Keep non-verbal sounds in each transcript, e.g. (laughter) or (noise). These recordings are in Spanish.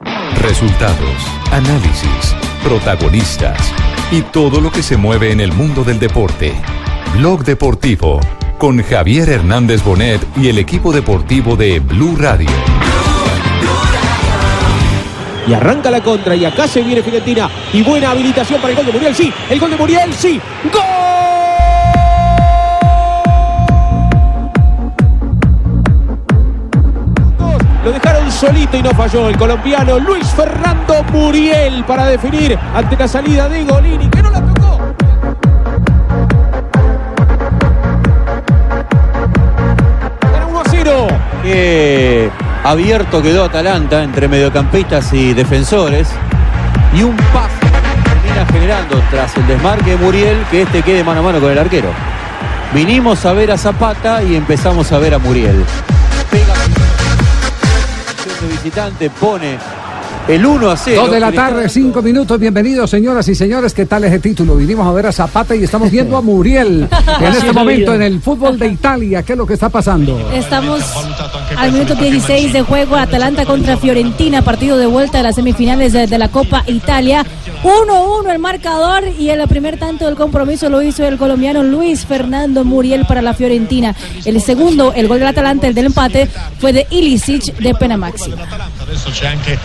Resultados, análisis, protagonistas y todo lo que se mueve en el mundo del deporte. Blog Deportivo con Javier Hernández Bonet y el equipo deportivo de Blue Radio. Y arranca la contra y acá se viene Fiorentina. Y buena habilitación para el gol de Muriel, sí. El gol de Muriel, sí. ¡Gol! Solito y no falló el colombiano Luis Fernando Muriel para definir ante la salida de Golini, que no la tocó. Era 1 a 0. Qué abierto quedó Atalanta entre mediocampistas y defensores. Y un pase termina generando tras el desmarque de Muriel que este quede mano a mano con el arquero. Vinimos a ver a Zapata y empezamos a ver a Muriel. De visitante, pone el 1 a 0. Dos de la tarde, cinco minutos. Bienvenidos, señoras y señores. ¿Qué tal es el título? Vinimos a ver a Zapata y estamos viendo a Muriel (laughs) en este momento en el fútbol de Italia. ¿Qué es lo que está pasando? Estamos al minuto 16 de juego. Atalanta contra Fiorentina, partido de vuelta de las semifinales de, de la Copa Italia. 1-1 el marcador y el primer tanto del compromiso lo hizo el colombiano Luis Fernando Muriel para la Fiorentina. El segundo, el gol del Atalanta, el del empate, fue de Ilicic de pena máxima. Adesso c'è anche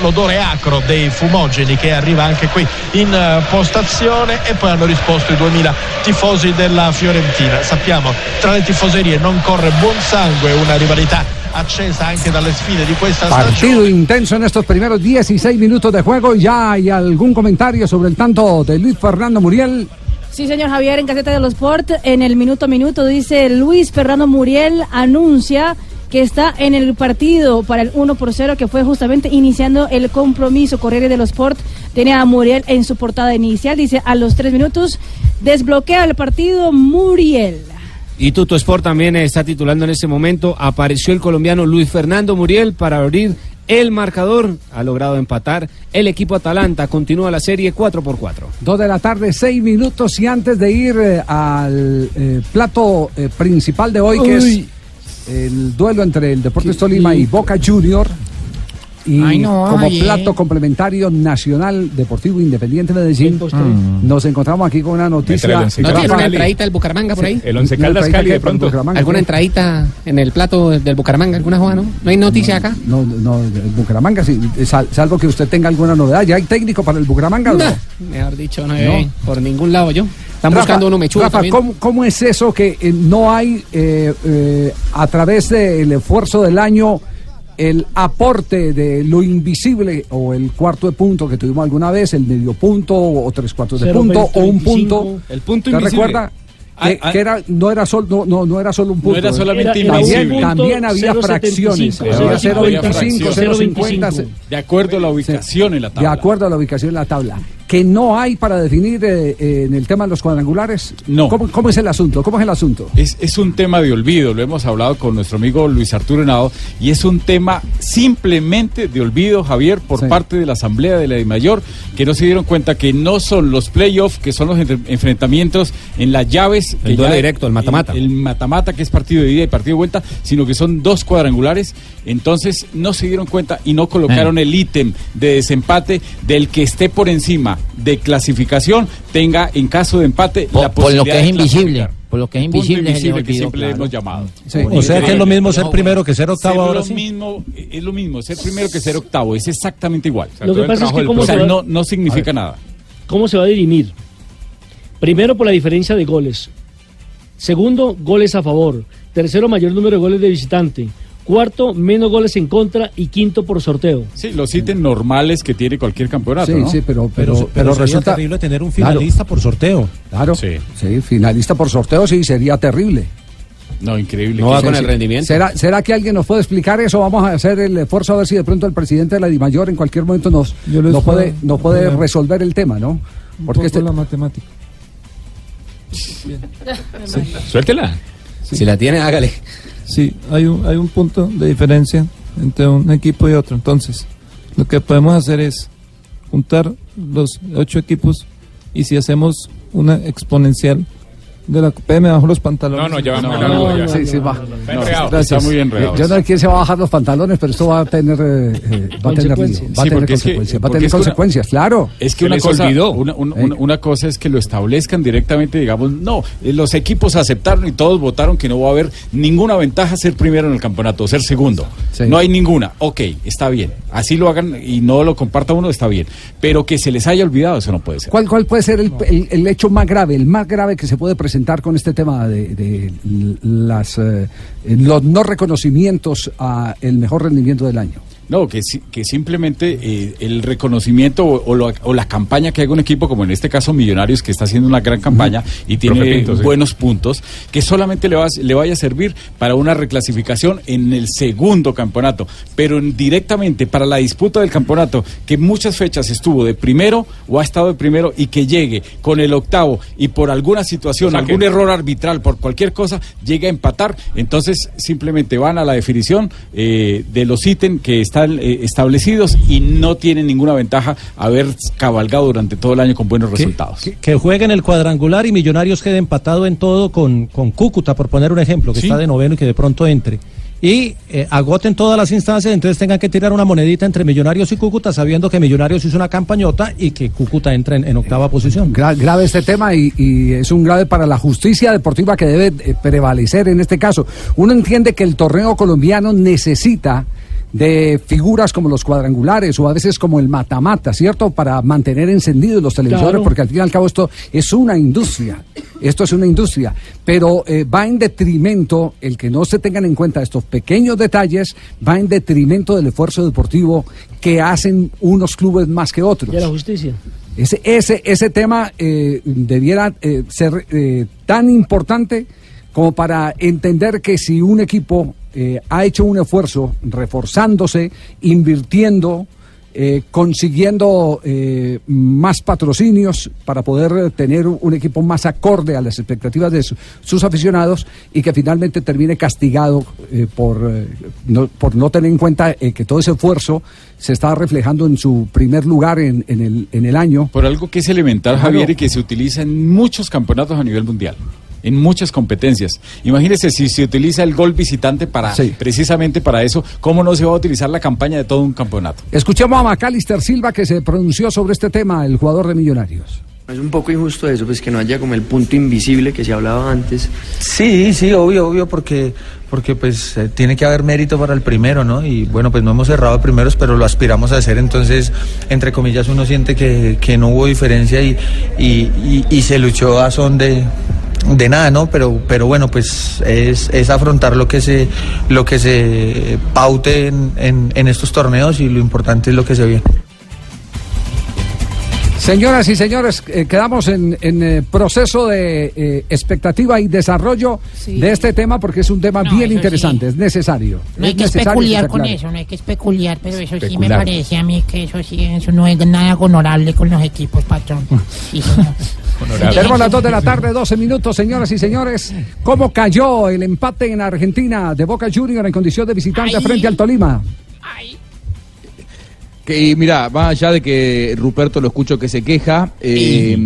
l'odore acro dei fumogeni che arriva anche qui in eh, postazione e poi hanno risposto i 2000 tifosi della Fiorentina. Sappiamo, tra le tifoserie non corre buon sangue, una rivalità accesa anche dalle sfide di questa stagione. Partido intenso en estos primeros 16 minutos de juego. ¿Ya hay algún comentario sobre el tanto de Luis Fernando Muriel? Sí, señor Javier, en Caseta de los Sport, en el minuto a minuto, dice Luis Fernando Muriel, anuncia que está en el partido para el 1 por 0, que fue justamente iniciando el compromiso. Corriere de los Sport tiene a Muriel en su portada inicial, dice a los 3 minutos, desbloquea el partido Muriel. Y Tuto Sport también está titulando en ese momento. Apareció el colombiano Luis Fernando Muriel para abrir el marcador. Ha logrado empatar. El equipo Atalanta continúa la serie 4 por 4. Dos de la tarde, seis minutos. Y antes de ir eh, al eh, plato eh, principal de hoy, que es el duelo entre el Deportes Tolima y Boca Junior. Y Ay, no, como Javier. plato complementario nacional Deportivo Independiente Medellín, Mm. nos encontramos aquí con una noticia. ¿No tiene una entradita del Bucaramanga por ahí? el Once Caldas Cali, de pronto. ¿Alguna entradita en el plato del Bucaramanga? ¿Alguna jugada, no? ¿No hay noticia acá? No, no, el Bucaramanga, sí, sal- salvo que usted tenga alguna novedad. ¿Ya hay técnico para el Bucaramanga o no? Nah, mejor dicho, no, No. hay por ningún lado yo. Están Rafa, buscando uno mechudo Rafa. ¿cómo, cómo es eso que eh, no hay eh, eh, a través del esfuerzo del año el aporte de lo invisible o el cuarto de punto que tuvimos alguna vez, el medio punto o tres cuartos de Cero, punto veinte, o un 25. punto? El punto ¿Te invisible. recuerda? Ah, Que, ah. que era, no, era sol- no, no, no era solo un punto. era ¿eh? solamente también, invisible. también había 0.75, fracciones. Había 0.25, 0.50. De acuerdo a la ubicación en la De tabla. acuerdo a la ubicación en la tabla. Que no hay para definir eh, eh, en el tema de los cuadrangulares. No. ¿Cómo, cómo es el asunto? ¿Cómo es el asunto? Es, es un tema de olvido, lo hemos hablado con nuestro amigo Luis Arturo Henao, y es un tema simplemente de olvido, Javier, por parte de la Asamblea de la DIMAYOR, que no se dieron cuenta que no son los playoffs, que son los entre- enfrentamientos en las llaves. El duelo directo, el mata-mata. El, el mata-mata, que es partido de ida y partido de vuelta, sino que son dos cuadrangulares. Entonces no se dieron cuenta y no colocaron el ítem de desempate del que esté por encima de clasificación, tenga en caso de empate Por- la por lo posibilidad que es de invisible, por lo que es invisible, invisible que siempre le hemos llamado. O sea que es lo mismo ser primero que ser octavo Ser ahora lo sí. mismo, es lo mismo, ser primero que ser octavo, es exactamente igual. O sea, Lo que pasa es que cómo se va- no, no significa nada. ¿Cómo se va a dirimir? Primero, por la diferencia de goles. Segundo, goles a favor. Tercero, mayor número de goles de visitante. Cuarto, menos goles en contra. Y quinto, por sorteo. Sí, los ítems normales que tiene cualquier campeonato, Sí, ¿no? sí, pero, pero, Pero- pero, sería resulta terrible tener un Claro. finalista por sorteo. Claro, sí. finalista por sorteo sí sería terrible. No, increíble. No va Sí, con sí. el rendimiento. ¿Será, ¿Será que alguien nos puede explicar eso? Vamos a hacer el esfuerzo a ver si de pronto el presidente de la DIMAYOR en cualquier momento nos, nos puedo- puede, nos puede resolver el tema, ¿no? Porque este, la matemática. Suéltela. Si la tiene, hágale. Sí, hay un, hay un punto de diferencia entre un equipo y otro. Entonces, lo que podemos hacer es juntar los ocho equipos y si hacemos una exponencial de la PM bajo los pantalones. No, no, ya va muy No, largo no, ya. sí, sí, va. Está no. enredado, Gracias. está muy enredado. Yo no sé quién se va a bajar los pantalones, pero esto va a tener, eh, eh, va a tener, Consecuencias. va a tener que- consecuencias, va a tener una- claro. Es que una les cosa, olvidó. una, una- una- una cosa es que lo establezcan directamente, digamos, no, eh, los equipos aceptaron y todos votaron que no va a haber ninguna ventaja ser primero en el campeonato, ser segundo. No hay ninguna. Ok, está bien. Así lo hagan y no lo comparta uno, está bien. Pero que se les haya olvidado, eso no puede ser. ¿Cuál, ¿Cuál puede ser el, el- el hecho más grave, el más grave que se puede presentar con este tema de, de las, eh, los no reconocimientos a el mejor rendimiento del año? No, que, que simplemente eh, el reconocimiento o, o lo- o la campaña que haga un equipo, como en este caso Millonarios, que está haciendo una gran campaña y tiene Profe Pinto, sí. buenos puntos, que solamente le, va, a- le vaya a servir para una reclasificación en el segundo campeonato, pero en- directamente para la disputa del campeonato, que muchas fechas estuvo de primero o ha estado de primero y que llegue con el octavo y por alguna situación, O sea que- algún error arbitral, por cualquier cosa, llegue a empatar, entonces simplemente van a la definición eh, de los ítems que están eh, establecidos y no tienen ninguna ventaja haber cabalgado durante todo el año con buenos resultados. Que jueguen el cuadrangular y Millonarios quede empatado en todo con, con Cúcuta, por poner un ejemplo, que Sí. está de noveno y que de pronto entre. Y eh, agoten todas las instancias, entonces tengan que tirar una monedita entre Millonarios y Cúcuta, sabiendo que Millonarios hizo una campañota y que Cúcuta entra en, en octava posición. Gra- grave este tema y, y es un grave para la justicia deportiva que debe eh, prevalecer en este caso. Uno entiende que el torneo colombiano necesita de figuras como los cuadrangulares o a veces como el mata-mata, ¿cierto? Para mantener encendidos los televisores, Claro. porque al fin y al cabo esto es una industria. Esto es una industria, pero eh, va en detrimento, el que no se tengan en cuenta estos pequeños detalles, va en detrimento del esfuerzo deportivo que hacen unos clubes más que otros. Y a la justicia. Ese, ese, ese tema eh, debiera eh, ser eh, tan importante como para entender que si un equipo eh, ha hecho un esfuerzo reforzándose, invirtiendo, eh, consiguiendo eh, más patrocinios para poder tener un equipo más acorde a las expectativas de su- sus aficionados y que finalmente termine castigado eh, por, eh, no, por no tener en cuenta que todo ese esfuerzo se está reflejando en su primer lugar en, en el, en el año. Por algo que es elemental. Javier, y que se utiliza en muchos campeonatos a nivel mundial. En muchas competencias. Imagínese si se utiliza el gol visitante para precisamente para eso, ¿cómo no se va a utilizar la campaña de todo un campeonato? Escuchamos a Macalister Silva que se pronunció sobre este tema, el jugador de Millonarios. Es un poco injusto eso, pues que no haya como el punto invisible que se hablaba antes. Sí, sí, obvio, obvio, porque, porque pues eh, tiene que haber mérito para el primero, ¿no? Y bueno, pues no hemos cerrado primeros, pero lo aspiramos a hacer, entonces, entre comillas, uno siente que, que no hubo diferencia y, y, y- y se luchó a son de, de nada, ¿no? Pero, pero bueno, pues es, es afrontar lo que se, lo que se paute en, en, en estos torneos y lo importante es lo que se viene. Señoras y señores, eh, quedamos en, en, eh, proceso de eh, expectativa y desarrollo Sí. de este tema porque es un tema No, bien interesante, es necesario. No hay es que especular con eso, no hay que especular, pero eso sí me parece a mí que eso sí, eso no es nada honorable con los equipos, patrón. Sí. (laughs) Tenemos las 2 de la tarde, 12 minutos, señoras y señores. ¿Cómo cayó el empate en Argentina de Boca Junior en condición de visitante frente al Tolima? Que mira, más allá de que Ruperto lo escucho que se queja, eh,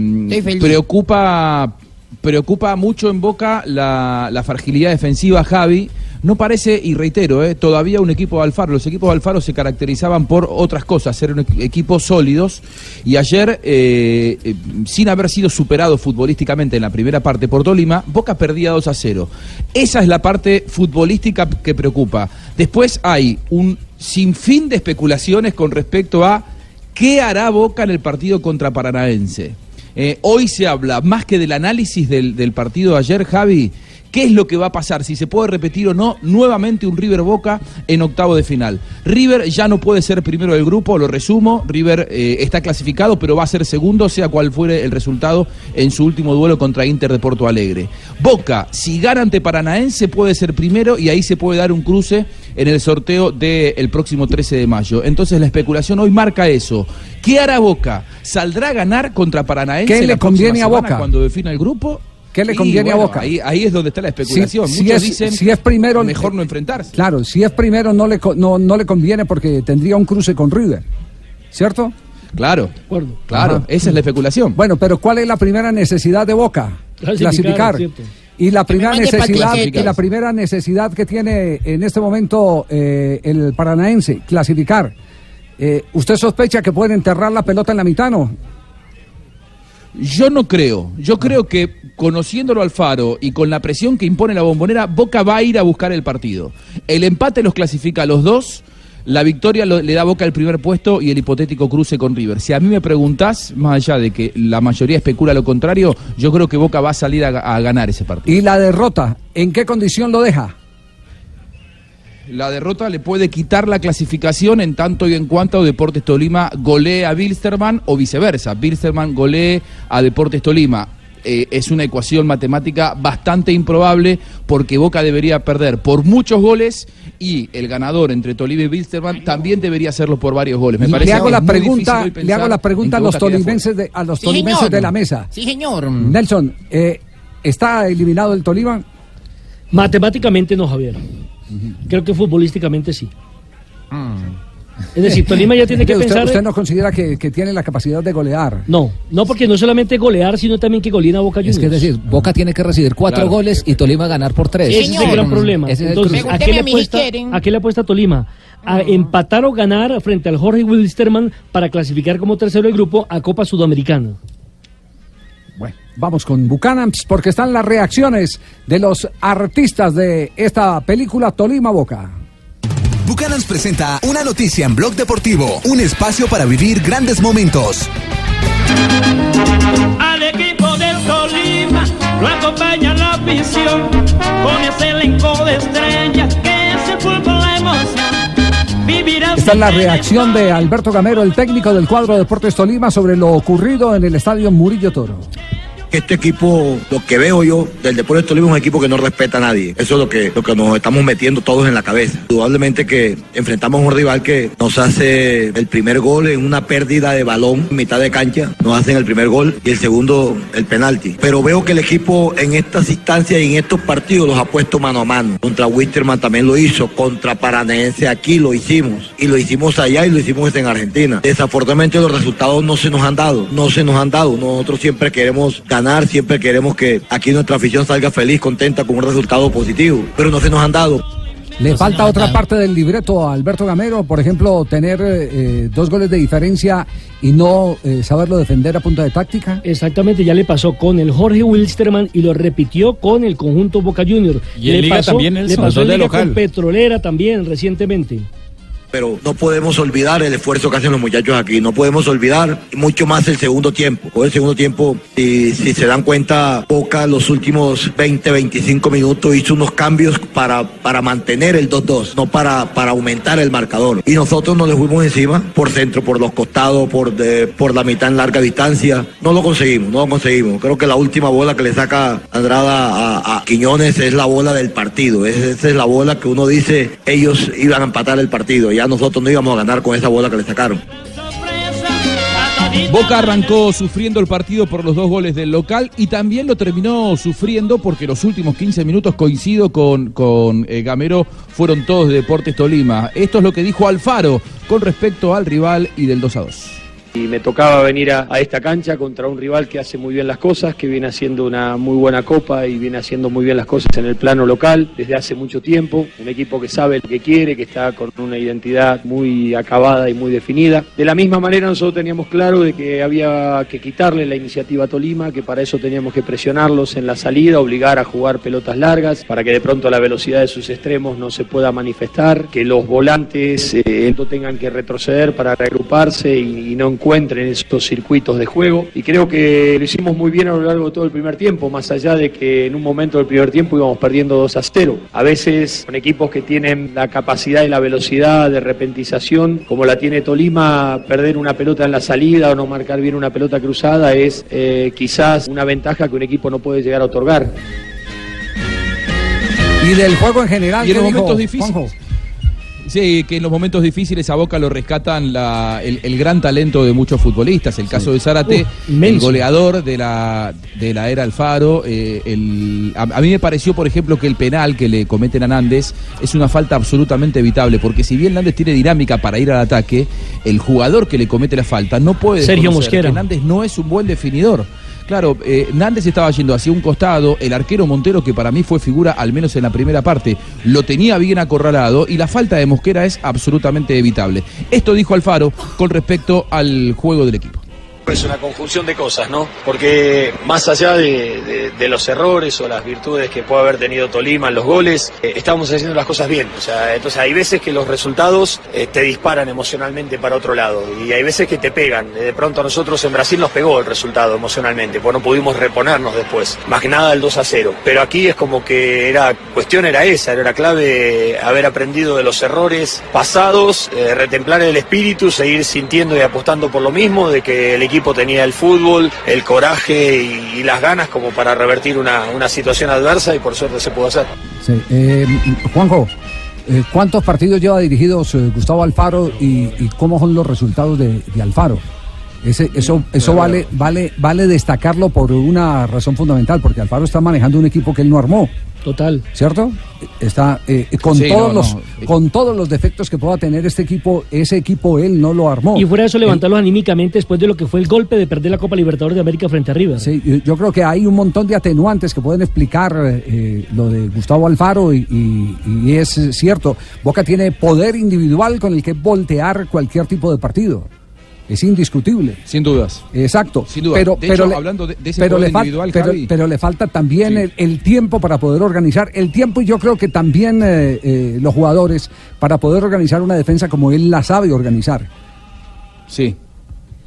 preocupa, preocupa mucho en Boca la, la fragilidad defensiva, Javi. No parece, y reitero, eh, todavía un equipo de Alfaro. Los equipos de Alfaro se caracterizaban por otras cosas, ser equipos sólidos. Y ayer, eh, eh, sin haber sido superado futbolísticamente en la primera parte por Tolima, Boca perdía 2 a 0. Esa es la parte futbolística que preocupa. Después hay un sinfín de especulaciones con respecto a qué hará Boca en el partido contra Paranaense. Hoy se habla más que del análisis del, del partido de ayer, Javi, qué es lo que va a pasar, si se puede repetir o no nuevamente un River Boca en octavo de final. River ya no puede ser primero del grupo, lo resumo, River eh, está clasificado, pero va a ser segundo, sea cual fuere el resultado en su último duelo contra Inter de Porto Alegre. Boca, si gana ante Paranaense, puede ser primero y ahí se puede dar un cruce en el sorteo del próximo 13 de mayo. Entonces la especulación hoy marca eso. ¿Qué hará Boca? ¿Saldrá a ganar contra Paranaense? ¿Qué le la conviene a Boca? Cuando defina el grupo. ¿Qué le conviene a Boca? Ahí, ahí es donde está la especulación. Si- si Muchos es- dicen si es primero- mejor no enfrentarse. Claro, si es primero no le, co- no, no le conviene porque tendría un cruce con River, ¿cierto? Claro, claro, esa es la especulación. Bueno, pero ¿cuál es la primera necesidad de Boca? Clasificar, ¿cierto? Y la primera necesidad, y la primera necesidad que tiene en este momento eh, el paranaense, clasificar. Eh, ¿Usted sospecha que pueden enterrar la pelota en la mitad, no? Yo no creo. Yo creo que conociéndolo al Faro y con la presión que impone la bombonera, Boca va a ir a buscar el partido. El empate los clasifica a los dos. La victoria le da Boca el primer puesto y el hipotético cruce con River. Si a mí me preguntás, más allá de que la mayoría especula lo contrario, yo creo que Boca va a salir a ganar ese partido. Y la derrota, ¿en qué condición lo deja? La derrota le puede quitar la clasificación en tanto y en cuanto Deportes Tolima golee a Bilsterman o viceversa. Bilsterman golee a Deportes Tolima. Eh, es una ecuación matemática bastante improbable porque Boca debería perder por muchos goles y el ganador entre Tolima y Bilsterman también debería hacerlo por varios goles. Me parece le hago que la pregunta, le hago la pregunta a los tolimenses de, a los Sí, tolimenses señor. de la mesa. Sí, señor. Nelson, eh, ¿está eliminado el Tolima? Matemáticamente no, Javier. Creo que futbolísticamente sí. Es decir, Tolima ya tiene que usted, pensar. usted no considera que, que tiene la capacidad de golear. No, no porque no solamente golear, sino también que goleen a Boca Juniors. Es que es decir, Boca tiene que recibir cuatro Claro. goles y Tolima ganar por tres. Ese es el gran problema. Es Entonces. ¿a qué, le apuesta, ¿a qué le apuesta Tolima? A empatar o ganar frente al Jorge Wilstermann para clasificar como tercero del grupo a Copa Sudamericana. Bueno, vamos con Bucanams porque están las reacciones de los artistas de esta película Tolima Boca. Bucanans presenta una noticia en Blog Deportivo, un espacio para vivir grandes momentos. Al equipo del Tolima lo acompaña la afición con ese elenco de estrellas que es el fútbol la emoción. Esta es la reacción de Alberto Gamero, el técnico del cuadro Deportes Tolima, sobre lo ocurrido en el estadio Murillo Toro. Este equipo, lo que veo yo del Deportes Tolima es un equipo que no respeta a nadie. Eso es lo que, lo que nos estamos metiendo todos en la cabeza. Indudablemente que enfrentamos a un rival que nos hace el primer gol en una pérdida de balón en mitad de cancha. Nos hacen el primer gol y el segundo el penalti. Pero veo que el equipo en estas instancias y en estos partidos los ha puesto mano a mano. Contra Wisterman también lo hizo. Contra Paranaense aquí lo hicimos. Y lo hicimos allá y lo hicimos en Argentina. Desafortunadamente los resultados no se nos han dado. No se nos han dado. Nosotros siempre queremos ganar, siempre queremos que aquí nuestra afición salga feliz, contenta con un resultado positivo. Pero no se nos han dado. Le falta otra parte del libreto a Alberto Gamero, por ejemplo, tener eh, dos goles de diferencia y no eh, saberlo defender a punta de táctica. Exactamente, ya le pasó con el Jorge Wilstermann y lo repitió con el conjunto Boca Juniors. Y en le Liga pasó, también, le pasó en Liga local. con Petrolera también recientemente. Pero no podemos olvidar el esfuerzo que hacen los muchachos aquí, no podemos olvidar mucho más el segundo tiempo. Con el segundo tiempo, si, si se dan cuenta, Boca los últimos 20, 25 minutos hizo unos cambios para, para mantener el 2-2, no para, para aumentar el marcador. Y nosotros nos le fuimos encima, por centro, por los costados, por, de- por la mitad en larga distancia. No lo conseguimos, no lo conseguimos. Creo que la última bola que le saca Andrada a, a Quiñones es la bola del partido. Es- esa es la bola que uno dice, ellos iban a empatar el partido. Ya nosotros no íbamos a ganar con esa bola que le sacaron. Boca arrancó sufriendo el partido por los dos goles del local y también lo terminó sufriendo porque los últimos 15 minutos, coincido con, con eh, Gamero, fueron todos de Deportes Tolima. Esto es lo que dijo Alfaro con respecto al rival y del 2 a 2. Y me tocaba venir a, esta cancha contra un rival que hace muy bien las cosas, que viene haciendo una muy buena copa y viene haciendo muy bien las cosas en el plano local desde hace mucho tiempo. Un equipo que sabe lo que quiere, que está con una identidad muy acabada y muy definida. De la misma manera nosotros teníamos claro de que había que quitarle la iniciativa a Tolima, que para eso teníamos que presionarlos en la salida, obligar a jugar pelotas largas, para que de pronto la velocidad de sus extremos no se pueda manifestar, que los volantes eh, no tengan que retroceder para reagruparse y, y no encuentren encuentre en esos circuitos de juego y creo que lo hicimos muy bien a lo largo de todo el primer tiempo, más allá de que en un momento del primer tiempo íbamos perdiendo 2 a 0. A veces con equipos que tienen la capacidad y la velocidad de repentización, como la tiene Tolima, perder una pelota en la salida o no marcar bien una pelota cruzada es eh, quizás una ventaja que un equipo no puede llegar a otorgar. Y del juego en general, Y en ¿qué los dijo momentos difíciles. Juanjo? Sí, que en los momentos difíciles a Boca lo rescatan la- el, el gran talento de muchos futbolistas. El caso de Zárate, Uh, el goleador de la, de la era Alfaro. eh, el- a, a mí me pareció, por ejemplo, que el penal que le cometen a Nández es una falta absolutamente evitable, porque si bien Nández tiene dinámica para ir al ataque, el jugador que le comete la falta no puede Sergio Mosquera. que Nández no es un buen definidor. Claro, eh, Nández estaba yendo hacia un costado, el arquero Montero, que para mí fue figura, al menos en la primera parte, lo tenía bien acorralado y la falta de Mosquera es absolutamente evitable. Esto dijo Alfaro con respecto al juego del equipo. Es una conjunción de cosas, ¿no? Porque más allá de, los errores o las virtudes que puede haber tenido Tolima en los goles, eh, estamos haciendo las cosas bien. O sea, entonces hay veces que los resultados eh, te disparan emocionalmente para otro lado y hay veces que te pegan. De pronto a nosotros en Brasil nos pegó el resultado emocionalmente, pues no pudimos reponernos después. Más que nada el 2 a 0. Pero aquí es como que era cuestión era esa, era la clave haber aprendido de los errores pasados, eh, retemplar el espíritu, seguir sintiendo y apostando por lo mismo, de que el equipo tenía el fútbol, el coraje y, y las ganas como para revertir una, una situación adversa y por suerte se pudo hacer. Sí, eh, Juanjo, eh, ¿cuántos partidos lleva dirigidos eh, Gustavo Alfaro y, y cómo son los resultados de, de Alfaro? Ese, eso eso vale, vale, vale destacarlo por una razón fundamental, porque Alfaro está manejando un equipo que él no armó. Total. ¿Cierto? Está eh, con Sí, todos no, los no. con todos los defectos que pueda tener este equipo, ese equipo él no lo armó. Y fuera de eso, levantarlos anímicamente después de lo que fue el golpe de perder la Copa Libertadores de América frente a River. Sí, yo- yo creo que hay un montón de atenuantes que pueden explicar eh, lo de Gustavo Alfaro y, y- y es eh, cierto, Boca tiene poder individual con el que voltear cualquier tipo de partido. Es indiscutible. Sin dudas. Exacto. Sin duda. Pero, De pero hecho, le- hablando de- de ese pero le individual, pero, Javi. pero le falta también Sí. el, el tiempo para poder organizar. El tiempo y yo creo que también eh, eh, los jugadores para poder organizar una defensa como él la sabe organizar. Sí,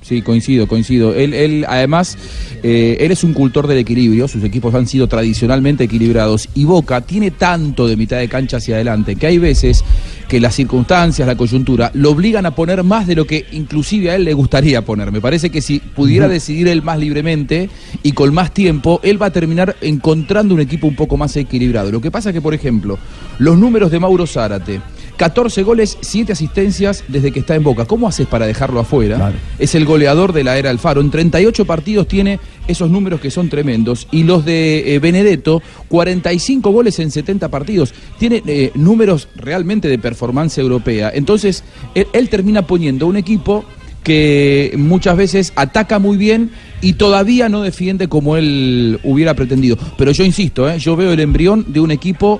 sí, coincido, coincido. Él, él además, eh, él es un cultor del equilibrio, sus equipos han sido tradicionalmente equilibrados y Boca tiene tanto de mitad de cancha hacia adelante que hay veces que las circunstancias, la coyuntura, lo obligan a poner más de lo que inclusive a él le gustaría poner. Me parece que si pudiera decidir él más libremente y con más tiempo, él va a terminar encontrando un equipo un poco más equilibrado. Lo que pasa es que, por ejemplo, los números de Mauro Zárate, 14 goles, 7 asistencias desde que está en Boca. ¿Cómo haces para dejarlo afuera? Es el goleador de la era Alfaro. En 38 partidos tiene esos números que son tremendos. Y los de eh, Benedetto, 45 goles en 70 partidos. Tiene eh, números realmente de performance europea. Entonces, él, él termina poniendo un equipo que muchas veces ataca muy bien y todavía no defiende como él hubiera pretendido. Pero yo insisto, ¿eh? yo veo el embrión de un equipo,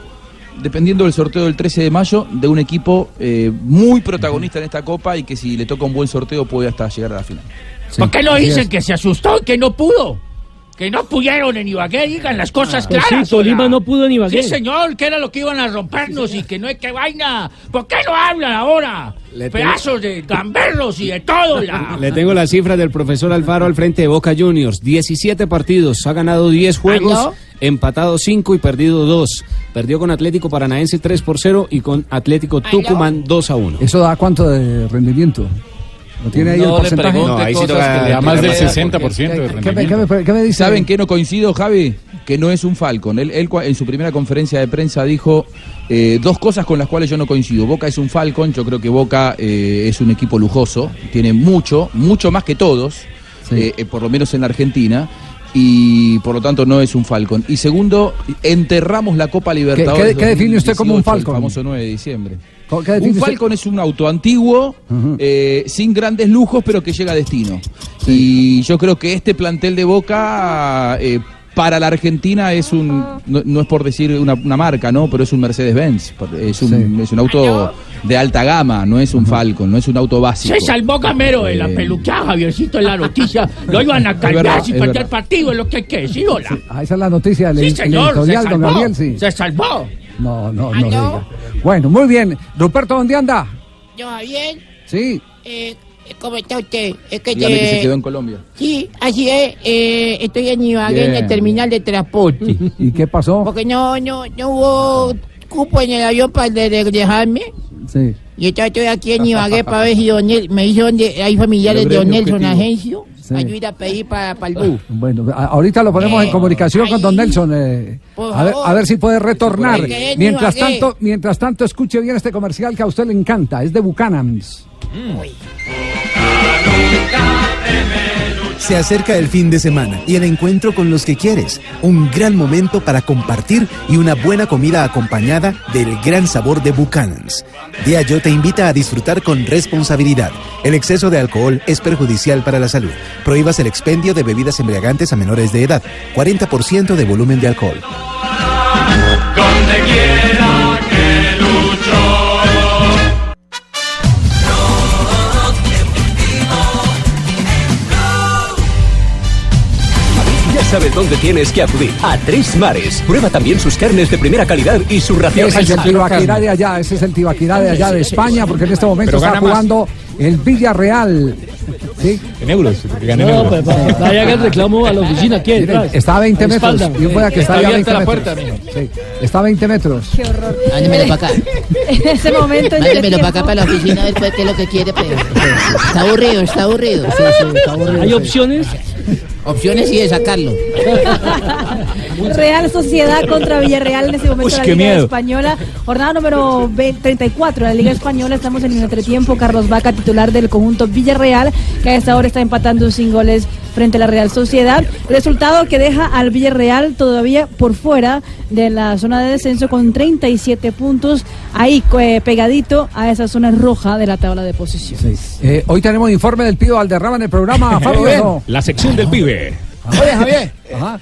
dependiendo del sorteo del 13 de mayo, de un equipo eh, muy protagonista en esta copa y que si le toca un buen sorteo puede hasta llegar a la final. ¿Por qué no así dicen que se asustó y que no pudo? Que no pudieron en Ibagué, digan las cosas Pues sí, claras. Tolima hola. no pudo en Ibagué. Sí, señor, que era lo que iban a rompernos y que no hay que vaina. ¿Por qué no hablan ahora? Le tengo- Pedazos de gamberros y de todo. La... (laughs) Le tengo las cifras del profesor Alfaro al frente de Boca Juniors. 17 partidos, ha ganado 10 juegos, ¿Aló? empatado 5 y perdido 2. Perdió con Atlético Paranaense 3 por 0 y con Atlético Tucumán 2 a 1. ¿Eso da cuánto de rendimiento? ¿No tiene ahí No el porcentaje? No, ahí sí toca- que más del ¿Qué- 60% de ¿Qué, me- qué me- qué me dice? ¿Saben qué no coincido, Javi? Que no es un Falcon. Él, él cua- en su primera conferencia de prensa dijo eh, dos cosas con las cuales yo no coincido. Boca es un Falcon, yo creo que Boca eh, es un equipo lujoso, tiene mucho, mucho más que todos, eh, eh, por lo menos en la Argentina. Y por lo tanto no es un Falcon. Y segundo, enterramos la Copa Libertadores. qué- qué define usted como un 2018, Falcon? El famoso 9 de diciembre. ¿Cómo- qué define Un? Falcon es un auto antiguo, eh, sin grandes lujos, pero que llega a destino. Y yo creo que este plantel de Boca, eh, para la Argentina, es un, no, no es por decir una, una marca, ¿no? Pero es un Mercedes-Benz. Es un, es un auto de alta gama, no es un Falcon, no es un auto básico. Se salvó Camero de la Eh, peluqueada, Javiercito, en la (laughs) noticia. Lo iban a verdad, sin perder partido, es lo que hay que decir, hola. Ah, esa es la noticia, el, Sí, el señor, se editorial, don salvó. Gabriel, sí. Se salvó. No, no, no diga. Bueno, muy bien. Ruperto, ¿dónde anda? Yo, bien. Sí. Eh, ¿Cómo está usted? Es que, Dígame que se eh, quedó en Colombia. Sí, así es. eh, estoy en Ibagué, en el terminal de transporte. ¿Y qué pasó? Porque no, no, no hubo cupo en el avión para de- de- dejarme. Sí. Y estoy aquí en Ibagué para ver si (laughs) don me dice dónde hay familiares de Don Nelson. Agencio. Sí. Ayuda a pedir para, para el bus. Bueno, ahorita lo ponemos en comunicación con don Nelson. eh, a, ver, favor. a ver si puede retornar. Mientras tanto, mientras tanto, escuche bien este comercial que a usted le encanta. Es de Buchanan's. Se acerca el fin de semana y el encuentro con los que quieres. Un gran momento para compartir y una buena comida acompañada del gran sabor de Buchanan's. Diageo te invita a disfrutar con responsabilidad. El exceso de alcohol es perjudicial para la salud. Prohíbas el expendio de bebidas embriagantes a menores de edad. 40% de volumen de alcohol. Sabes dónde tienes que acudir. A Tres Mares. Prueba también sus carnes de primera calidad y su ración. Ese es el Tibaquirá de allá, ese es el Tibaquirá de allá de España, porque en este momento Pero está gana más. jugando el Villarreal. ¿Sí? En euros. No, euros. pues, va- vaya que el reclamo a la oficina aquí Mire, detrás. está a 20 la metros. Y un que está, Está a abierta 20 la metros. puerta, Sí, está a 20 metros. Qué horror. Mándemelo para acá. (laughs) En ese momento. Mándemelo para acá, para la oficina, a ver qué es lo que quiere. pues. Está aburrido, está aburrido. ¿Hay opciones? Opciones y de sacarlo. (laughs) Real Sociedad contra Villarreal en ese momento Uy, de la Liga miedo. Española. Jornada número 20 34 de la Liga Española. Estamos en el entretiempo. Carlos Vaca, titular del conjunto Villarreal, que a esta hora está empatando sin goles frente a la Real Sociedad. Resultado que deja al Villarreal todavía por fuera de la zona de descenso con 37 puntos, ahí eh, pegadito a esa zona roja de la tabla de posiciones. Eh, hoy tenemos informe del Pío Valderrama en el programa, (laughs) Fabio. ¿no? La sección del pibe. Oye, Javier,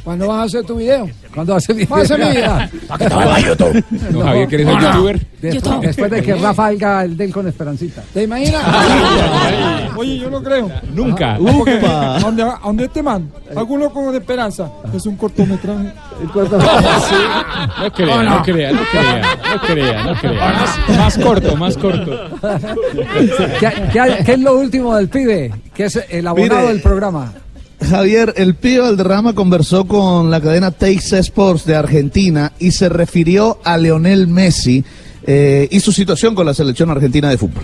¿cuándo vas a hacer tu video? ¿Cuándo vas a hacer mi ¿Vas a hacer mi video? (laughs) ¿Para qué te a YouTube? (laughs) No, Javier, ¿quieres ser youtuber? Después, después de que Rafa haga el del con Esperancita. ¿Te imaginas? (laughs) Oye, yo no creo. Nunca. Porque Upa. donde, donde este man, alguno como de esperanza, es un cortometraje. No crea, no crea, no crea, no crea, no crea. Más, más corto, más corto. ¿Qué, qué- qué es lo último del pibe? Que es el abonado Mire. del programa. Javier, el Pío Valderrama conversó con la cadena Teis Sports de Argentina y se refirió a Leonel Messi eh, y su situación con la selección argentina de fútbol.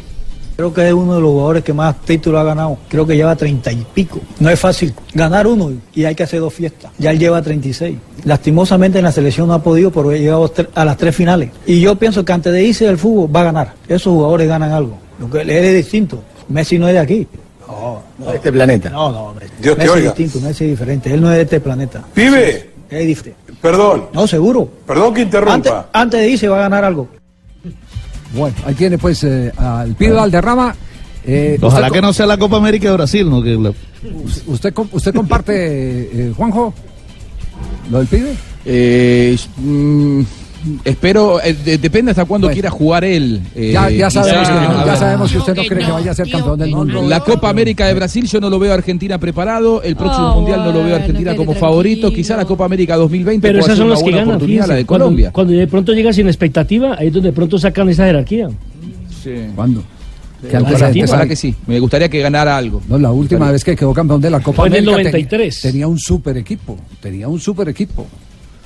Creo que es uno de los jugadores que más títulos ha ganado. Creo que lleva treinta y pico. No es fácil ganar uno y hay que hacer dos fiestas. Ya él lleva 36. Lastimosamente en la selección no ha podido, pero ha llegado a las tres finales. Y yo pienso que antes de irse del fútbol va a ganar. Esos jugadores ganan algo. Lo que él es distinto. Messi no es de aquí. No, no. De este planeta. No, no. Dios te oiga. distinto, Messi es diferente. Él no es de este planeta. Pibe, Es diferente. perdón. No, seguro. Perdón que interrumpa. Antes, antes de irse va a ganar algo. Bueno, ahí tiene pues eh, al pibe Valderrama. Eh, Ojalá que no sea la Copa América de Brasil, ¿no? Que la- ¿Usted, usted comparte, eh, Juanjo, lo del pibe? Eh, mm, espero, eh, de- depende hasta cuándo quiera jugar él. eh, ya, ya quizá- sabemos, que, no, ya ver. sabemos que usted no cree que vaya a ser campeón del mundo. La Copa América de Brasil yo no lo veo a Argentina preparado, el próximo Oh, Mundial no lo veo a Argentina como favorito, quizá la Copa América 2020 Pero esas ser son las que buena ganan. oportunidad, la fíjense. de Cuando- Colombia. Cuando, de pronto llega sin expectativa, ahí es donde de pronto sacan esa jerarquía. ¿Cuándo? Sí, Que ojalá, antes- ojalá que sí, me gustaría que ganara algo. No, la última vez que quedó campeón de la Copa Fue en el América tenía- 93. Tenía, un super equipo, tenía un super equipo.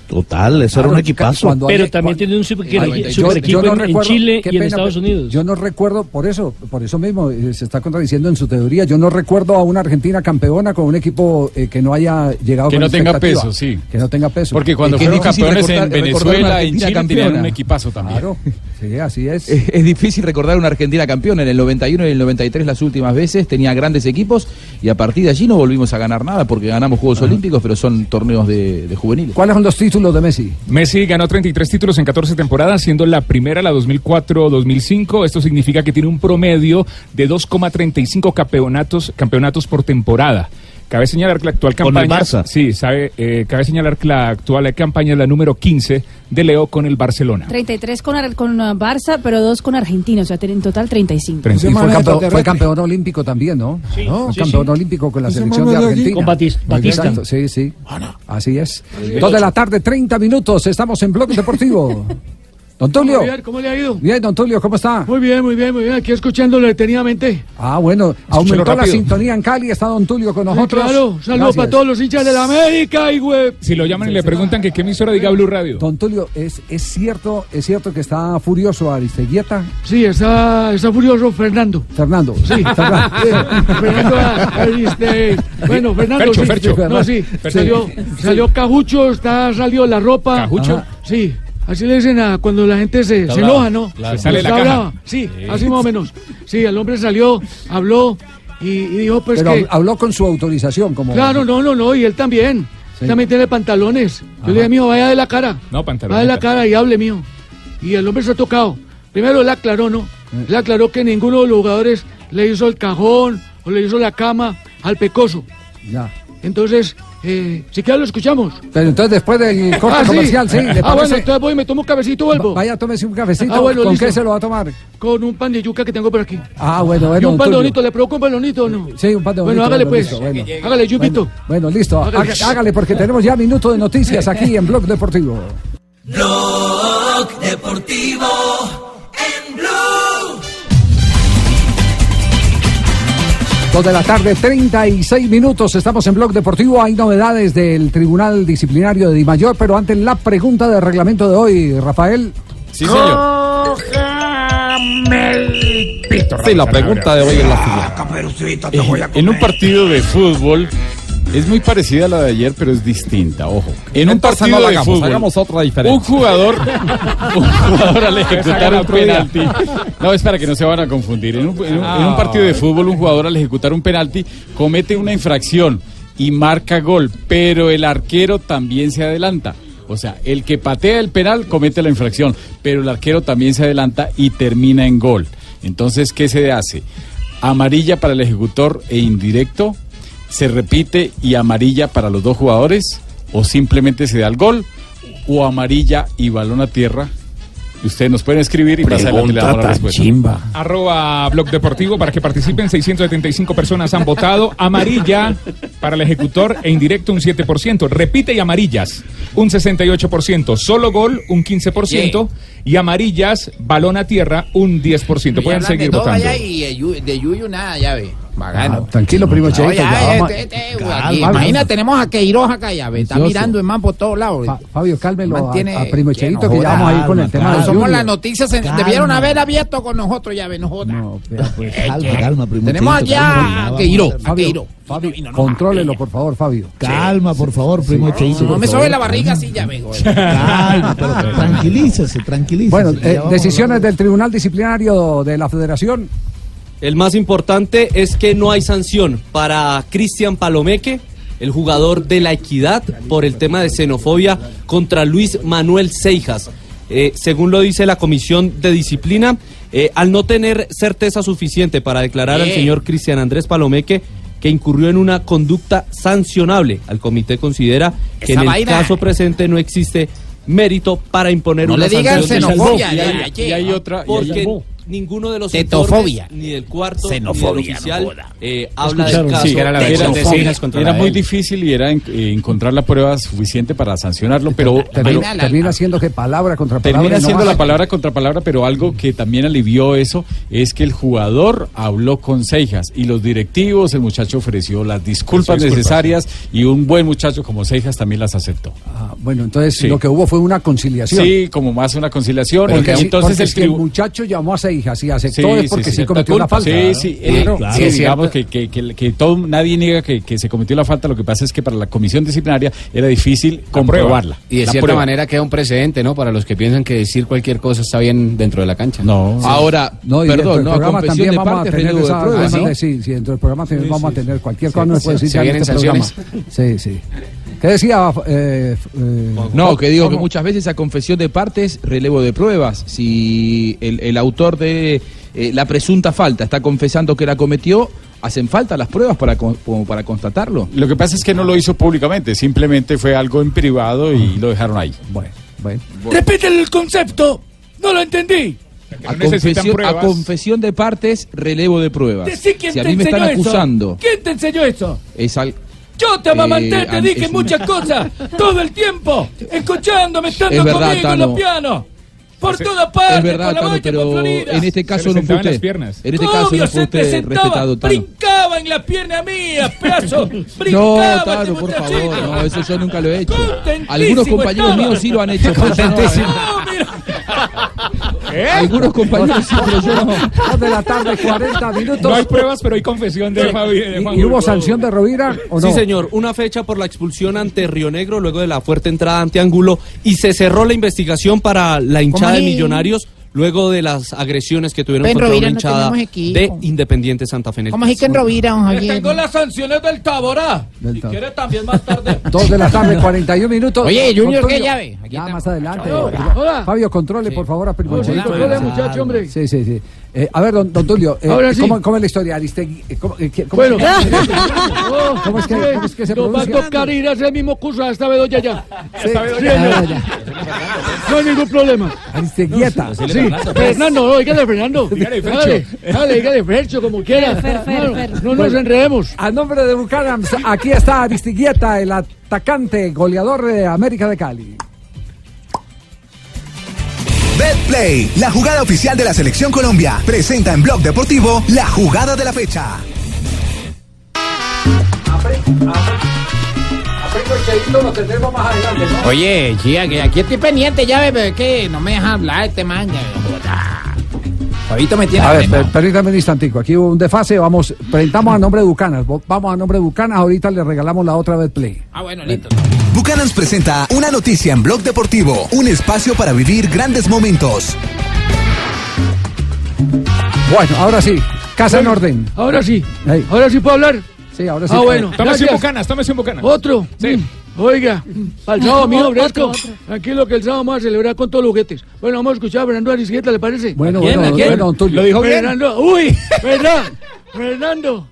Total, eso era un equipazo. cuando Pero hay- también cuando- tiene un super, Yo- super yo equipo no en- Chile y en Estados Unidos. Yo no recuerdo, por eso, por eso mismo eh, se está contradiciendo en su teoría. Yo no recuerdo a una Argentina campeona con un equipo eh, que no haya llegado Que con no tenga peso, sí. Que no tenga peso. Porque cuando es fueron campeones recordar- en Venezuela, en Chile, tenían campeona. un equipazo también. Claro, sí, así es. Es, (laughs) es difícil recordar una Argentina campeona. En el 91 y el 93 las últimas veces tenía grandes equipos y a partir de allí no volvimos a ganar nada porque ganamos Juegos Olímpicos, pero son torneos de, de juveniles. ¿Cuáles son los títulos de Messi? Messi ganó 33 títulos en 14 temporadas, siendo la primera la 2004-2005. Esto significa que tiene un promedio de 2,35 campeonatos, campeonatos por temporada. Cabe señalar que la actual Con el campaña. Barça. Sí, sabe, eh, cabe señalar que la actual campaña es la número 15 de Leo con el Barcelona. 33 con, Ar- con uh, Barça, pero dos con Argentina, o sea, en total 35. Y fue, campeón, fue campeón olímpico también, ¿no? Sí. Fue Sí, campeón sí. olímpico con la selección de. Argentina. Con Batis- Batista. Exacto, Sí, sí. Así es. Dos de la tarde, 30 minutos. Estamos en Blog Deportivo. (laughs) Don Tulio. ¿Cómo le ha ido? Bien, don Tulio, ¿cómo está? Muy bien, muy bien, muy bien. Aquí escuchándolo detenidamente. Ah, bueno, aumentó la sintonía en Cali, está don Tulio con Sí, nosotros. claro, saludos para todos los hinchas de la América y güey. Si lo llaman y le preguntan que qué emisora diga Blue Radio. Don Tulio, ¿es, es cierto es cierto que está furioso Aristeguieta? Sí, está, está furioso Fernando. Fernando. Sí, (laughs) Fernando. (laughs) Fernando Ariste- Bueno, Fernando, Fercho, sí. Fercho. No, sí, salió, salió cajucho, está salió la ropa. ¿Cajucho? Ajá. Sí, así le dicen a cuando la gente se, se enoja, ¿no? claro. Se sale la caja. Sí, así más o menos. Sí, el hombre salió, habló y, y dijo pues Pero que... habló con su autorización, como. Claro, no, no, no, y él también. Sí. También tiene pantalones. Yo le dije, mijo, vaya de la cara. No, Va pantalón. de la cara y hable, mío. Y el hombre se ha tocado. Primero él aclaró, ¿no? Él aclaró que ninguno de los jugadores le hizo el cajón o le hizo la cama al pecoso. Ya. Entonces, eh, si queda lo escuchamos. Pero entonces después del corte Ah, sí. comercial, sí, ¿le Ah, bueno, entonces voy y me tomo un cafecito y vuelvo. Vaya, tómese un cafecito. Ah, bueno, ¿Con listo. qué se lo va a tomar? Con un pan de yuca que tengo por aquí. Ah, bueno, bueno. y un pan de bonito, ¿le provoca un pan de bonito o no? Sí, un pan de Bueno, bonito, hágale bueno, pues. listo, bueno. Hágale, Yupito. Bueno, listo. Hágale. Hágale porque tenemos ya minuto de noticias aquí en Blog Deportivo. Blog Deportivo en Blue. Dos de la tarde, 36 minutos. Estamos en Blog Deportivo. Hay novedades del Tribunal Disciplinario de Dimayor, pero antes la pregunta de reglamento de hoy, Rafael. Sí, señor. Sí, la pregunta de hoy es la siguiente. Eh, En un partido de fútbol es muy parecida a la de ayer, pero es distinta, ojo. En un partido no la de hagamos, fútbol, hagamos otra diferente. un jugador, (laughs) un jugador al ejecutar un penalti. No, es para que no se van a confundir. En un, en un- en un Ah. partido de fútbol, un jugador al ejecutar un penalti comete una infracción y marca gol, pero el arquero también se adelanta. O sea, el que patea el penal comete la infracción, pero el arquero también se adelanta y termina en gol. Entonces, ¿qué se hace? Amarilla para el ejecutor e indirecto, se repite y amarilla para los dos jugadores, o simplemente se da el gol, o amarilla y balón a tierra. Y Ustedes nos pueden escribir y más adelante le damos la respuesta. Arroba Blog Deportivo para que participen. 675 personas han votado. Amarilla para el ejecutor e indirecto un 7%. Repite y amarillas un 68%. Solo gol un 15%. Y amarillas, balón a tierra un 10%. Pueden seguir votando. y de Yu- de Yuyu nada, ya ve. Ah, tranquilo, primo Cheito, este- este, Calma, imagina, tenemos a Queiroz acá, ya ve. Está mirando el man por todos lados. Fa- Fabio, cálmelo a, Mantiene- a primo que Cheito, no que ya vamos a ir con el tema de somos las noticias, en- Calma. debieron haber abierto con nosotros, ya ve, no joda. Calma, calma, primo Tenemos allá calma. a Queiroz, a Fabio, contrólelo, por favor, Fabio. Calma, por favor, primo Cheito. No me sobe la barriga así, ya joder. (laughs) Calma, pero (laughs) tranquilícese, tranquilícese. Bueno, que eh, decisiones del Tribunal Disciplinario de la Federación. El más importante es que no hay sanción para Cristian Palomeque, el jugador de la Equidad, por el tema de xenofobia contra Luis Manuel Seijas. Eh, según lo dice la Comisión de Disciplina, eh, al no tener certeza suficiente para declarar al señor Cristian Andrés Palomeque que incurrió en una conducta sancionable, el comité considera que en el caso presente no existe mérito para imponer No una le digan sanción. xenofobia, Y hay- y otra- y Porque hay- ninguno de los Tetofobia. informes, ni del cuarto, Xenofobia, ni del no oficial, joda. eh, habla del caso. sí, era, de era- era- la muy difícil y era en- eh, encontrar la prueba suficiente para sancionarlo, pero, pero Termina, termina siendo que palabra contra palabra. termina no siendo la palabra contra palabra, pero algo que también alivió eso es que el jugador habló con Seijas y los directivos, el muchacho ofreció las disculpas disculpas, necesarias y un buen muchacho como Seijas también las aceptó. Ah, bueno, entonces Sí. lo que hubo fue una conciliación. Sí, como más una conciliación. Porque, entonces porque el si el muchacho llamó a Seijas y aceptó Sí, es porque sí, sí, cometió la una falta. Sí, sí, eh, Claro. digamos que, que, que, que todo, nadie niega que, que se cometió la falta, lo que pasa es que para la comisión disciplinaria era difícil comprobarla. Y de La cierta prueba. manera queda un precedente, ¿no? Para los que piensan que decir cualquier cosa está bien dentro de la cancha. No. Ahora, No, perdón, no, programa también de vamos a tener sí, sí, dentro del programa también Sí, vamos sí. a tener cualquier Sí, cosa, no se puede decir vienen sanciones. Sí, sí. ¿Qué decía? eh, eh, No, que digo que muchas veces a confesión de partes, relevo de pruebas. Si el, el autor de eh, la presunta falta está confesando que la cometió, hacen falta las pruebas para, como para constatarlo. Lo que pasa es que no lo hizo públicamente, simplemente fue algo en privado y lo dejaron ahí. Bueno, bueno. Repite el concepto. No lo entendí. A no confesión, a confesión de partes, relevo de pruebas. Decí quién si a te mí me están eso. acusando, ¿Quién te enseñó eso? es al- Yo te amamanté, Eh, te dije muchas cosas (laughs) todo el tiempo, escuchándome, estando Es verdad, conmigo en Tano. los pianos. por Sí, toda parte, es verdad, por la Tano, pero por Florida. en este caso no fue usted. En este caso no se fue te usted sentaba, respetado, Tano. brincaba en la pierna mía, pedazo. (laughs) No, brincaba Tano, este por favor, no, eso yo nunca lo he hecho. Contentísimo Algunos compañeros estaba. míos sí lo han hecho. pero (laughs) yo no. Algunos compañeros sí, pero yo no. Dos de la tarde, (laughs) 40 minutos. No hay pruebas, pero hay confesión de, Juan ¿Y, y hubo sanción de Rovira o no? Sí, señor. Una fecha por la expulsión ante Río Negro luego de la fuerte entrada ante Ángulo y se cerró la investigación para la hinchada de ahí? Millonarios luego de las agresiones que tuvieron en contra Rovira una no hinchada equipo. de Independiente Santa Fe. en el ¿Cómo así que en Rovira, don Javier? tengo las sanciones del Taborá. Del Si quiere también más tarde. (laughs) Dos de la tarde, (laughs) 41 minutos. Oye, Junior, Controlio. ¿qué llave? Aquí Ya más adelante. Hola. Hola. Fabio, controle, por favor, a Primoncito. Hola, hola, muchacho, hombre. Sí, sí, sí. Eh, a ver, don, don Tulio, eh, Ahora sí. ¿cómo, cómo es la historia? Aristegui, eh, ¿cómo, eh, qué- cómo- Bueno, (laughs) ¿Cómo, ¿cómo es que, cómo es que se Nos va a tocar ir a hacer el mismo curso a esta Bedoya ya. Sí. Ya. No hay ningún problema. Aristeguieta. Sí, Fernando, no, dígale Fernando. Dígale. Dale, dale, dígale Fercho, como quiera. Fer, Fer, No, Fer. No nos enredemos. A nombre de Bucanams, aquí está Aristiguieta, el atacante goleador de América de Cali. BetPlay, la jugada oficial de la Selección Colombia, presenta en Blog Deportivo la jugada de la fecha. Oye, sí, aquí, aquí estoy pendiente, ya es que no me deja hablar este man. Fabito me tiene A ver, permítame un instantico. Aquí hubo un desfase. Vamos, presentamos a nombre de Bucanas. Vamos a nombre de Bucanas. Ahorita le regalamos la otra vez play. Ah, bueno, listo. Bucanans presenta una noticia en Blog Deportivo, un espacio para vivir grandes momentos. Bueno, ahora sí. Casa en orden. Ahora sí. Ahora sí puedo hablar. Sí, ahora sí. Ah, bueno. Tómese gracias. Bucanas, tómese un Bucanas. Otro. Sí. Mm. Oiga, al sábado mío, fresco. Tranquilo que el sábado vamos a celebrar con todos los juguetes. Bueno, vamos a escuchar a Fernando Arisgueta, ¿le parece? Bueno, bueno, ¿A quién? bueno, don Tulio. ¿Lo dijo bien? Fernando, uy, ¿verdad? (laughs) Fernando.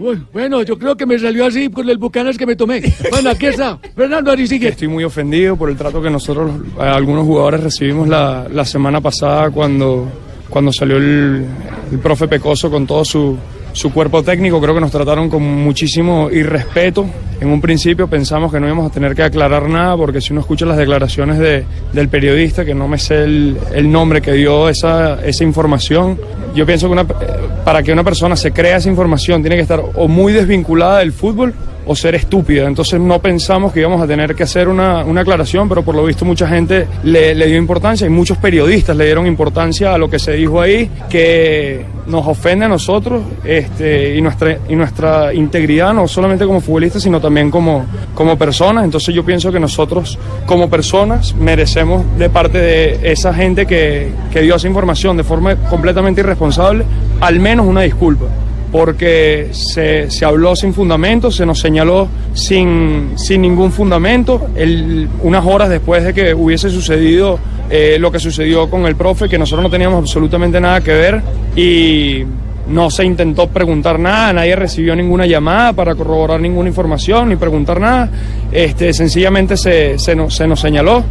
Uy, bueno, yo creo que me salió así con el Bucanas que me tomé. Bueno, aquí está. Fernando Arisigueta. Estoy muy ofendido por el trato que nosotros, eh, algunos jugadores, recibimos la, la semana pasada cuando, cuando salió el, el profe Pecoso con todo su, su cuerpo técnico. Creo que nos trataron con muchísimo irrespeto. En un principio pensamos que no íbamos a tener que aclarar nada porque si uno escucha las declaraciones de- del periodista, que no me sé el, el nombre que dio esa, esa información, yo pienso que una- eh, para que una persona se crea esa información tiene que estar o muy desvinculada del fútbol o ser estúpida. Entonces no pensamos que íbamos a tener que hacer una, una aclaración, pero por lo visto mucha gente le, le dio importancia y muchos periodistas le dieron importancia a lo que se dijo ahí, que nos ofende a nosotros este, y, nuestra, y nuestra integridad, no solamente como futbolistas, sino también como, como personas. Entonces yo pienso que nosotros como personas merecemos de parte de esa gente que, que dio esa información de forma completamente irresponsable, al menos una disculpa porque se, se habló sin fundamento, se nos señaló sin, sin ningún fundamento, el- unas horas después de que hubiese sucedido eh, lo que sucedió con el profe, que nosotros no teníamos absolutamente nada que ver y no se intentó preguntar nada, nadie recibió ninguna llamada para corroborar ninguna información ni preguntar nada, este, sencillamente se, se nos, se nos señaló.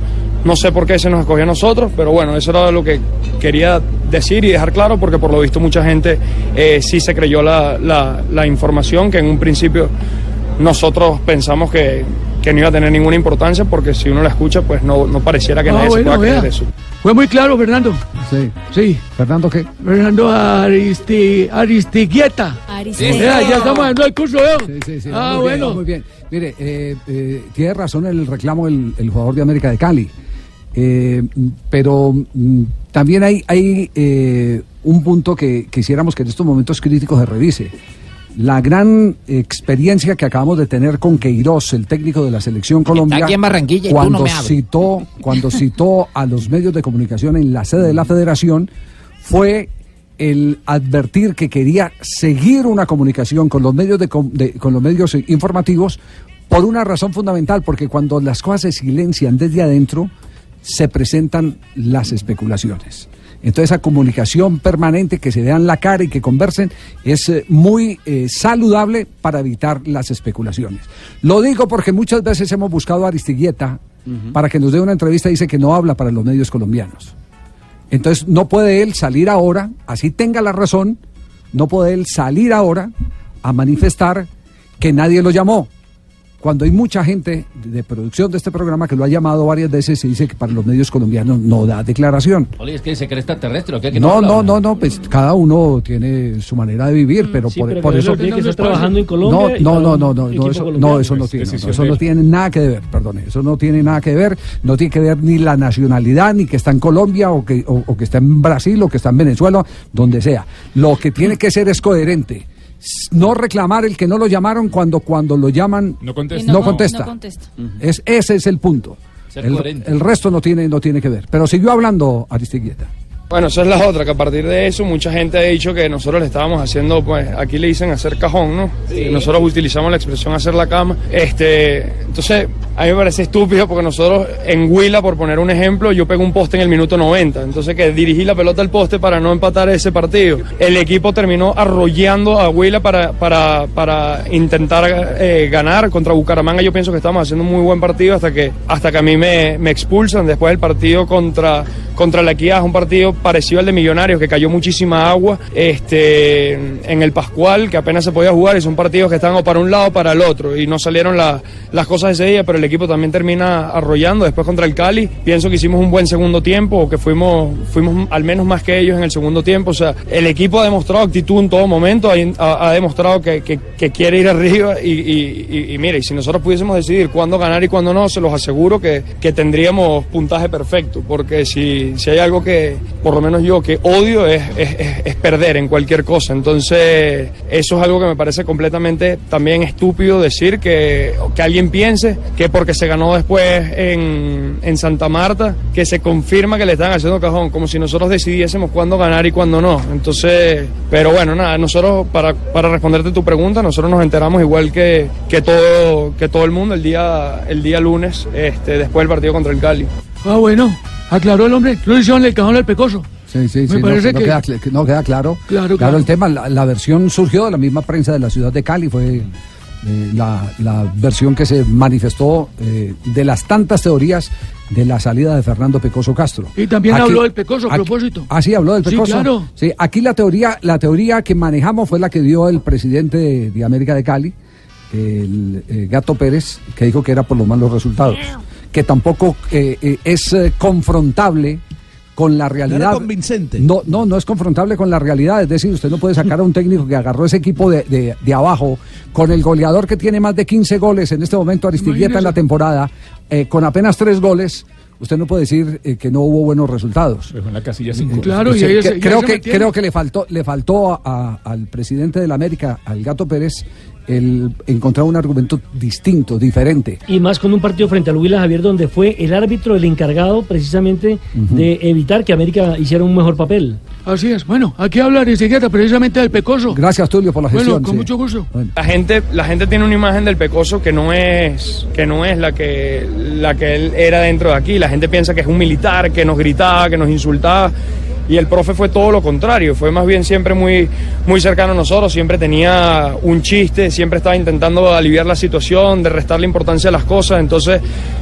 No sé por qué se nos escogió a nosotros, pero bueno, eso era lo que quería decir y dejar claro, porque por lo visto mucha gente eh, sí se creyó la, la- la información que en un principio nosotros pensamos que, que no iba a tener ninguna importancia, porque si uno la escucha, pues no, no pareciera que Ah, nadie se pueda creer eso. Fue muy claro, Fernando. Sí. Sí. ¿Fernando qué? Fernando Aristi, Aristigueta. Aristigueta. Vea, ya estamos dando el curso, ¿veo? Sí, sí, sí. Ah, muy bien, bueno. muy bien. Mire, eh, eh, tiene razón el reclamo del el jugador de América de Cali. Eh, pero mm, también hay, hay eh, un punto que quisiéramos que en estos momentos críticos se revise. La gran experiencia que acabamos de tener con Queiroz, el técnico de la selección Colombia, aquí en Barranquilla y tú cuando no me hablas. citó, cuando citó a los medios de comunicación en la sede de la Federación, fue el advertir que quería seguir una comunicación con los medios de, de- con los medios informativos por una razón fundamental, porque cuando las cosas se silencian desde adentro, se presentan las especulaciones. Entonces, esa comunicación permanente, que se vean la cara y que conversen, es eh, muy eh, saludable para evitar las especulaciones. Lo digo porque muchas veces hemos buscado a Aristiguieta para que nos dé una entrevista y dice que no habla para los medios colombianos. Entonces, no puede él salir ahora, así tenga la razón, no puede él salir ahora a manifestar que nadie lo llamó. Cuando hay mucha gente de producción de este programa que lo ha llamado varias veces y dice que para los medios colombianos no da declaración. Oli, es que se cree extraterrestre, ¿o qué? Que No, no, no, no, pues cada uno tiene su manera de vivir, pero Sí, por, pero por que eso... no que trabajando en Colombia No, no, no, no, no, eso, no, eso no tiene, eso no tiene nada que ver, perdone, eso no tiene nada que ver, no tiene que ver ni la nacionalidad, ni que está en Colombia, o que, o, o que está en Brasil, o que está en Venezuela, donde sea. Lo que tiene que ser es coherente. No reclamar el que no lo llamaron cuando cuando lo llaman No contesta. no contesta. Es, ese es el punto. El, el resto no tiene, no tiene que ver. Pero siguió hablando Aristigueta. Bueno, esa es la otra, que a partir de eso mucha gente ha dicho que nosotros le estábamos haciendo, pues aquí le dicen hacer cajón, ¿no? Y nosotros utilizamos la expresión hacer la cama. Este, entonces, a mí me parece estúpido porque nosotros en Huila, por poner un ejemplo, yo pego un poste en el minuto 90. Entonces, que dirigí la pelota al poste para no empatar ese partido. El equipo terminó arrollando a Huila para, para, para intentar eh, ganar contra Bucaramanga. Yo pienso que estamos haciendo un muy buen partido hasta que, hasta que a mí me, me expulsan. Después el partido contra, contra la Equidad, es un partido parecido al de Millonarios, que cayó muchísima agua este, en el Pascual, que apenas se podía jugar, y son partidos que están o para un lado o para el otro, y no salieron la- las cosas ese día, pero el equipo también termina arrollando. Después contra el Cali, pienso que hicimos un buen segundo tiempo, o que fuimos, fuimos al menos más que ellos en el segundo tiempo. O sea, el equipo ha demostrado actitud en todo momento, ha, demostrado que, que- quiere ir arriba, y, y, y- mire, si nosotros pudiésemos decidir cuándo ganar y cuándo no, se los aseguro que, que tendríamos puntaje perfecto, porque si, si hay algo que, por lo menos yo, que odio es, es- es- perder en cualquier cosa. Entonces, eso es algo que me parece completamente también estúpido decir que, que alguien piense que porque se ganó después en, en Santa Marta, que se confirma que le están haciendo cajón, como si nosotros decidiésemos cuándo ganar y cuándo no. Entonces, pero bueno, nada, nosotros, para, para responderte tu pregunta, nosotros nos enteramos igual que, que, todo, que todo el mundo el día, el día lunes, este, después del partido contra el Cali. Ah, bueno, aclaró el hombre. Le hicieron el cajón al pecoso. Sí, sí, Me sí, no- parece no, que- queda, no queda claro. Claro, claro. el tema, la, la versión surgió de la misma prensa de la ciudad de Cali, fue eh, la, la versión que se manifestó eh, de las tantas teorías de la salida de Fernando Pecoso Castro. Y también Aquí- habló del pecoso a aquí- propósito. Ah, sí, habló del Sí, Pecoso. claro. Sí, aquí la teoría, la teoría que manejamos fue la que dio el presidente de, de América de Cali, el eh, Gato Pérez, que dijo que era por los malos resultados. Que tampoco eh, eh, es eh, confrontable con la realidad. convincente. No, no, no es confrontable con la realidad. Es decir, usted no puede sacar a un técnico que agarró ese equipo de, de- de abajo, con el goleador que tiene más de 15 goles en este momento, Aristigueta en la temporada, eh, con apenas tres goles. Usted no puede decir eh, que no hubo buenos resultados. Dejó en la casilla 5. Claro, y Sí, ahí que- se- y ahí creo que creo que le faltó le faltó a- a- al presidente de la América, al Gato Pérez, el encontrar un argumento distinto, diferente. Y más con un partido frente al Huila Javier, donde fue el árbitro el encargado precisamente de evitar que América hiciera un mejor papel. Así es. Bueno, aquí habla Aristigueta precisamente del pecoso. Gracias, Tulio, por la Bueno, gestión. con sí. mucho gusto. La gente, la gente tiene una imagen del Pecoso que no es, que no es la que, la que él era dentro de aquí. La gente piensa que es un militar, que nos gritaba, que nos insultaba. Y el profe fue todo lo contrario, fue más bien siempre muy, muy cercano a nosotros, siempre tenía un chiste, siempre estaba intentando aliviar la situación, de restarle importancia a las cosas. Entonces,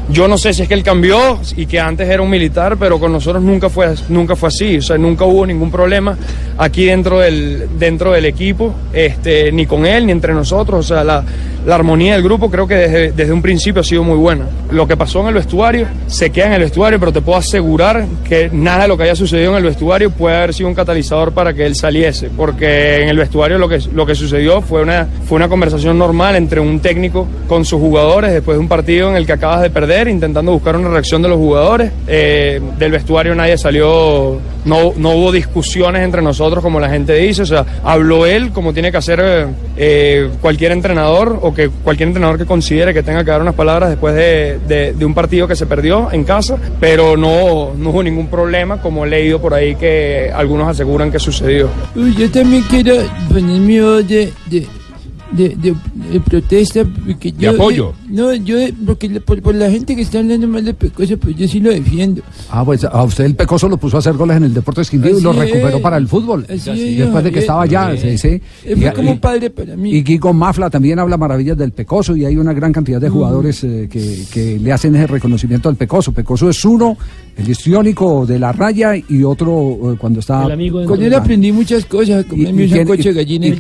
yo no sé si es que él cambió y que antes era un militar, pero con nosotros nunca fue, nunca fue así. O sea, nunca hubo ningún problema aquí dentro del, dentro del equipo, este, ni con él, ni entre nosotros. O sea, la, la armonía del grupo creo que desde, desde un principio ha sido muy buena. Lo que pasó en el vestuario se queda en el vestuario, pero te puedo asegurar que nada de lo que haya sucedido en el vestuario puede haber sido un catalizador para que él saliese, porque en el vestuario lo que, lo que sucedió fue una, fue una conversación normal entre un técnico con sus jugadores después de un partido en el que acabas de perder, intentando buscar una reacción de los jugadores. Eh, del vestuario nadie salió, no, no hubo discusiones entre nosotros como la gente dice, o sea, habló él como tiene que hacer eh, cualquier entrenador o que cualquier entrenador que considere que tenga que dar unas palabras después de, de- un partido que se perdió en casa, pero no, no hubo ningún problema como he leído por ahí que algunos aseguran que sucedió. Yo también quiero poner mi voz de, de, de, de- de protesta. Porque yo, apoyo. yo- no, yo, porque la- por, por la gente que está hablando mal de Pecoso, pues yo sí lo defiendo. Ah, pues a usted el Pecoso lo puso a hacer goles en el Deportes Quindío y lo recuperó es. para el fútbol. Así Y es, después de que Javier. estaba allá, sí, sí. Él fue Y- como padre para mí. Y Guigo Mafla también habla maravillas del Pecoso y hay una gran cantidad de jugadores eh, que, que le hacen ese reconocimiento al Pecoso. Pecoso es uno, el histriónico de la raya y otro eh, cuando está... El amigo de- Con él aprendí muchas cosas, de gallina y en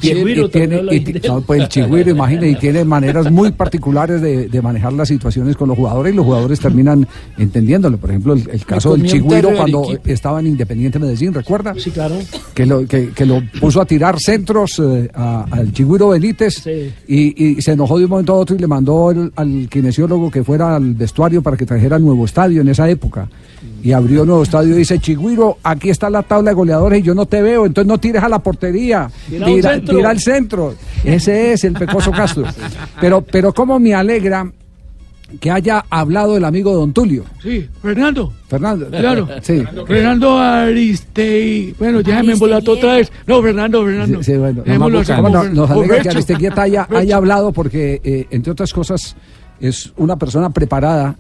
tiene- y no, pues el chigüiro, imagínate, y tiene maneras muy particulares de, de, manejar las situaciones con los jugadores y los jugadores terminan entendiéndolo. Por ejemplo, el, el caso del Chigüiro cuando estaba en Independiente Medellín, ¿recuerda? Sí, claro. Que lo, que, que lo puso a tirar centros eh, a- al Chigüiro Benítez y, y se enojó de un momento a otro y le mandó el- al kinesiólogo que fuera al vestuario para que trajera nuevo estadio en esa época. Y abrió el nuevo estadio y dice, Chigüiro, aquí está la tabla de goleadores y yo no te veo, entonces no tires a la portería, Tira al tira, centro". tira al centro. Ese es el Pecoso Castro. (laughs) Pero, pero cómo me alegra que haya hablado el amigo Don Tulio. Sí, Fernando. Fernando. Claro. Sí. Fernando Aristei. Bueno, ya me embolato otra vez. No, Fernando, Fernando. Sí, sí, bueno, como no, nos como alegra que. Aristeguieta haya, haya hablado porque, eh, entre otras cosas, es una persona preparada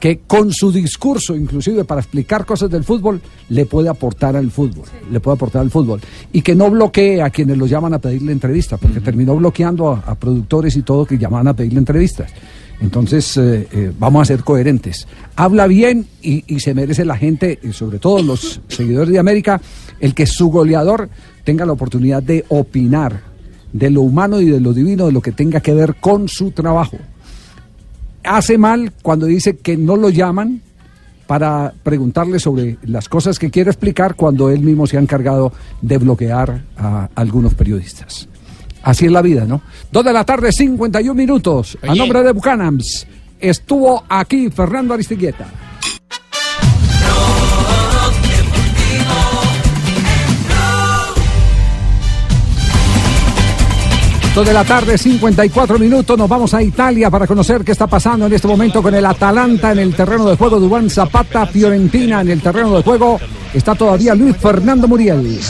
que con su discurso, inclusive para explicar cosas del fútbol, le puede aportar al fútbol, le puede aportar al fútbol. Y que no bloquee a quienes los llaman a pedirle entrevista, porque terminó bloqueando a, a productores y todo que llamaban a pedirle entrevistas. Entonces, eh, eh, vamos a ser coherentes. Habla bien y, y se merece la gente, y sobre todo los (laughs) seguidores de América, el que su goleador tenga la oportunidad de opinar de lo humano y de lo divino, de lo que tenga que ver con su trabajo. Hace mal cuando dice que no lo llaman para preguntarle sobre las cosas que quiere explicar cuando él mismo se ha encargado de bloquear a algunos periodistas. Así es la vida, ¿no? Dos de la tarde, 51 minutos. A nombre de Bucanams, estuvo aquí Fernando Aristigueta. Dos de la tarde, 54 minutos. Nos vamos a Italia para conocer qué está pasando en este momento con el Atalanta en el terreno de juego. Dubán Zapata, Fiorentina en el terreno de juego. Está todavía Luis Fernando Muriel.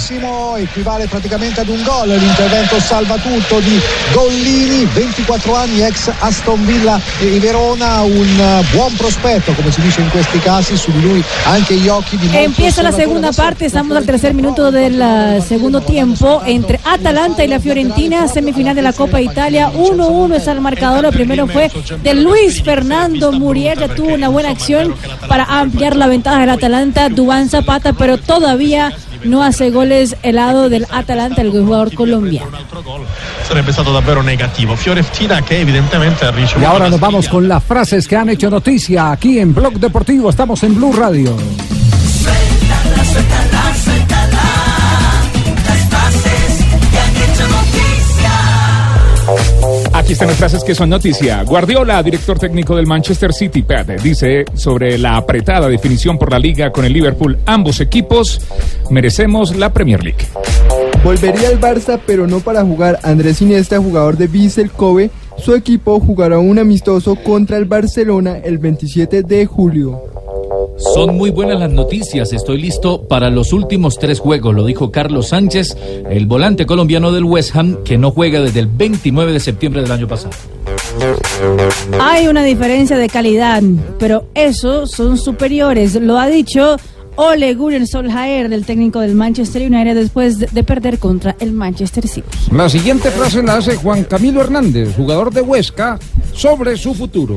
Equivale praticamente ad un gol l'intervento salvatutto di Gollini, 24 anni, ex Aston Villa e Verona, un eh, buon prospetto come si dice in questi casi, su di lui anche gli occhi di Empieza la segunda parte, estamos al tercer minuto del eh, segundo tiempo entre Atalanta y la Fiorentina, semifinal de la Copa Italia, 1-1 es el marcador, el primero fue de Luis Fernando Muriel, ya tuvo una buena acción para ampliar la ventaja del Atalanta, Dubán Zapata, pero todavía no hace goles el lado del Atalanta, el jugador colombiano. Y ahora nos vamos con las frases que han hecho noticia aquí en Blog Deportivo. Estamos en Blue Radio. Aquí están las frases que son noticia. Guardiola, director técnico del Manchester City, dice sobre la apretada definición por la liga con el Liverpool. Ambos equipos merecemos la Premier League. Volvería al Barça, pero no para jugar. Andrés Iniesta, jugador de Vissel Kobe, su equipo jugará un amistoso contra el Barcelona el 27 de julio. Son muy buenas las noticias. Estoy listo para los últimos tres juegos, lo dijo Carlos Sánchez, el volante colombiano del West Ham, que no juega desde el 29 de septiembre del año pasado. Hay una diferencia de calidad, pero esos son superiores. Lo ha dicho Ole Gunnar Solskjaer, del técnico del Manchester United, después de, de perder contra el Manchester City. La siguiente frase la hace Juan Camilo Hernández, jugador de Huesca, sobre su futuro.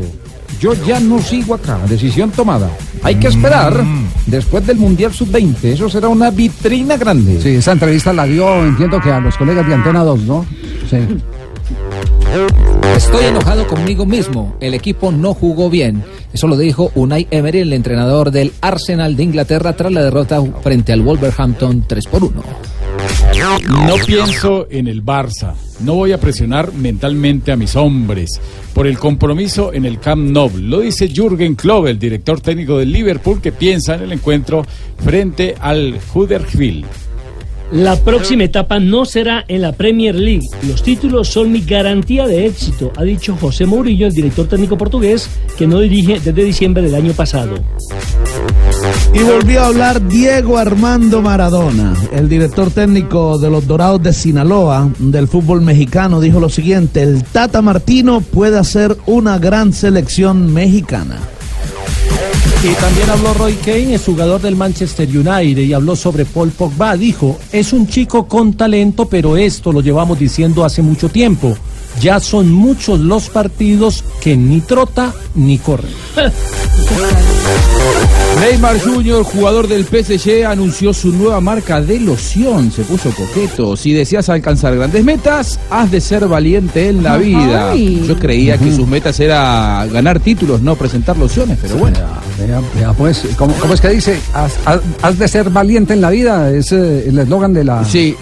Yo ya no sigo acá, decisión tomada. Hay que esperar después del Mundial Sub-20, eso será una vitrina grande. Sí, esa entrevista la dio, entiendo que a los colegas de Antena 2, ¿no? Sí. Estoy enojado conmigo mismo. El equipo no jugó bien. Eso lo dijo Unai Emery, el entrenador del Arsenal de Inglaterra, tras la derrota frente al Wolverhampton 3 por 1. No pienso en el Barça. No voy a presionar mentalmente a mis hombres por el compromiso en el Camp Nou. Lo dice Jürgen Klopp, el director técnico del Liverpool, que piensa en el encuentro frente al Huddersfield. La próxima etapa no será en la Premier League. Los títulos son mi garantía de éxito, ha dicho José Mourinho, el director técnico portugués, que no dirige desde diciembre del año pasado. Y volvió a hablar Diego Armando Maradona, el director técnico de los Dorados de Sinaloa del fútbol mexicano, dijo lo siguiente, el Tata Martino puede hacer una gran selección mexicana. Y también habló Roy Kane, es jugador del Manchester United, y habló sobre Paul Pogba. Dijo, es un chico con talento, pero esto lo llevamos diciendo hace mucho tiempo. Ya son muchos los partidos que ni trota ni corre. (laughs) Neymar Jr., jugador del PSG, anunció su nueva marca de loción. Se puso coqueto. Si deseas alcanzar grandes metas, has de ser valiente en la vida. Ay. Yo creía que sus metas era ganar títulos, no presentar lociones, pero bueno. Vea, pues, ¿cómo, cómo es que dice? Has, has- has de ser valiente en la vida, es eh, el eslogan de la... Sí.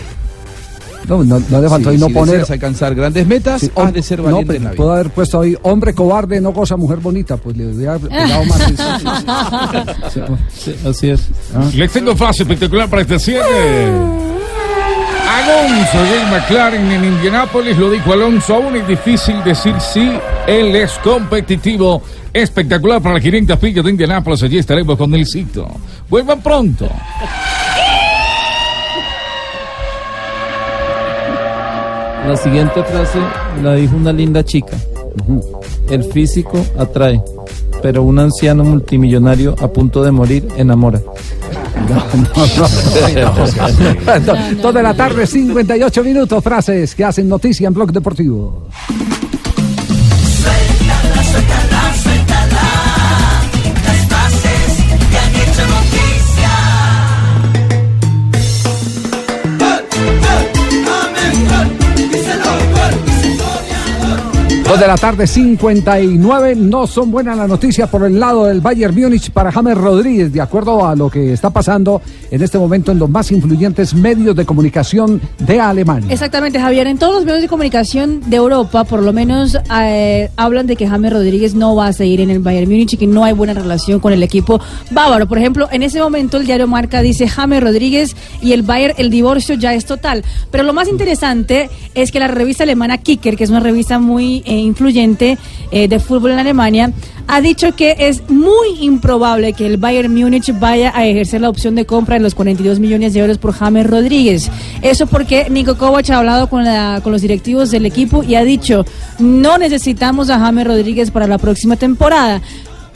No, no, no le faltó Sí, ahí no si poner... alcanzar grandes metas, Sí, has de ser no, valiente pero en la vida. puedo haber puesto ahí, hombre cobarde, no goza mujer bonita, pues le hubiera pegado más. eso. (laughs) Sí, pues. así es. Les tengo frase espectacular para este cierre. Alonso J. McLaren en Indianápolis lo dijo Alonso. Aún es difícil decir si él es competitivo. Espectacular para las 500 pillas de Indianápolis. Allí estaremos con el sitio. Vuelvan pronto. La siguiente frase la dijo una linda chica. El físico atrae, pero un anciano multimillonario a punto de morir enamora. (laughs) Dos de la tarde, 58 minutos, frases que hacen noticia en Blog Deportivo. Dos de la tarde, 59. No son buenas las noticias por el lado del Bayern Múnich para James Rodríguez, de acuerdo a lo que está pasando en este momento en los más influyentes medios de comunicación de Alemania. Exactamente, Javier. En todos los medios de comunicación de Europa, por lo menos, eh, hablan de que James Rodríguez no va a seguir en el Bayern Múnich y que no hay buena relación con el equipo bávaro. Por ejemplo, en ese momento el diario Marca dice James Rodríguez y el Bayern, el divorcio ya es total. Pero lo más interesante es que la revista alemana Kicker, que es una revista muy eh, influyente eh, de fútbol en Alemania, ha dicho que es muy improbable que el Bayern Múnich vaya a ejercer la opción de compra de los 42 millones de euros por James Rodríguez. Eso porque Nico Kovac ha hablado con, los directivos del equipo y ha dicho, no necesitamos a James Rodríguez para la próxima temporada.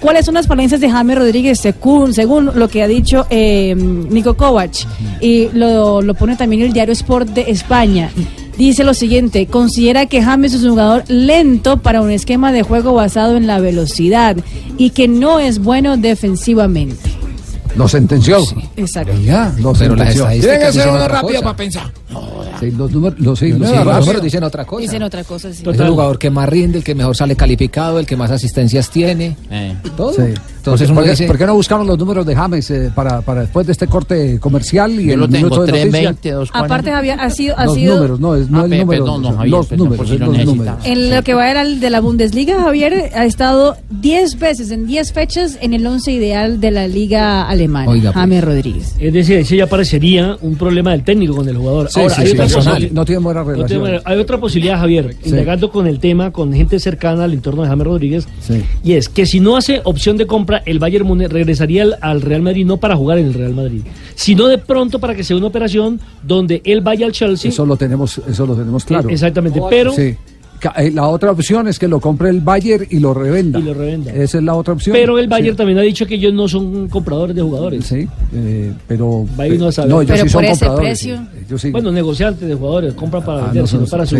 ¿Cuáles son las falencias de James Rodríguez según, según lo que ha dicho eh, Nico Kovac? Y lo, lo pone también el diario Sport de España. Dice lo siguiente, considera que James es un jugador lento para un esquema de juego basado en la velocidad y que no es bueno defensivamente. Lo sentenció. Exacto. Ya, lo Pero sentenció. estadísticas Tiene que otra rápido cosa. para pensar. Sí, los números, los, sí, Sí, los- los sí, números dicen otra cosa. Dicen otra cosa, sí. Es el jugador que más rinde, el que mejor sale calificado, el que más asistencias tiene. Todo. Sí. Entonces ¿Por, qué, dice- por qué no buscamos los números de James eh, para, para después de este corte comercial y Yo el lo tengo, minuto de 320, noticias? Aparte, Javier, ha sido... Ha Los sido números, no, es, no Ah, el pe- número. perdón, no, Javier, los perdón, números, si los números. En lo que va era el de la Bundesliga, Javier ha estado 10 veces, en 10 fechas, en el 11 ideal de la liga alemana. Oiga, pues. James Rodríguez. Es decir, ese ya parecería un problema del técnico con el jugador. Sí, Ahora, sí, hay, sí, otra No tiene buena no relación. tiene buena- hay otra posibilidad, Javier, Sí. indagando con el tema, con gente cercana al entorno de James Rodríguez, Sí. y es que si no hace opción de compra, el Bayern Múnich regresaría al, al Real Madrid no para jugar en el Real Madrid, sino de pronto para que sea una operación donde él vaya al Chelsea. Eso lo tenemos, eso lo tenemos claro. Eh, exactamente, pero- La otra opción es que lo compre el Bayern y lo revenda. Y lo revenda. Esa es la otra opción. Pero el Bayern Sí. también ha dicho que ellos no son compradores de jugadores. Sí, eh, pero. Bayern no sabe. No, ellos Pero sí son por ese compradores. precio. sí. Ellos sí. Bueno, negociantes de jugadores, compran para Ah, vender, no sino son- para su.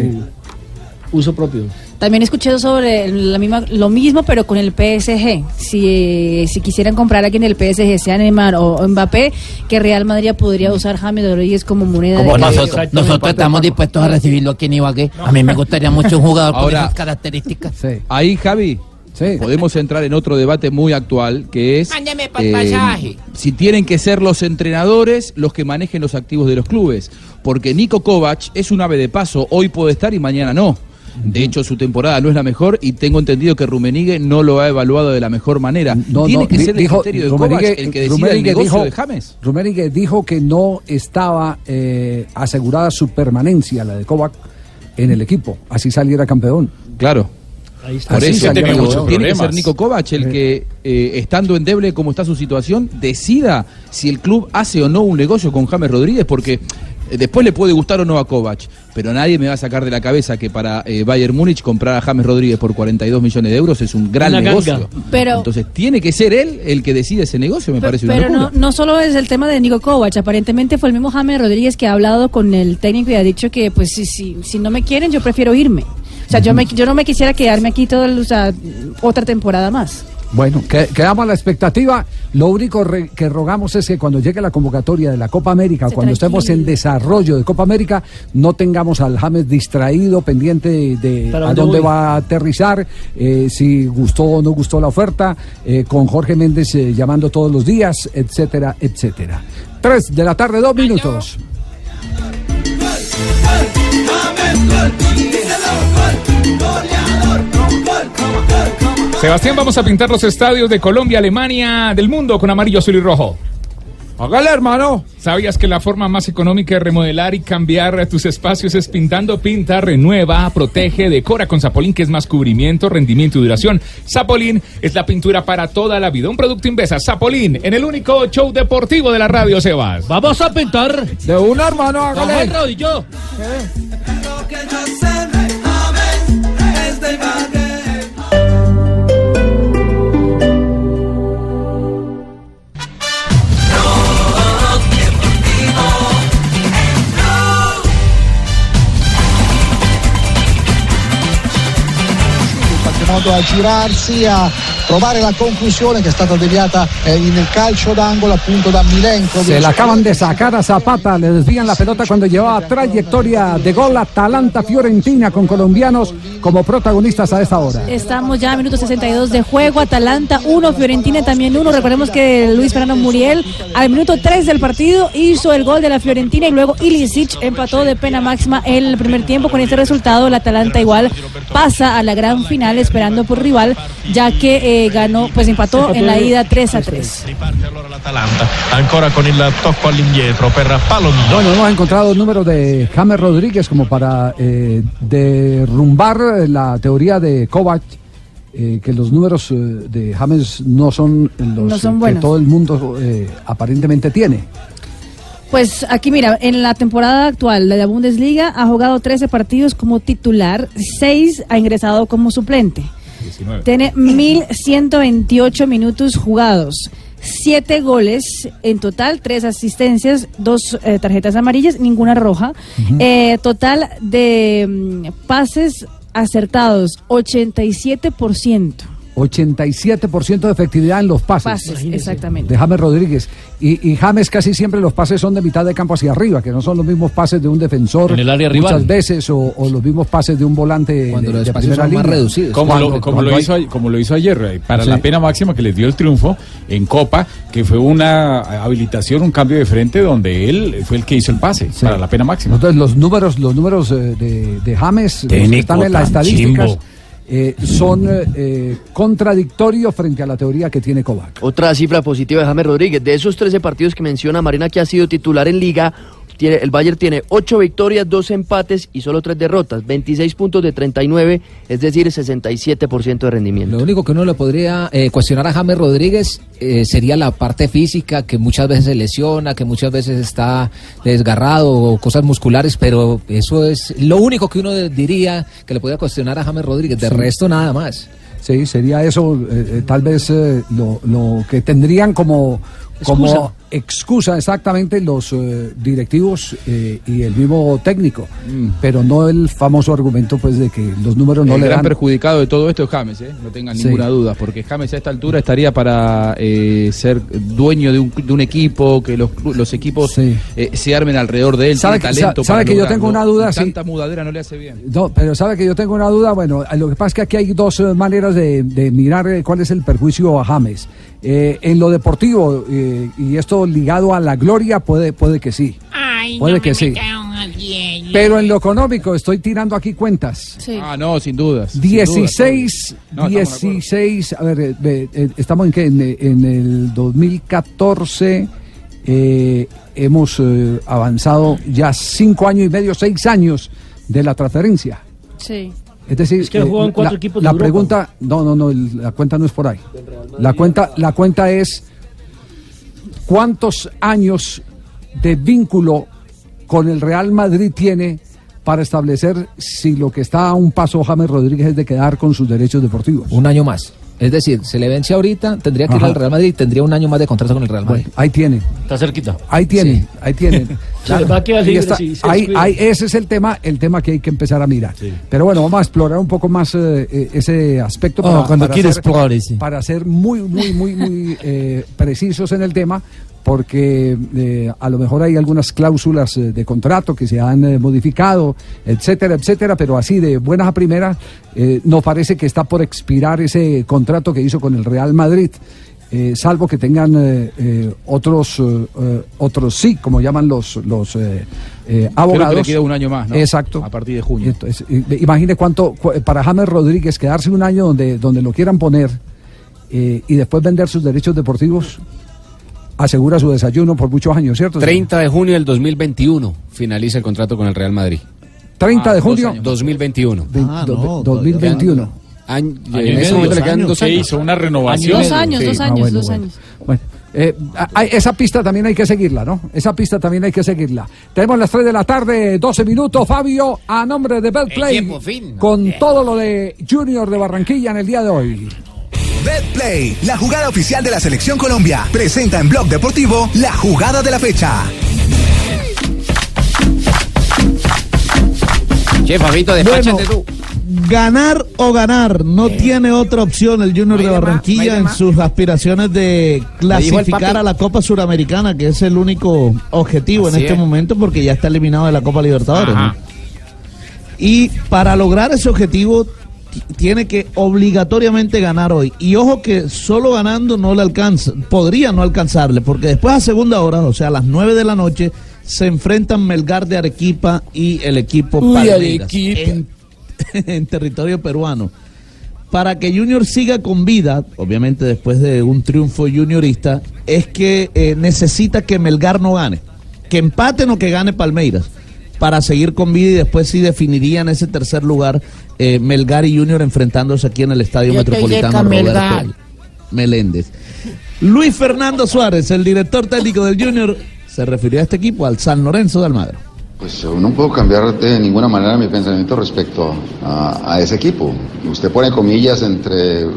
Uso propio. También he escuchado sobre la misma, lo mismo, pero con el PSG. Si, si quisieran comprar a alguien del PSG, sea Neymar o, o Mbappé, que Real Madrid podría usar James Rodríguez como moneda Como de nosotros, nosotros estamos dispuestos a recibirlo aquí en Ibagué. A mí me gustaría mucho un jugador con Ahora- esas características. Ahí, Javi, podemos entrar en otro debate muy actual, que es pasaje. si tienen que ser los entrenadores los que manejen los activos de los clubes. Porque Nico Kovac es un ave de paso, hoy puede estar y mañana no. De hecho, su temporada no es la mejor y tengo entendido que Rumenigue no lo ha evaluado de la mejor manera. No, Tiene no, que ser el dijo- criterio de Rummenigge- Kovac el que decida el negocio dijo- de James. Rummenigge dijo que no estaba eh, asegurada su permanencia, la de Kovac, en el equipo. Así saliera campeón. Claro. Ahí está. Por eso tiene, que ser Nico Kovac el que, eh, estando endeble como está su situación, decida si el club hace o no un negocio con James Rodríguez, porque eh, después le puede gustar o no a Kovac, pero nadie me va a sacar de la cabeza que para eh, Bayern Múnich comprar a James Rodríguez por 42 millones de euros es un gran Una negocio. Pero- Entonces tiene que ser él el que decide ese negocio, me parece una Pero no, no solo es el tema de Nico Kovac, aparentemente fue el mismo James Rodríguez que ha hablado con el técnico y ha dicho que pues si, si, si no me quieren yo prefiero irme. O sea, yo, me, yo no me quisiera quedarme aquí todo el- o sea, otra temporada más. Bueno, que- quedamos a la expectativa. Lo único re- que rogamos es que cuando llegue la convocatoria de la Copa América, Se cuando estemos en desarrollo de Copa América, no tengamos al James distraído, pendiente de, de ¿Para a dónde voy? va a aterrizar, eh, si gustó o no gustó la oferta, eh, con Jorge Méndez eh, llamando todos los días, etcétera, etcétera. Tres de la tarde, dos minutos. Sebastián, vamos a pintar los estadios de Colombia, Alemania, del mundo con amarillo, azul y rojo. Hágale, hermano. ¿Sabías que la forma más económica de remodelar y cambiar tus espacios es pintando? Pinta, renueva, protege, decora con Zapolín, que es más cubrimiento, rendimiento y duración. Zapolín es la pintura para toda la vida. Un producto Invesa. Zapolín, en el único show deportivo de la radio, Sebas. Vamos a pintar. De una, hermano, hágale. Vamos, rodillo. A girarsi, a trovare la conclusione che è stata deviata eh, in calcio d'angolo appunto da Milenkovic. Se la acaban de sacar a Zapata, le desvían la pelota cuando llevaba trayectoria de gol Atalanta Fiorentina con colombianos como protagonistas a esta hora. Estamos ya a minuto 62 de juego. Atalanta 1, Fiorentina también 1. Recordemos que Luis Fernando Muriel al minuto 3 del partido hizo el gol de la Fiorentina y luego Ilicic empató de pena máxima el primer tiempo. Con este resultado, el Atalanta igual pasa a la gran final esperando por rival, ya que eh, ganó, pues empató en la ida 3 a 3. L'Atalanta ancora con il tocco all'indietro per Palomino. Bueno, hemos encontrado el número de James Rodríguez como para eh, derrumbar la teoría de Kovac. eh, que los números eh, de James no son los No son eh, que todo el mundo eh, aparentemente tiene. Pues aquí mira, en la temporada actual de la Bundesliga ha jugado 13 partidos como titular, 6 ha ingresado como suplente. Tiene 1.128 minutos jugados. 7 goles en total, 3 asistencias, 2 tarjetas amarillas, ninguna roja. Eh, total de mm, pases acertados, 87%. 87% de efectividad en los pases. Pases, exactamente. de James Rodríguez. Y, y James casi siempre los pases son de mitad de campo hacia arriba, que no son los mismos pases de un defensor En el área muchas rival. veces o, o los mismos pases de un volante Cuando de, los de primera son más línea. reducidos. Como, Cuando- lo, como, cuando lo hay- hizo, como lo hizo ayer, eh, para Sí. la pena máxima que les dio el triunfo en Copa, que fue una habilitación, un cambio de frente donde él fue el que hizo el pase para la pena máxima. Entonces los números, los números eh, de, de James, los que están en las estadísticas, chimbo. Eh, son eh, contradictorios frente a la teoría que tiene Kovac. Otra cifra positiva de James Rodríguez. De esos 13 partidos que menciona Marina, que ha sido titular en Liga, tiene, el Bayern tiene 8 victorias, 2 empates y solo 3 derrotas. 26 puntos de 39, es decir, 67% de rendimiento. Lo único que uno le podría eh, cuestionar a James Rodríguez eh, sería la parte física, que muchas veces se lesiona, que muchas veces está desgarrado o cosas musculares, pero eso es lo único que uno diría que le podría cuestionar a James Rodríguez. De Sí. resto, nada más. Sí, sería eso eh, eh, tal vez eh, lo, lo que tendrían como, como Excusa. excusa exactamente los eh, directivos eh, y el mismo técnico, pero no el famoso argumento pues de que los números no el le gran dan. perjudicado de todo esto es James, ¿eh? no tengan Sí. ninguna duda, porque James a esta altura estaría para eh, ser dueño de un, de un equipo, que los, los equipos eh, se armen alrededor de él, ¿Sabe que- talento sabe para que yo tengo una duda, sí. Tanta mudadera no le hace bien. No, pero sabe que yo tengo una duda. Bueno, lo que pasa es que aquí hay dos maneras de, de mirar cuál es el perjuicio a James. Eh, en lo deportivo, eh, y esto ligado a la gloria, puede, puede que sí. Ay, Puede no que me sí. Pero en lo económico, estoy tirando aquí cuentas. Ah, no, sin dudas. sin dudas, 16, No, estamos de acuerdo. 16, a ver, eh, eh, estamos en que en, en el 2014 eh, hemos eh, avanzado ya cinco años y medio, seis años de la transferencia. Sí. Es decir, Es que juegan cuatro la, equipos de la Europa. pregunta, no, no, no, la cuenta no es por ahí. La cuenta, la cuenta es cuántos años de vínculo con el Real Madrid tiene para establecer si lo que está a un paso James Rodríguez es de quedar con sus derechos deportivos. Un año más. Es decir, se le vence ahorita, tendría que ir al Real Madrid y tendría un año más de contrato con el Real Madrid. Ahí tiene. Está cerquita. Ahí tiene, ahí tiene. (laughs) Sí, va a quedar Ahí libre está. Ahí- descuida. ahí- ese es el tema, el tema que hay que empezar a mirar. Pero bueno, vamos a explorar un poco más eh, eh, ese aspecto Oh, cuando quiere ser, explore, sí. para ser muy, muy, muy, muy eh, (laughs) precisos en el tema, porque eh, a lo mejor hay algunas cláusulas eh, de contrato que se han eh, modificado, etcétera, etcétera, pero así de buenas a primeras, eh, nos parece que está por expirar ese contrato que hizo con el Real Madrid. Eh, salvo que tengan eh, eh, otros eh, eh, otros sí, como llaman los los eh, eh, abogados. que le queda un año más, ¿no? Exacto. A partir de junio. Entonces, imagine cuánto cu- para James Rodríguez quedarse un año donde donde lo quieran poner eh, y después vender sus derechos deportivos asegura su desayuno por muchos años, ¿cierto? 30 de junio del 2021 finaliza el contrato con el Real Madrid. 30 de junio. 2021. Ve- do- 2021. Año- Año en ese momento le quedan años. dos ¿Qué años. hizo? Una renovación. Dos años, dos Ah, años, bueno, dos bueno. años. Bueno, eh, a- a- esa pista también hay que seguirla, ¿no? Esa pista también hay que seguirla. Tenemos las 3 de la tarde, 12 minutos, Fabio, a nombre de Betplay, con todo lo de Junior de Barranquilla en el día de hoy. BetPlay, la jugada oficial de la Selección Colombia, presenta en Blog Deportivo la jugada de la fecha. Che, Fabito, despáchate Bueno, tú. Ganar o ganar, no tiene otra opción el Junior de más, no Barranquilla en sus aspiraciones de clasificar a la Copa Suramericana, que es el único objetivo Así en este es. momento porque ya está eliminado de la Copa Libertadores. Y para lograr ese objetivo ti- tiene que obligatoriamente ganar hoy. Y ojo que solo ganando no le alcanza, podría no alcanzarle, porque después a segunda hora, o sea, a las 9 de la noche, se enfrentan Melgar de Arequipa y el equipo Uy, Palmeiras en, (laughs) en territorio peruano. Para que Junior siga con vida, obviamente después de un triunfo juniorista, es que eh, necesita que Melgar no gane. Que empaten o que gane Palmeiras. Para seguir con vida y después sí definirían ese tercer lugar eh, Melgar y Junior enfrentándose aquí en el Estadio Yo Metropolitano Roberto. Meléndez. Luis Fernando Suárez, el director técnico del Junior, se refirió a este equipo, al San Lorenzo de Almagro. Pues no puedo cambiar de ninguna manera mi pensamiento respecto a, a ese equipo. Usted pone comillas entre eh,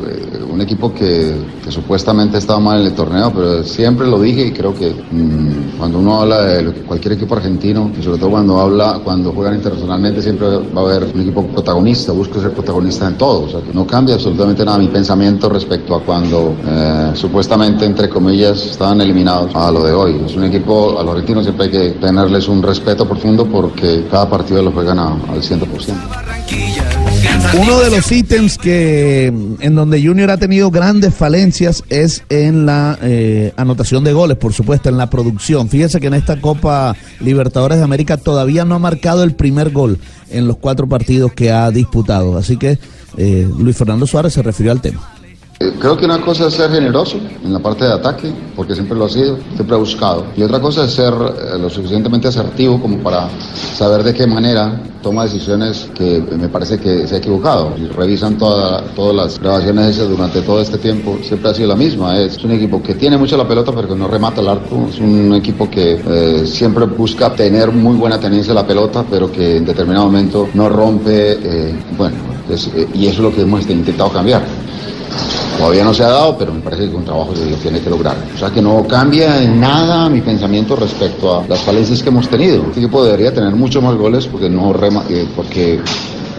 un equipo que, supuestamente estaba mal en el torneo, pero siempre lo dije y creo que mm, cuando uno habla de lo cualquier equipo argentino, y sobre todo cuando habla, cuando juegan internacionalmente, siempre va a haber un equipo protagonista, busca ser protagonista en todo. O sea, que no cambia absolutamente nada mi pensamiento respecto a cuando eh, supuestamente, entre comillas, estaban eliminados a lo de hoy. Es un equipo, a los argentinos siempre hay que tenerles un respeto profundo porque cada partido lo juegan a- al 100%. Uno de los ítems que en donde Junior ha tenido grandes falencias es en la eh, anotación de goles, por supuesto, en la producción. Fíjese que en esta Copa Libertadores de América todavía no ha marcado el primer gol en los cuatro partidos que ha disputado. Así que eh, Luis Fernando Suárez se refirió al tema. Eh, Creo que una cosa es ser generoso en la parte de ataque, porque siempre lo ha sido, siempre ha buscado. Y otra cosa es ser eh, lo suficientemente asertivo como para saber de qué manera toma decisiones que me parece que se ha equivocado. Y revisan toda- todas las grabaciones hechas durante todo este tiempo, siempre ha sido la misma. Es un equipo que tiene mucho la pelota, pero que no remata el arco. Es un equipo que eh, siempre busca tener muy buena tenencia de la pelota, pero que en determinado momento no rompe. bueno, es- y eso es lo que hemos intentado cambiar. Todavía no se ha dado, pero me parece que un trabajo que lo tiene que lograr. O sea que no cambia en nada mi pensamiento respecto a las falencias que hemos tenido. Este equipo debería tener muchos más goles porque no rema- eh, porque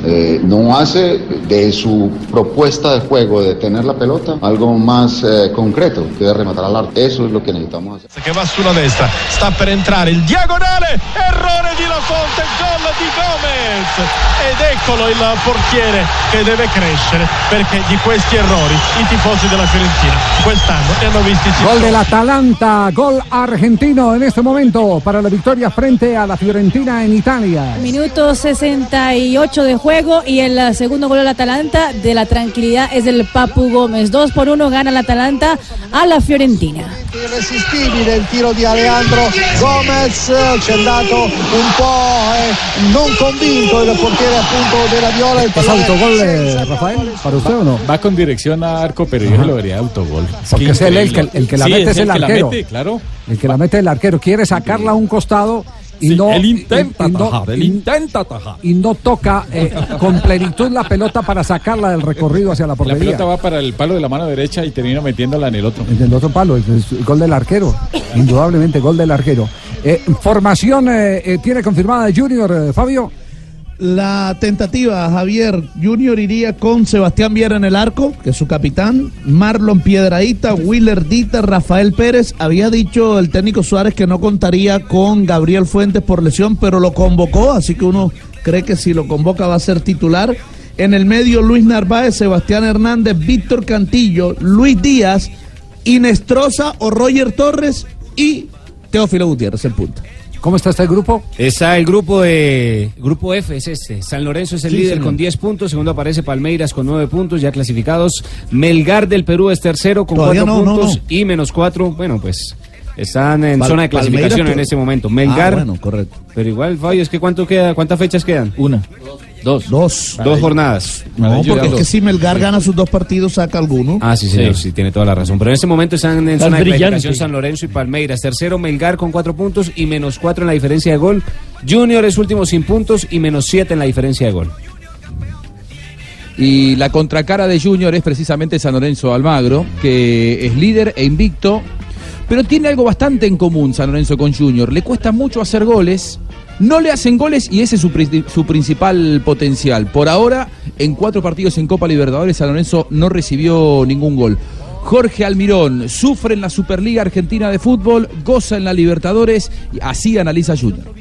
eh, no hace de su propuesta de juego de tener la pelota algo más eh, concreto que de rematar al arco. Eso es lo que necesitamos hacer. che va sulla destra, sta per entrare il diagonale, errore di La Fonte, gol di Gomez ed eccolo il portiere che deve crescere perché di questi errori i tifosi della Fiorentina quest'anno ne hanno visti Gol del Atalanta, gol argentino en este momento para la victoria frente a la Fiorentina en Italia. Minuto 68 de juego y el eh, segundo gol del Atalanta de la tranquilidad es del Papu Gómez. 2 por 1 gana el Atalanta a la Fiorentina. irresistibile il tiro di Alejandro Gomez ci è andato un po' eh, non convinto il portiere appunto della Viola il ¿Es pallone autogol, eh, Rafael, para usted o no? Va con dirección a arco, pero yo lo vería autogol. Porque es él el que, el que la Sí, mete es el el que la arquero. mete, claro. El que la mete el arquero. Quiere sacarla a un costado Y Sí, no, él intenta y- y no- atajar, él intenta atajar. Y no toca eh, con plenitud la pelota para sacarla del recorrido hacia la La portería. pelota va para el palo de la mano derecha y termina metiéndola en el otro. En el otro palo, es, es gol del arquero. Indudablemente, gol del arquero. Eh, formación eh, eh, tiene confirmada de Junior, eh, Fabio. La tentativa, Javier Junior iría con Sebastián Viera en el arco, que es su capitán, Marlon Piedraíta, Willer Dita, Rafael Pérez. Había dicho el técnico Suárez que no contaría con Gabriel Fuentes por lesión, pero lo convocó, así que uno cree que si lo convoca va a ser titular. En el medio, Luis Narváez, Sebastián Hernández, Víctor Cantillo, Luis Díaz, Inestrosa o Roger Torres y Teófilo Gutiérrez, el punto. ¿Cómo está este grupo? Está el grupo de grupo F, es este. San Lorenzo es el Sí, líder señor. con 10 puntos. Segundo aparece Palmeiras con 9 puntos, ya clasificados. Melgar del Perú es tercero con Todavía 4 no, no, puntos no. y menos 4. Bueno, pues están en Pal- zona de clasificación Palmeiras, en este momento. Ah, Melgar. bueno, correcto. Pero igual, Fabio, es que ¿cuánto queda? ¿cuántas fechas quedan? Una. Dos. Dos. Dos jornadas. No, porque es que si Melgar gana sus dos partidos, saca alguno. Ah, sí, señor, sí. tiene toda la razón. Pero en este momento están en Tan zona de brillante. clasificación San Lorenzo y Palmeiras. Tercero, Melgar con cuatro puntos y menos cuatro en la diferencia de gol. Junior es último sin puntos y menos siete en la diferencia de gol. Y la contracara de Junior es precisamente San Lorenzo Almagro, que es líder e invicto, pero tiene algo bastante en común San Lorenzo con Junior. Le cuesta mucho hacer goles, no le hacen goles y ese es su, pri- su principal potencial. Por ahora, en cuatro partidos en Copa Libertadores, San Lorenzo no recibió ningún gol. Jorge Almirón sufre en la Superliga Argentina de Fútbol, goza en la Libertadores y así analiza Junior.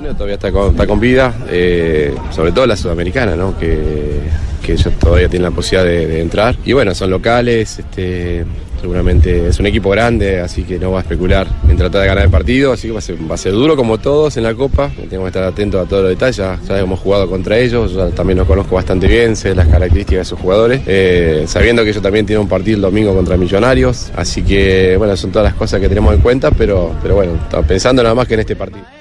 Todavía está con, vida, eh, sobre todo la sudamericana, que, que ellos todavía tienen la posibilidad de, entrar. Y bueno, son locales, este, seguramente es un equipo grande, así que no va a especular en tratar de ganar el partido, así que va a ser, duro como todos en la Copa, tenemos que estar atentos a todos los detalles, ya, hemos jugado contra ellos, yo también los conozco bastante bien, sé las características de sus jugadores, eh, sabiendo que ellos también tienen un partido el domingo contra Millonarios, así que bueno, son todas las cosas que tenemos en cuenta, pero, pero bueno, pensando nada más que en este partido.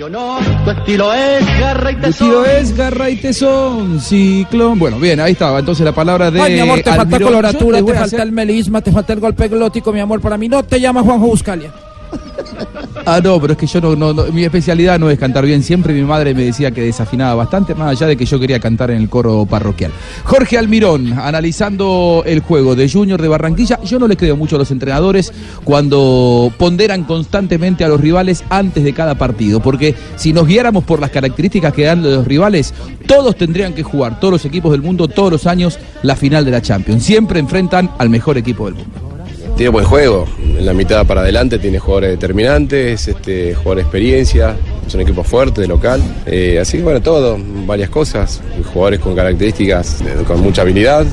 Yo no, tu estilo es garra y Tu estilo es garra y tesón, ciclón. Bueno, bien, ahí estaba entonces la palabra de. Ay, mi amor, te falta Almirón. Yo coloratura, te a falta hacer- el melisma, te falta el golpe glótico, mi amor. Para mí no te llama Juanjo Buscalia. Ah, no, pero es que yo no, no, mi especialidad no es cantar bien. Siempre mi madre me decía que desafinaba bastante, más allá de que yo quería cantar en el coro parroquial. Jorge Almirón, analizando el juego de Junior de Barranquilla. Yo no le creo mucho a los entrenadores cuando ponderan constantemente a los rivales antes de cada partido, porque si nos guiáramos por las características que dan los rivales, todos tendrían que jugar, todos los equipos del mundo, todos los años, la final de la Champions. Siempre enfrentan al mejor equipo del mundo. Tiene buen juego, en la mitad para adelante tiene jugadores determinantes, este, jugadores de experiencia, es un equipo fuerte, local. Eh, así que bueno, todo, varias cosas, jugadores con características, eh, con mucha habilidad,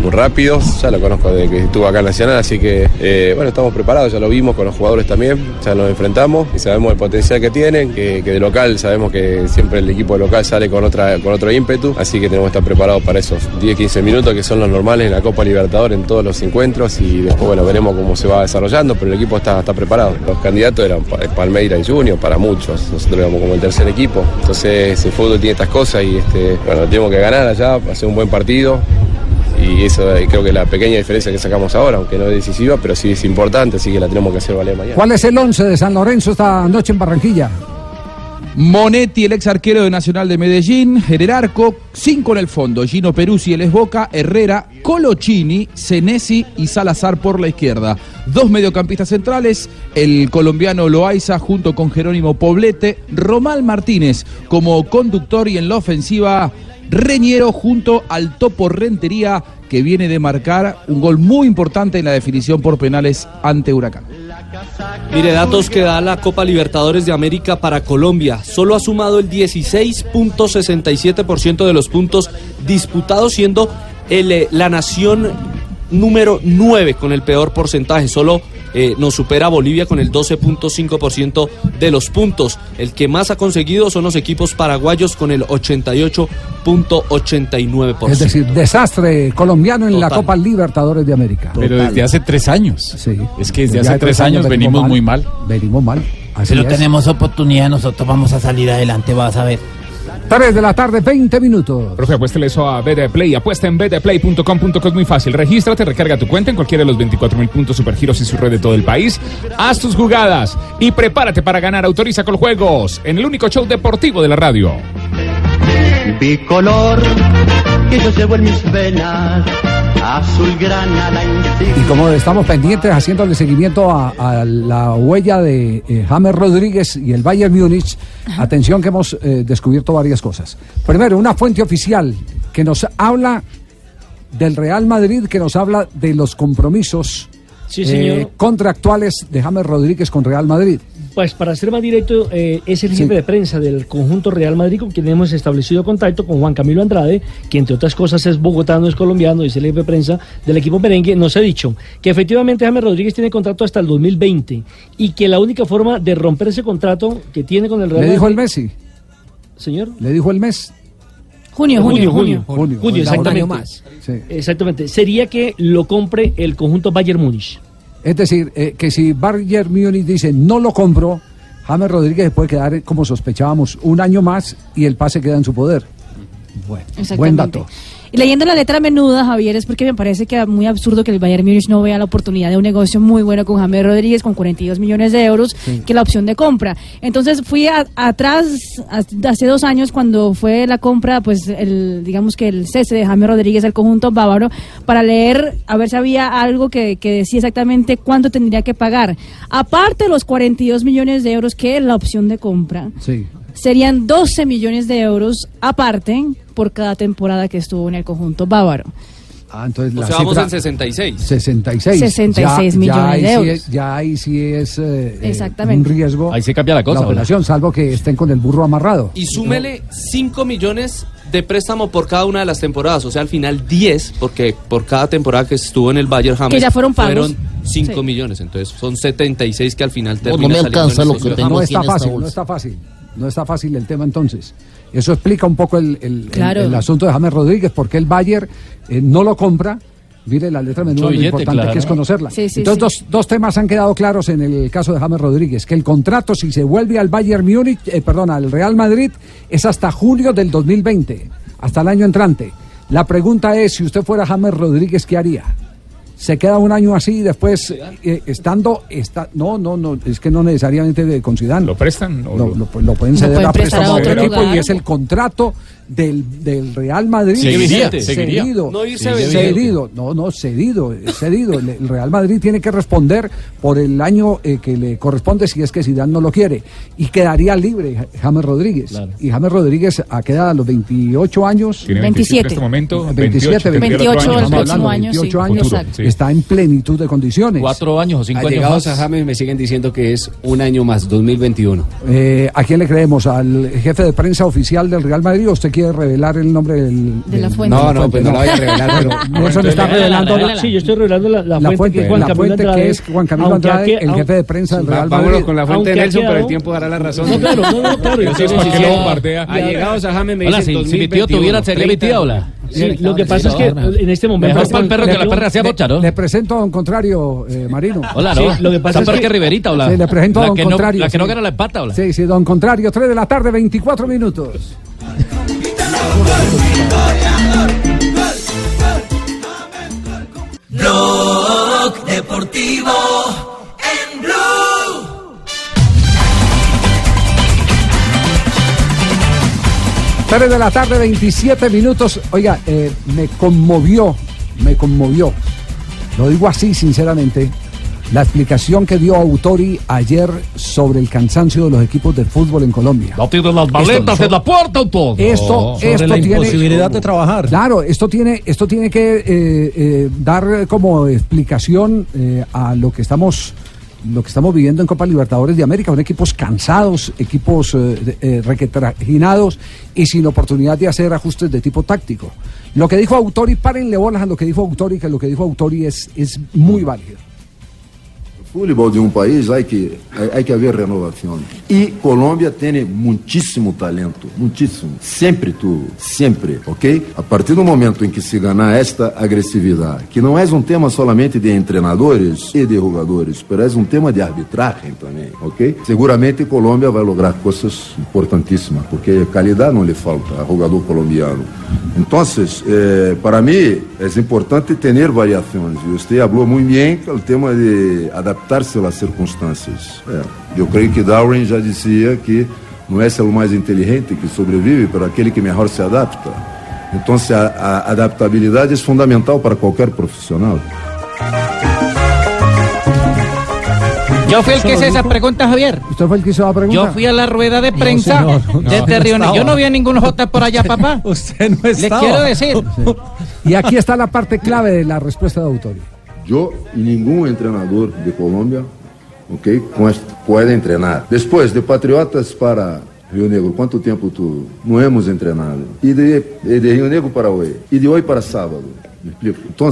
muy rápidos, ya lo conozco desde que estuvo acá en Nacional, así que eh, bueno, estamos preparados, ya lo vimos con los jugadores también, ya nos enfrentamos y sabemos el potencial que tienen, que, de local sabemos que siempre el equipo de local sale con, otra, con otro ímpetu, así que tenemos que estar preparados para esos 10-15 minutos que son los normales en la Copa Libertadores en todos los encuentros y después bueno, veremos cómo se va desarrollando, pero el equipo está, está preparado. Los candidatos eran Pa- Palmeira y Junior para muchos, nosotros éramos como el tercer equipo, entonces el fútbol tiene estas cosas y este, bueno, tenemos que ganar allá, hacer un buen partido y eso creo que la pequeña diferencia que sacamos ahora, aunque no es decisiva, pero sí es importante, así que la tenemos que hacer valer mañana. ¿Cuál es el 11 de San Lorenzo esta noche en Barranquilla? Monetti, el ex arquero de Nacional de Medellín, en el arco, cinco en el fondo, Gino Peruzzi, el ex Boca, Herrera, Colochini, Senesi y Salazar por la izquierda. Dos mediocampistas centrales, el colombiano Loaiza junto con Jerónimo Poblete, Romal Martínez como conductor y en la ofensiva Reñero junto al Topo Rentería que viene de marcar un gol muy importante en la definición por penales ante Huracán. Mire, datos que da la Copa Libertadores de América para Colombia. Solo ha sumado el 16.67% de los puntos disputados, siendo el, eh, la nación número 9 con el peor porcentaje. Solo eh, nos supera Bolivia con el 12.5% de los puntos. El que más ha conseguido son los equipos paraguayos con el 88.89%. Es decir, desastre colombiano en la. Copa Libertadores de América. Pero desde hace tres años. Sí. Es que desde hace tres años venimos muy mal. Venimos mal. Así Pero es. tenemos oportunidad, nosotros vamos a salir adelante, vas a ver. 3 de la tarde, 20 minutos. Profe, apuéstele eso a BDPlay. Apuesta en bdplay.com.co es muy fácil. Regístrate, recarga tu cuenta en cualquiera de los 24 mil puntos supergiros y su red de todo el país. Haz tus jugadas y prepárate para ganar. Autoriza con juegos en el único show deportivo de la radio. Bicolor que yo llevo en mis venas, azul granada Y como estamos pendientes haciéndole seguimiento a, a la huella de eh, James Rodríguez y el Bayern Múnich, atención que hemos eh, descubierto varias cosas. Primero, una fuente oficial que nos habla del Real Madrid, que nos habla de los compromisos Sí, señor. eh, contractuales de James Rodríguez con Real Madrid. Pues para ser más directo, eh, es el Sí. jefe de prensa del conjunto Real Madrid con quien hemos establecido contacto con Juan Camilo Andrade, que entre otras cosas es bogotano, es colombiano, es el jefe de prensa del equipo merengue. Nos ha dicho que efectivamente James Rodríguez tiene contrato hasta el 2020 y que la única forma de romper ese contrato que tiene con el Real Le dijo el Madrid. Messi, Señor. le dijo el mes. Junio, junio, junio, junio. junio, Oiga, un año exactamente. más. Sí. Exactamente. Sería que lo compre el conjunto Bayern Múnich. Es decir, eh, que si Bayern Múnich dice no lo compro, James Rodríguez se puede quedar, eh, como sospechábamos, un año más y el pase queda en su poder. Bueno, buen dato. Y leyendo la letra menuda, Javier, es porque me parece que es muy absurdo que el Bayern Múnich no vea la oportunidad de un negocio muy bueno con James Rodríguez con 42 millones de euros, que la opción de compra. Entonces fui a- atrás a- hace dos años cuando fue la compra, pues el digamos que el cese de James Rodríguez al conjunto bávaro para leer a ver si había algo que, que decía exactamente cuánto tendría que pagar. Aparte de los 42 millones de euros que es la opción de compra Sí. Serían 12 millones de euros aparte por cada temporada que estuvo en el conjunto bávaro. Ah, entonces O la sea, vamos en 66. 66. 66 millones ahí de sí euros. es- ya ahí sí es eh, eh, Exactamente. un riesgo. Ahí sí cambia la cosa, ¿o no? operación, salvo que estén con el burro amarrado. Y súmele 5 millones de préstamo por cada una de las temporadas. O sea, al final 10, porque por cada temporada que estuvo en el Bayern James Que ya fueron pagos. fueron 5 Sí. millones. Entonces son 76 que al final no terminan me alcanza lo que tengo no está fácil, no está fácil. No está fácil el tema entonces. Eso explica un poco el, el- el- Claro. el asunto de James Rodríguez, porque el Bayern eh, no lo compra. Mire la letra menuda, lo importante claro. que es conocerla. Sí, sí, Entonces, sí. Dos, dos temas han quedado claros en el caso de James Rodríguez, que el contrato, si se vuelve al Bayern Múnich, eh, perdón, al Real Madrid, es hasta junio del 2020, hasta el año entrante. La pregunta es, si usted fuera James Rodríguez, ¿qué haría? Se queda un año así y después eh, estando está no no no es que no necesariamente de- con Zidane lo prestan lo, lo- lo pueden Lo ceder pueden a préstamo a a otro otro equipo lugar. y es el contrato del, del Real Madrid Seguiría, seguiría. cedido No irse cedido. no no cedido eh, cedido el, el Real Madrid tiene que responder por el año eh, que le corresponde si es que Zidane no lo quiere y quedaría libre Ja- James Rodríguez y James Rodríguez a queda a los 28 años Tiene 27. en este momento. 27, 28, tendría el otro 28 año. el próximo año, sí. 28 años, Exacto. Sí. está en plenitud de condiciones. Cuatro años o cinco años a James me siguen diciendo que es un año más, 2021. Eh, ¿A quién le creemos? ¿Al jefe de prensa oficial del Real Madrid o usted quiere revelar el nombre del, De la fuente. No, no, pues no la voy a revelar, pero (laughs) Nelson está revelando la, Sí, yo estoy revelando la, la la fuente, fuente, que fuente que es Juan Camilo aunque Andrade, que- el jefe de prensa del Real vámonos Madrid. con la fuente Aunque de Nelson, pero el tiempo dará la razón. No, claro, no, no, claro. Yo sé estoy por qué diciendo- lo bombardea. Allegados a James me Hola, dicen si, mi tío 2021, tuviera, sería mi 30. tía, hola. Sí, lo que pasa es que en este momento... Mejor para el perro que la perra sea Le, bocharo. le presento a don Contrario, eh, Marino. Hola, Sí, ¿no? lo que pasa es que- Riverita, hola. Sí, le presento a la don que no, Contrario. La que no gana la empata, hola. Sí, sí, don Contrario, 3 de la tarde, 24 minutos. Blog Deportivo en Blue. 3 de la tarde, 27 minutos. Oiga, eh, me conmovió, me conmovió. Lo digo así, sinceramente. La explicación que dio Autori ayer sobre el cansancio de los equipos de fútbol en Colombia. No tiene las maletas en la puerta, autor. Esto, Sobre esto la tiene imposibilidad de trabajar. Claro, esto tiene, esto tiene que eh, eh, dar como explicación eh, a lo que estamos lo que estamos viviendo en Copa Libertadores de América, son equipos cansados, equipos eh, eh, requetraginados y sin oportunidad de hacer ajustes de tipo táctico. Lo que dijo Autori, párenle bolas a lo que dijo Autori, que lo que dijo Autori es, es muy válido. Fútbol de um país há que, há que haver renovação. E Colômbia tem muitíssimo talento, muitíssimo. Sempre tu, sempre, ok? A partir do momento em que se ganhar esta agressividade, que não é um tema solamente de treinadores e de jogadores, mas é um tema de arbitragem também, ok? Seguramente Colômbia vai lograr coisas importantíssimas, porque qualidade não lhe falta a jogador colombiano. Então, eh, para mim, é importante ter variações. Você falou muito bem o tema de adaptar-se às circunstâncias. É, eu creio que Darwin já dizia que não é o mais inteligente que sobrevive, para aquele que melhor se adapta. Então, a, a adaptabilidade é fundamental para qualquer profissional. Yo fui el que hice esa pregunta, Javier. ¿Usted fue el que hizo la pregunta? Yo fui a la rueda de prensa señor, no, desde no Río Negro. Yo no vi a ningún J por allá, papá. (laughs) Usted no Le estaba. quiero decir. Y aquí está la parte clave de la respuesta de Autorio. Eu e nenhum treinador de Colômbia, ok, com este- pode treinar. Depois, de Patriotas para Rio Negro, quanto tempo tu não hemos treinado? E de, de Rio Negro para hoje? E de hoje para sábado? Me explico? Então,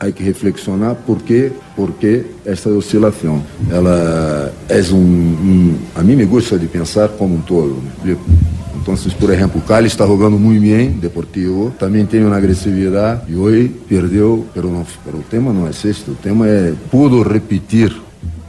há que reflexionar por que, por que esta oscilação. Ela é um... A mim me gusta de pensar como um todo, me explico? Então, por exemplo, o Cali está jogando muito bem, Deportivo, também tem uma agressividade e hoje perdeu, pero, não, o tema não é este, o tema é pudo repetir,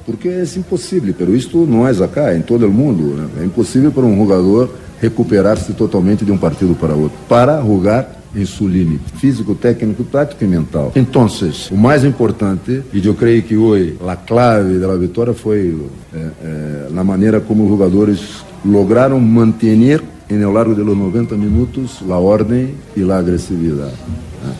porque é impossível, pero isto não é acá, é em todo o mundo, né? é impossível para um jogador recuperar-se totalmente de um partido para outro, para jogar em seu limite, físico, técnico, tático e mental. Então, o mais importante, e eu creio que hoje a clave da vitória foi eh, eh, na maneira como os jogadores lograram manter em ao largo dos 90 minutos a ordem e a agressividade. né?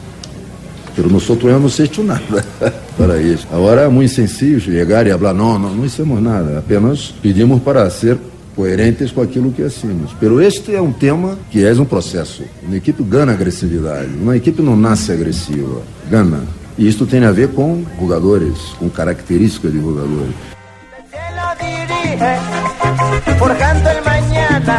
Pero nosotros no hemos hecho nada (laughs) para isso. Agora é muito sencillo chegar e falar, não, não, não hicimos nada, apenas pedimos para ser coerentes com aquilo que hacemos. Pero este é um tema que é um processo. Uma equipe ganha agressividade, uma equipe não nasce agressiva, ganha. E isto tem a ver com jogadores, com características de jogadores.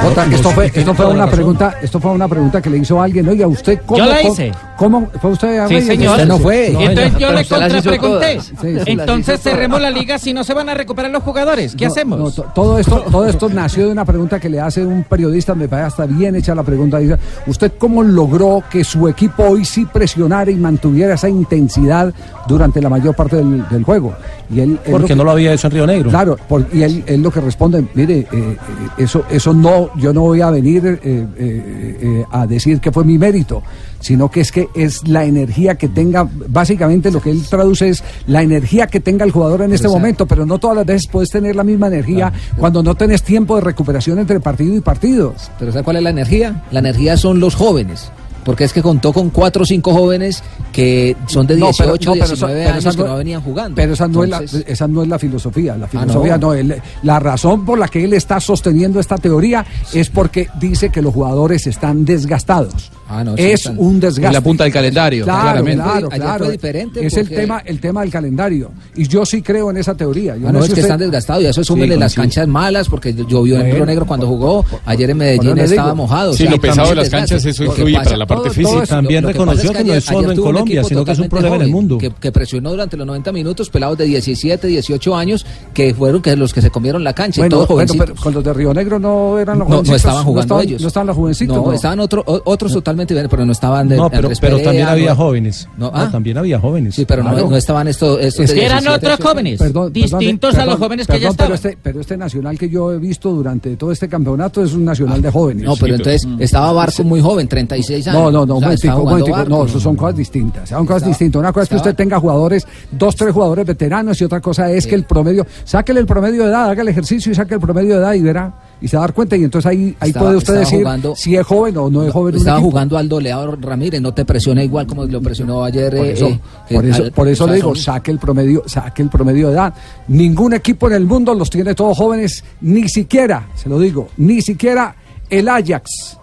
Jota, esto fue, esto fue una pregunta, esto fue una pregunta que le hizo alguien. Oiga, usted cómo Yo la cómo- hice. ¿Cómo fue usted a Sí, señor. Usted no fue. Y entonces yo le contrapregunté. Sí, sí. Entonces cerremos la liga si no se van a recuperar los jugadores. ¿Qué No, hacemos? no, to- todo esto, todo esto nació de una pregunta que le hace un periodista, me parece hasta bien hecha la pregunta. Dice, ¿usted cómo logró que su equipo hoy sí presionara y mantuviera esa intensidad durante la mayor parte del, del juego? Y él, él Porque que- no lo había hecho en Río Negro. Claro, por- y él, él lo que responde, mire, eh, eh, eso, eso no, yo no voy a venir eh, eh, eh, a decir que fue mi mérito, sino que es que es la energía que tenga, básicamente lo que él traduce es la energía que tenga el jugador en este Exacto. momento, pero no todas las veces puedes tener la misma energía cuando no tenés tiempo de recuperación entre partido y partido. Pero ¿sabe cuál es la energía? La energía son los jóvenes. Porque es que contó con cuatro o cinco jóvenes que son de No, 18, pero- no, pero 19 esa- pero años esa que no- venían jugando. Pero esa no, es la, esa no es la filosofía. La Ah, filosofía ¿no? no. él- la razón por la que él está sosteniendo esta teoría es porque dice que los jugadores están desgastados. Ah, no, es están. un desgaste. Es la punta del calendario, Claro, claramente. claro, claro. fue diferente Es el porque- tema, el tema del calendario. Y yo sí creo en esa teoría. Yo Ah, no, sé es que usted- están desgastados y a eso súmele Sí, las coincido. canchas malas porque llovió en Río Negro cuando jugó. Ayer en Medellín estaba digo. mojado. o Sí, sea, lo pesado de las canchas, eso influye para la parte física. También reconoció es que no es solo en Colombia, sino que es un problema en el mundo. Que, presionó durante los 90 minutos pelados de 17, 18 años que fueron que los que se comieron la cancha y Bueno, todos bueno, jovencitos. pero con los de Río Negro no eran los no, no jovencitos, estaban jugando ellos. No estaban los jovencitos. No, estaban otro- o- otros totalmente pero no estaban de No, pero, Andrés pero Perea, también había no- jóvenes. No, No, ah. también había jóvenes. Sí, pero no, Claro. no estaban estos, estos Es de que eran 17, otros 18. jóvenes. Perdón, distintos a los jóvenes que ya perdón, pero estaban. este, pero este nacional que yo he visto durante todo este campeonato es un nacional de jóvenes. No, pero entonces estaba Barco muy joven, 36 años. No, no, no, O un sea, momentico, momentico. Barco. No, eso son cosas distintas. Son cosas Estaba- distintas. Una cosa es que usted tenga jugadores, dos, tres jugadores veteranos y otra cosa es que el promedio, sáquele el promedio de edad, haga el ejercicio y saque el promedio de edad y verá, y se va a dar cuenta. Y entonces ahí, ahí Estaba- puede usted decir jugando- si es joven o no es joven. Estaba jugando Aldo Leao Ramírez, no te presiona igual como lo presionó ayer. Por eh, eso, eh, por eso, al- por eso le digo, saque el promedio, saque el promedio de edad. Ningún equipo en el mundo los tiene todos jóvenes, ni siquiera, se lo digo, ni siquiera el Ajax.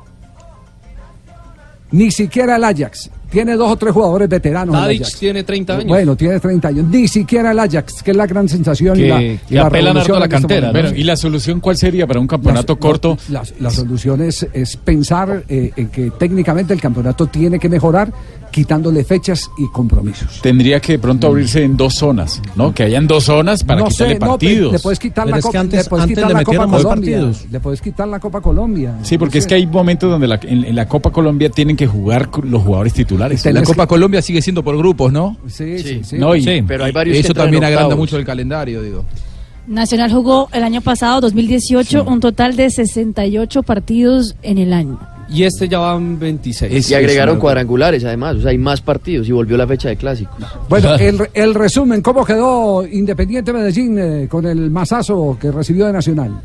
Ni siquiera el Ajax. Tiene dos o tres jugadores veteranos. Tadic Ajax. tiene 30 años. Bueno, tiene 30 años. Ni siquiera el Ajax, que es la gran sensación y la, y que la apelan a la este cantera. Bueno, ¿y la solución cuál sería para un campeonato corto? La, la solución es, es pensar eh, en que técnicamente el campeonato tiene que mejorar quitándole fechas y compromisos. Tendría que de pronto abrirse en dos zonas, ¿no? Que hayan dos zonas para no quitarle sé, no, partidos. le puedes quitar Pero la Copa, antes- le puedes antes quitar le la Copa Colombia, partidos. le puedes quitar la Copa Colombia. Sí, porque es que hay momentos donde la- en, en la Copa Colombia tienen que jugar con los jugadores titulares. La Copa Colombia sigue siendo por grupos, ¿no? Sí, sí, sí. No, y- Sí, pero hay y varios que Eso también agranda mucho el calendario, digo. Nacional jugó el año pasado, 2018, un total de 68 partidos en el año. Y este ya van 26. y agregaron cuadrangulares además, o sea, hay más partidos y volvió la fecha de clásicos. Bueno, (laughs) el, el resumen, ¿cómo quedó Independiente Medellín eh, con el masazo que recibió de Nacional?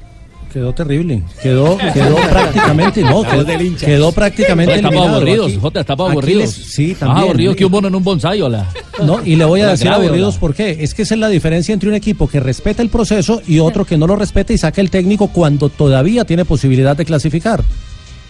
Quedó terrible. Quedó, quedó (laughs) prácticamente, no, quedó, quedó prácticamente Estamos eliminado. aburridos, Aquí- Jota, estamos aquí aburridos. les- sí, Más también. aburridos que un mono en un bonsai, hola. No, y le voy a decir grave, aburridos por qué. Es que esa es la diferencia entre un equipo que respeta el proceso y otro que no lo respeta y saca el técnico cuando todavía tiene posibilidad de clasificar.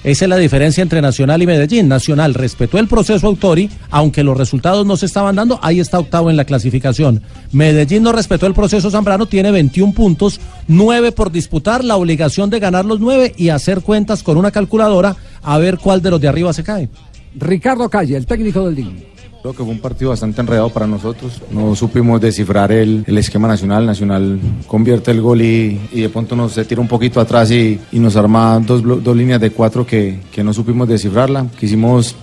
Esa es la diferencia entre Nacional y Medellín. Nacional respetó el proceso Autori, aunque los resultados no se estaban dando, ahí está octavo en la clasificación. Medellín no respetó el proceso Zambrano, tiene 21 puntos, 9 por disputar, la obligación de ganar los 9 y hacer cuentas con una calculadora a ver cuál de los de arriba se cae. Ricardo Calle, el técnico del DIN. Creo que fue un partido bastante enredado para nosotros. No supimos descifrar el, el esquema nacional. Nacional convierte el gol y, y de pronto nos se tira un poquito atrás y, y nos arma dos, dos líneas de cuatro que, que no supimos descifrarla. Quisimos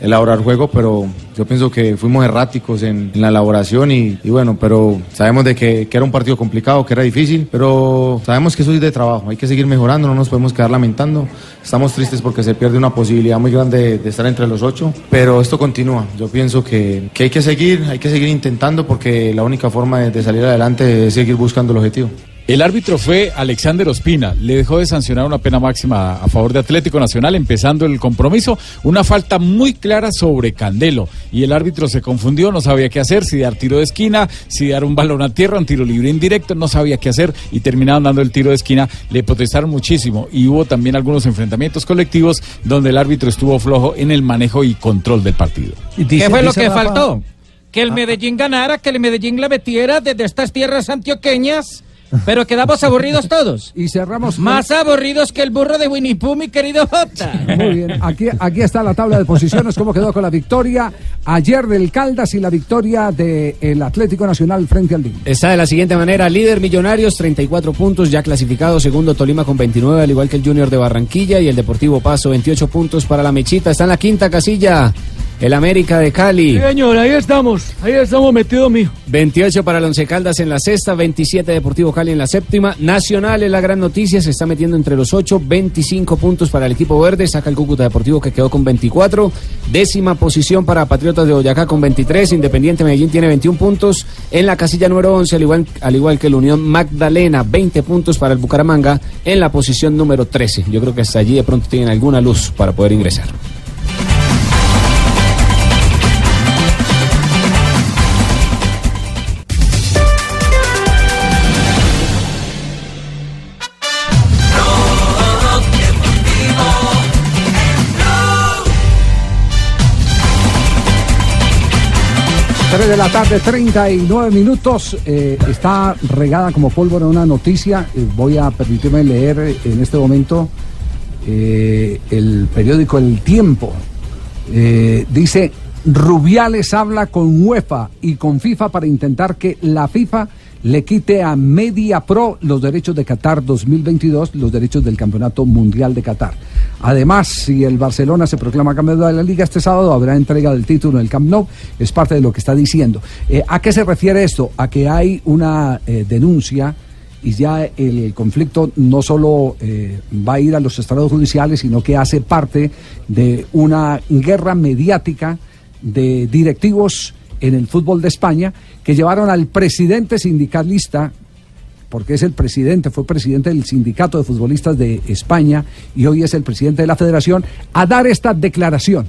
elaborar juego, pero yo pienso que fuimos erráticos en, la elaboración y, bueno, pero sabemos de que, que era un partido complicado, que era difícil, pero sabemos que eso es de trabajo, hay que seguir mejorando, no nos podemos quedar lamentando. Estamos tristes porque se pierde una posibilidad muy grande de, de estar entre los ocho, pero esto continúa. Yo pienso que, que hay que seguir, hay que seguir intentando porque la única forma de, de salir adelante es seguir buscando el objetivo. El árbitro fue Alexander Ospina. Le dejó de sancionar una pena máxima a favor de Atlético Nacional, empezando el compromiso. Una falta muy clara sobre Candelo. Y el árbitro se confundió, no sabía qué hacer, si dar tiro de esquina, si dar un balón a tierra, un tiro libre indirecto, no sabía qué hacer y terminaron dando el tiro de esquina. Le protestaron muchísimo y hubo también algunos enfrentamientos colectivos donde el árbitro estuvo flojo en el manejo y control del partido. ¿Qué fue lo que Rafa- faltó? Que el Medellín ganara, que el Medellín la metiera desde estas tierras antioqueñas, pero quedamos aburridos todos. Y cerramos. Más aburridos que el burro de Winnie Pooh, mi querido Jota. Muy bien, aquí, aquí está la tabla de posiciones, cómo quedó con la victoria ayer del Caldas y la victoria del Atlético Nacional frente al DIN. Está de la siguiente manera, líder Millonarios, 34 puntos, ya clasificado, segundo Tolima con 29, al igual que el Junior de Barranquilla y el Deportivo Paso, 28 puntos para la Mechita, está en la quinta casilla, el América de Cali. señor, ahí estamos, ahí estamos metidos, mijo. 28 para el Once Caldas en la sexta, 27 Deportivo Cali en la séptima. Nacional es la gran noticia, se está metiendo entre los 8, 25 puntos para el equipo verde, saca el Cúcuta Deportivo que quedó con 24. Décima posición para Patriotas de Boyacá con 23, Independiente Medellín tiene 21 puntos. En la casilla número 11, al igual, al igual que el Unión Magdalena, 20 puntos para el Bucaramanga en la posición número 13. Yo creo que hasta allí de pronto tienen alguna luz para poder ingresar. Tres de la tarde, 39 minutos. eh, está regada como pólvora una noticia. eh, voy a permitirme leer en este momento eh, el periódico El Tiempo. Dice, Rubiales habla con UEFA y con FIFA para intentar que la FIFA le quite a Media Pro los derechos de Qatar 2022, los derechos del Campeonato Mundial de Qatar. Además, si el Barcelona se proclama campeón de la Liga este sábado, habrá entrega del título en el Camp Nou. Es parte de lo que está diciendo. Eh, ¿A qué se refiere esto? A que hay una eh, denuncia y ya el conflicto no solo eh, va a ir a los estados judiciales, sino que hace parte de una guerra mediática de directivos en el fútbol de España que llevaron al presidente sindicalista, porque es el presidente, fue presidente del sindicato de futbolistas de España y hoy es el presidente de la federación, a dar esta declaración.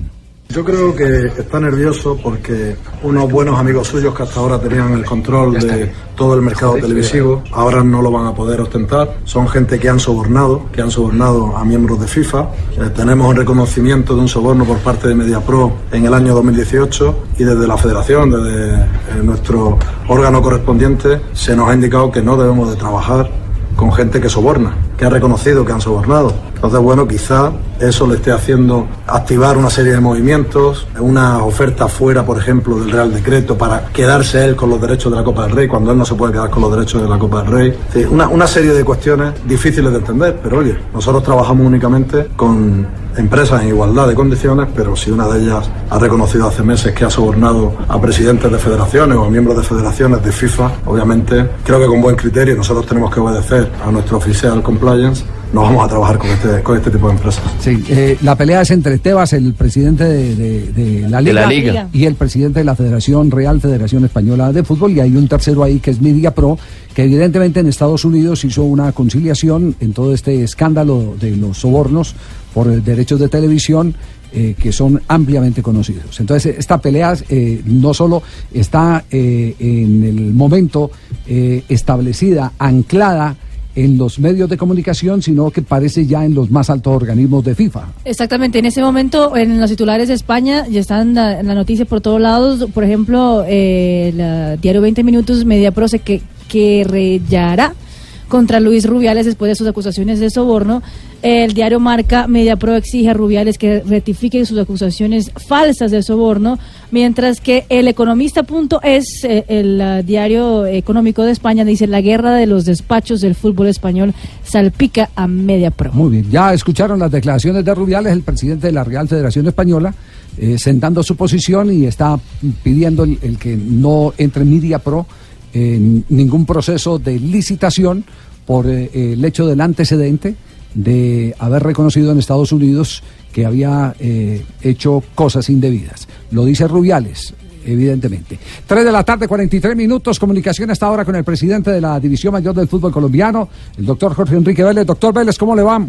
Yo creo que está nervioso porque unos buenos amigos suyos que hasta ahora tenían el control de todo el mercado televisivo, ahora no lo van a poder ostentar. Son gente que han sobornado, que han sobornado a miembros de FIFA. Eh, tenemos un reconocimiento de un soborno por parte de MediaPro en el año 2018 y desde la federación, desde eh, nuestro órgano correspondiente, se nos ha indicado que no debemos de trabajar con gente que soborna, que ha reconocido que han sobornado. Entonces, bueno, quizá eso le esté haciendo activar una serie de movimientos, una oferta fuera, por ejemplo, del Real Decreto para quedarse él con los derechos de la Copa del Rey, cuando él no se puede quedar con los derechos de la Copa del Rey. Una, una serie de cuestiones difíciles de entender, pero oye, nosotros trabajamos únicamente con empresas en igualdad de condiciones, pero si una de ellas ha reconocido hace meses que ha sobornado a presidentes de federaciones o a miembros de federaciones de FIFA, obviamente creo que con buen criterio nosotros tenemos que obedecer a nuestro oficial compliance, no vamos a trabajar con este, con este tipo de empresas. Sí, eh, la pelea es entre Tebas, el presidente de, de- de la, De Liga, la Liga. y el presidente de la Federación Real Federación Española de Fútbol, y hay un tercero ahí que es Media Pro, que evidentemente en Estados Unidos hizo una conciliación en todo este escándalo de los sobornos por derechos de televisión. eh, que son ampliamente conocidos. Entonces, esta pelea eh, no solo está eh, en el momento eh, establecida, anclada en los medios de comunicación, sino que parece ya en los más altos organismos de FIFA. Exactamente, en ese momento en los titulares de España ya están la, la noticia por todos lados. Por ejemplo, eh, el diario 20 Minutos, Mediapro se que, querellará contra Luis Rubiales después de sus acusaciones de soborno. El diario Marca, Mediapro exige a Rubiales que rectifique sus acusaciones falsas de soborno, mientras que el economista.es, eh, el ah, diario económico de España, dice la guerra de los despachos del fútbol español salpica a Mediapro. Muy bien, ya escucharon las declaraciones de Rubiales, el presidente de la Real Federación Española, eh, sentando su posición y está pidiendo el, que no entre Media Pro en ningún proceso de licitación por eh, el hecho del antecedente de haber reconocido en Estados Unidos que había eh, hecho cosas indebidas. Lo dice Rubiales. Evidentemente. 3 de la tarde, 43 minutos. Comunicación hasta ahora con el presidente de la División Mayor del Fútbol Colombiano, el doctor Jorge Enrique Vélez. Doctor Vélez, ¿cómo le va?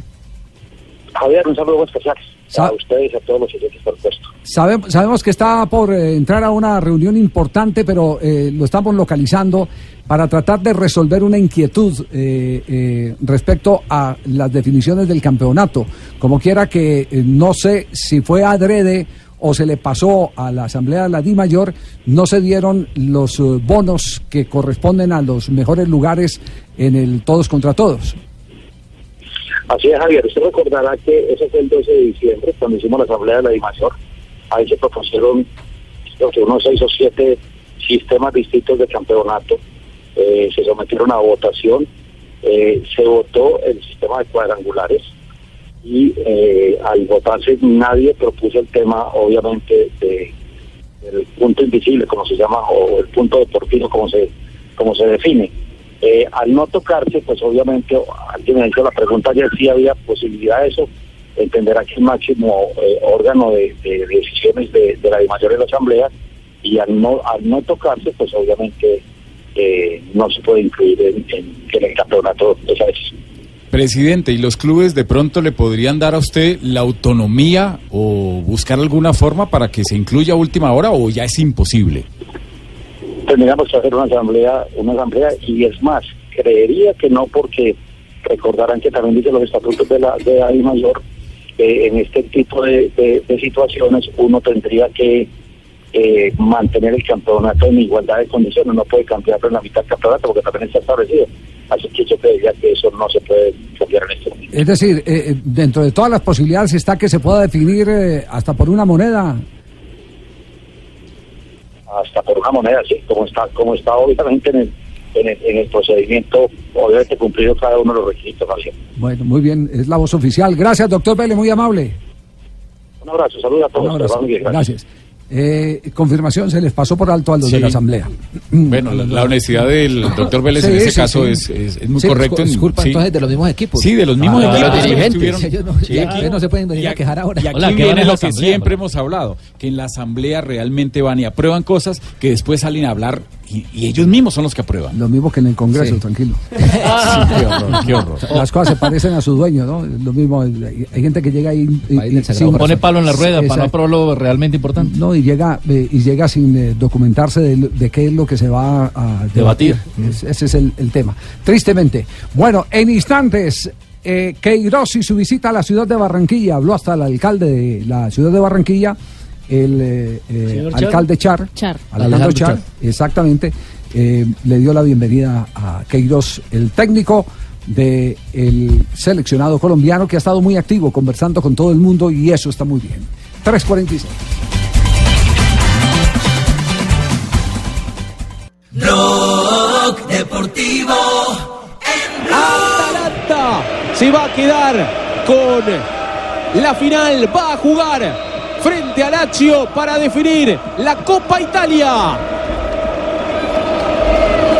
Javier, un saludo especial a ustedes y a todos los oyentes, por supuesto. Sabe- sabemos que está por eh, entrar a una reunión importante, pero eh, lo estamos localizando para tratar de resolver una inquietud eh, eh, respecto a las definiciones del campeonato. Como quiera que no sé si fue adrede o se le pasó a la Asamblea de la Di Mayor, no se dieron los bonos que corresponden a los mejores lugares en el todos contra todos. Así es, Javier. Usted recordará que ese fue el 12 de diciembre, cuando hicimos la asamblea de la DIMAYOR. Ahí se propusieron unos seis o siete sistemas distintos de campeonato. Eh, se sometieron a votación. Eh, se votó el sistema de cuadrangulares. Y eh, al votarse nadie propuso el tema, obviamente, de, del punto invisible, como se llama, o el punto deportivo, como se, como se define. Eh, al no tocarse, pues obviamente alguien me hizo la pregunta ayer si había posibilidad de eso. Entenderá que el máximo eh, órgano de, de decisiones de, de la mayor de la Asamblea y al no, al no tocarse, pues obviamente eh, no se puede incluir en, el campeonato esa decisión. Presidente, ¿y los clubes de pronto le podrían dar a usted la autonomía o buscar alguna forma para que se incluya a última hora o ya es imposible? Tendríamos que hacer una asamblea, una asamblea y es más, creería que no porque recordarán que también dice los estatutos de la de la I mayor en este tipo de, de- situaciones uno tendría que eh, mantener el campeonato en igualdad de condiciones, no puede cambiarlo en la mitad del campeonato porque también está establecido. Así que yo creería que eso no se puede cambiar en este momento. Es decir, eh, eh, dentro de todas las posibilidades está que se pueda definir eh, hasta por una moneda. Hasta por una moneda, sí, como está, como está obviamente en el, en el, en el procedimiento, obviamente cumplido cada uno de los requisitos, Javier. Bueno, muy bien, es la voz oficial. Gracias, doctor Vélez, muy amable. Un abrazo, saludos a todos. Un abrazo. bien, Gracias. Eh, confirmación, se les pasó por alto a los de Sí. la Asamblea. Bueno, la, la honestidad del doctor Vélez en Sí, ese sí, caso sí. Es, es, es muy Sí, correcto. es en- culpa sí. entonces de los mismos equipos. Sí, de los mismos Ah, de equipos. los que dirigentes. estuvieron- Ellos no- aquí- ellos no se pueden venir a quejar ahora. Y aquí Hola, ¿qué van viene a lo que siempre hemos hablado, que en la asamblea realmente van y aprueban cosas que después salen a hablar y, y ellos mismos son los que aprueban. Lo mismo que en el Congreso, Sí. tranquilo. (laughs) qué horror, qué horror. (laughs) Las cosas se parecen a su dueño, ¿no? Lo mismo, hay gente que llega y, y- y- sin- Pone palo en la rueda para no aprobar lo realmente importante. No, y llega, eh, y llega sin eh, documentarse de, qué es lo que se va a debatir. Debatir. Es- ese es el, el tema. Tristemente. Bueno, en instantes, eh, Queiroz y su visita a la ciudad de Barranquilla. Habló hasta el alcalde de la ciudad de Barranquilla, el eh, eh, alcalde Char. Char. Alejandro Alejandro Char, Char. exactamente. eh, le dio la bienvenida a Queiroz, el técnico del seleccionado colombiano que ha estado muy activo conversando con todo el mundo y eso está muy bien. 346. Rock Deportivo Atalanta se va a quedar con la final, va a jugar frente a Lazio para definir la Copa Italia.